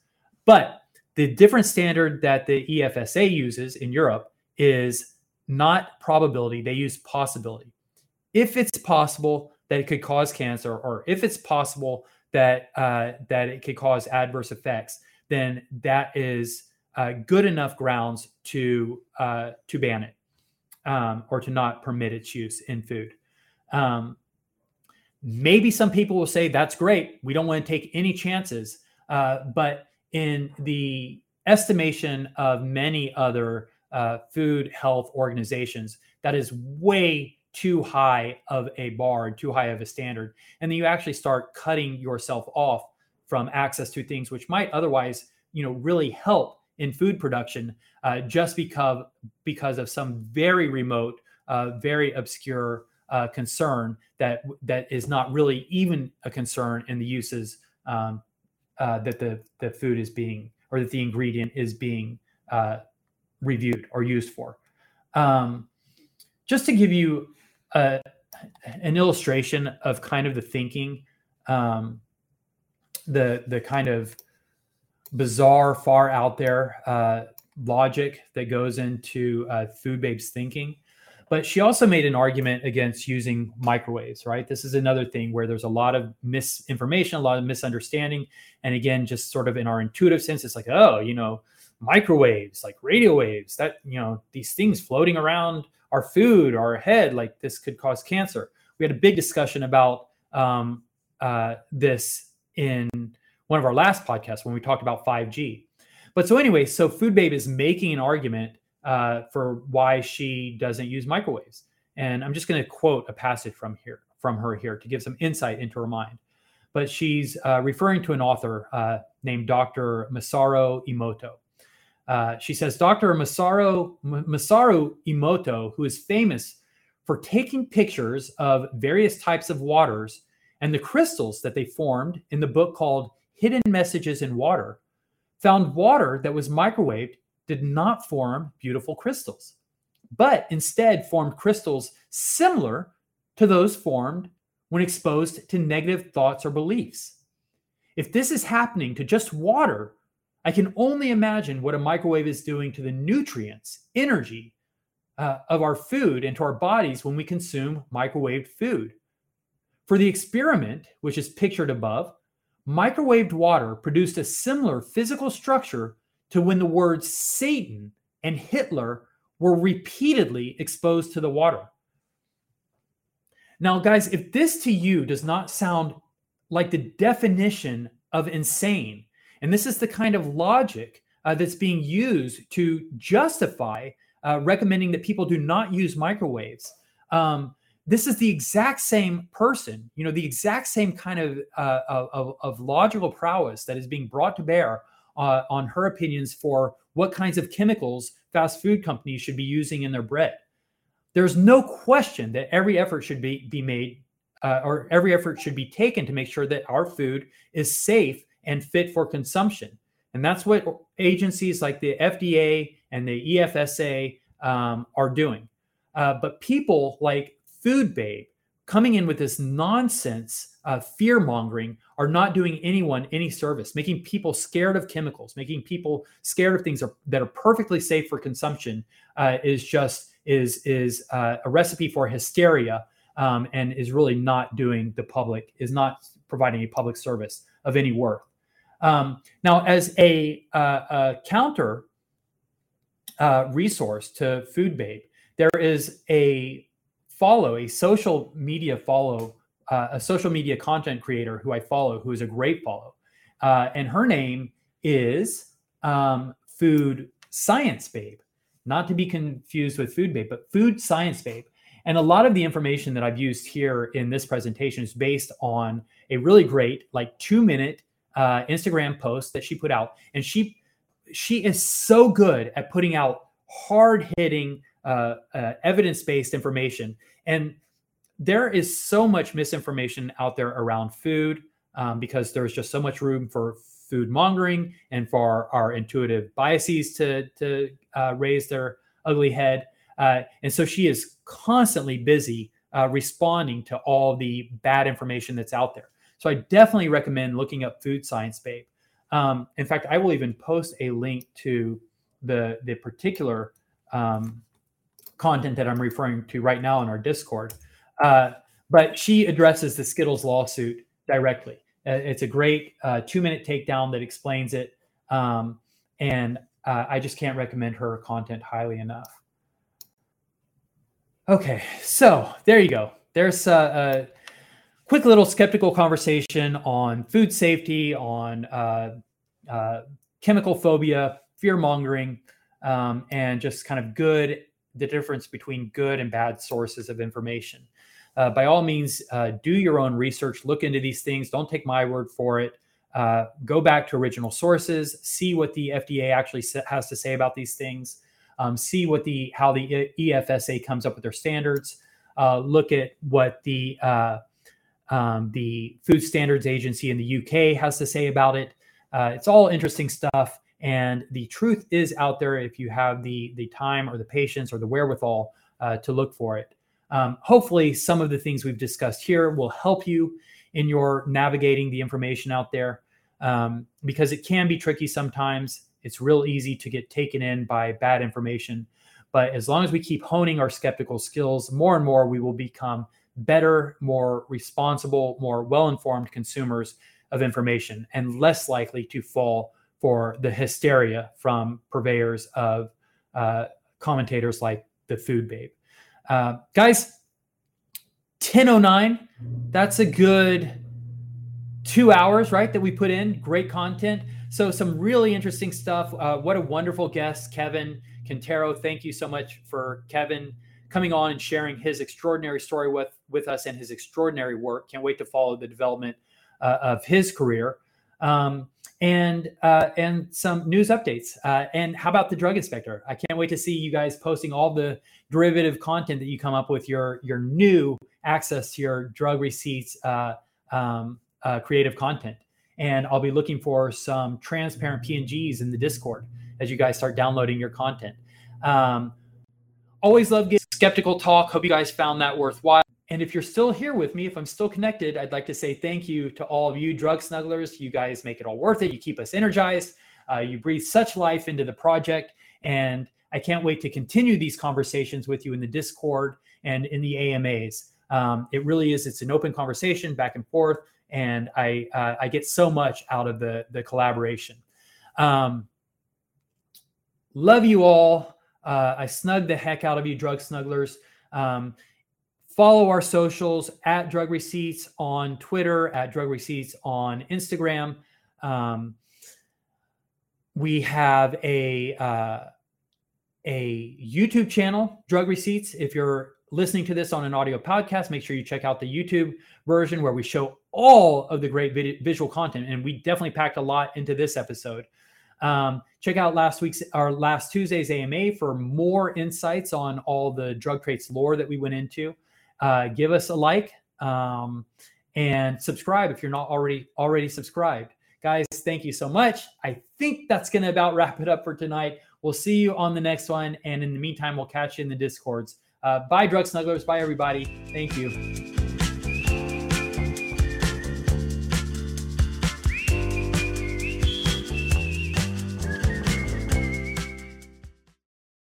But the different standard that the EFSA uses in Europe is not probability, they use possibility. If it's possible that it could cause cancer, or if it's possible that uh, that it could cause adverse effects, then that is uh, good enough grounds to uh, to ban it um, or to not permit its use in food. Um, maybe some people will say that's great. We don't want to take any chances. Uh, but in the estimation of many other uh, food health organizations, that is way too high of a bar, too high of a standard. And then you actually start cutting yourself off from access to things which might otherwise, you know, really help in food production uh, just because because of some very remote, uh, very obscure uh, concern that that is not really even a concern in the uses um, uh, that the the food is being or that the ingredient is being uh, reviewed or used for. Um, just to give you a, an illustration of kind of the thinking, um, the the kind of bizarre, far out there uh, logic that goes into uh, food babes thinking. But she also made an argument against using microwaves, right? This is another thing where there's a lot of misinformation, a lot of misunderstanding. And again, just sort of in our intuitive sense, it's like, oh, you know, microwaves, like radio waves, that, you know, these things floating around our food, our head, like this could cause cancer. We had a big discussion about um, uh, this in one of our last podcasts when we talked about 5G. But so, anyway, so Food Babe is making an argument uh, for why she doesn't use microwaves. And I'm just going to quote a passage from here from her here to give some insight into her mind. But she's uh, referring to an author uh, named Dr. Masaru Emoto. Uh, she says Dr. Masaru, Masaru Emoto, who is famous for taking pictures of various types of waters and the crystals that they formed in the book called Hidden Messages in Water, found water that was microwaved did not form beautiful crystals, but instead formed crystals similar to those formed when exposed to negative thoughts or beliefs. If this is happening to just water, I can only imagine what a microwave is doing to the nutrients, energy uh, of our food and to our bodies when we consume microwaved food. For the experiment, which is pictured above, microwaved water produced a similar physical structure to when the words Satan and Hitler were repeatedly exposed to the water. Now, guys, if this to you does not sound like the definition of insane, and this is the kind of logic uh, that's being used to justify uh, recommending that people do not use microwaves. Um, this is the exact same person, you know, the exact same kind of, uh, of, of logical prowess that is being brought to bear uh, on her opinions for what kinds of chemicals fast food companies should be using in their bread. There's no question that every effort should be, be made uh, or every effort should be taken to make sure that our food is safe and fit for consumption. And that's what agencies like the FDA and the EFSA um, are doing. Uh, but people like Food Babe coming in with this nonsense uh, fear mongering are not doing anyone any service, making people scared of chemicals, making people scared of things are, that are perfectly safe for consumption uh, is just is is uh, a recipe for hysteria um, and is really not doing the public is not providing a public service of any worth. Um, now, as a, uh, a counter uh, resource to Food Babe, there is a follow, a social media follow, uh, a social media content creator who I follow, who is a great follow. Uh, and her name is um, Food Science Babe, not to be confused with Food Babe, but Food Science Babe. And a lot of the information that I've used here in this presentation is based on a really great, like two minute uh, Instagram post that she put out, and she she is so good at putting out hard hitting, uh, uh, evidence based information. And there is so much misinformation out there around food um, because there's just so much room for food mongering and for our, our intuitive biases to to uh, raise their ugly head. Uh, and so she is constantly busy uh, responding to all the bad information that's out there. So I definitely recommend looking up Food Science Babe. Um, in fact, I will even post a link to the the particular um, content that I'm referring to right now in our Discord. Uh, but she addresses the Skittles lawsuit directly. Uh, it's a great uh, two minute takedown that explains it, um, and uh, I just can't recommend her content highly enough. Okay, so there you go. There's a, a quick little skeptical conversation on food safety, on uh, uh, chemical phobia, fear mongering, um, and just kind of good, the difference between good and bad sources of information. Uh, by all means, uh, do your own research, look into these things. Don't take my word for it. Uh, go back to original sources, see what the FDA actually has to say about these things, um, see what the how the EFSA comes up with their standards. Uh, look at what the um, the Food Standards Agency in the UK has to say about it. Uh, it's all interesting stuff, and the truth is out there if you have the the time or the patience or the wherewithal uh, to look for it. Um, hopefully, some of the things we've discussed here will help you in your navigating the information out there, um, because it can be tricky sometimes. It's real easy to get taken in by bad information. But as long as we keep honing our skeptical skills, more and more we will become better, more responsible, more well informed consumers of information and less likely to fall for the hysteria from purveyors of uh, commentators like the Food Babe. Uh, guys, 1009, that's a good two hours, right? That we put in. Great content. So, some really interesting stuff. Uh, what a wonderful guest, Kevin Quintero. Thank you so much for Kevin coming on and sharing his extraordinary story with with us and his extraordinary work. Can't wait to follow the development uh, of his career. Um, and uh, and some news updates. Uh, and how about the drug inspector? I can't wait to see you guys posting all the derivative content that you come up with your your new access to your drug receipts uh, um, uh, creative content. And I'll be looking for some transparent PNGs in the Discord as you guys start downloading your content. Um, always love getting skeptical talk. Hope you guys found that worthwhile. And if you're still here with me, if I'm still connected, I'd like to say thank you to all of you drug snugglers. You guys make it all worth it. You keep us energized. Uh, you breathe such life into the project. And I can't wait to continue these conversations with you in the Discord and in the AMAs. Um, it really is, it's an open conversation back and forth. and I uh, I get so much out of the the collaboration. Um, love you all. Uh, I snug the heck out of you, drug snugglers. Um, follow our socials at drug receipts on Twitter, at drug receipts on Instagram. Um, we have a uh, a YouTube channel, Drug Receipts. If you're listening to this on an audio podcast, make sure you check out the YouTube version where we show all of the great visual content. And we definitely packed a lot into this episode. Um, check out last week's our last Tuesday's AMA for more insights on all the drug traits lore that we went into. Uh, give us a like um, and subscribe if you're not already already subscribed. Guys, thank you so much. I think that's going to about wrap it up for tonight. We'll see you on the next one. And in the meantime, we'll catch you in the discords. Uh, bye, drug snugglers. Bye, everybody. Thank you.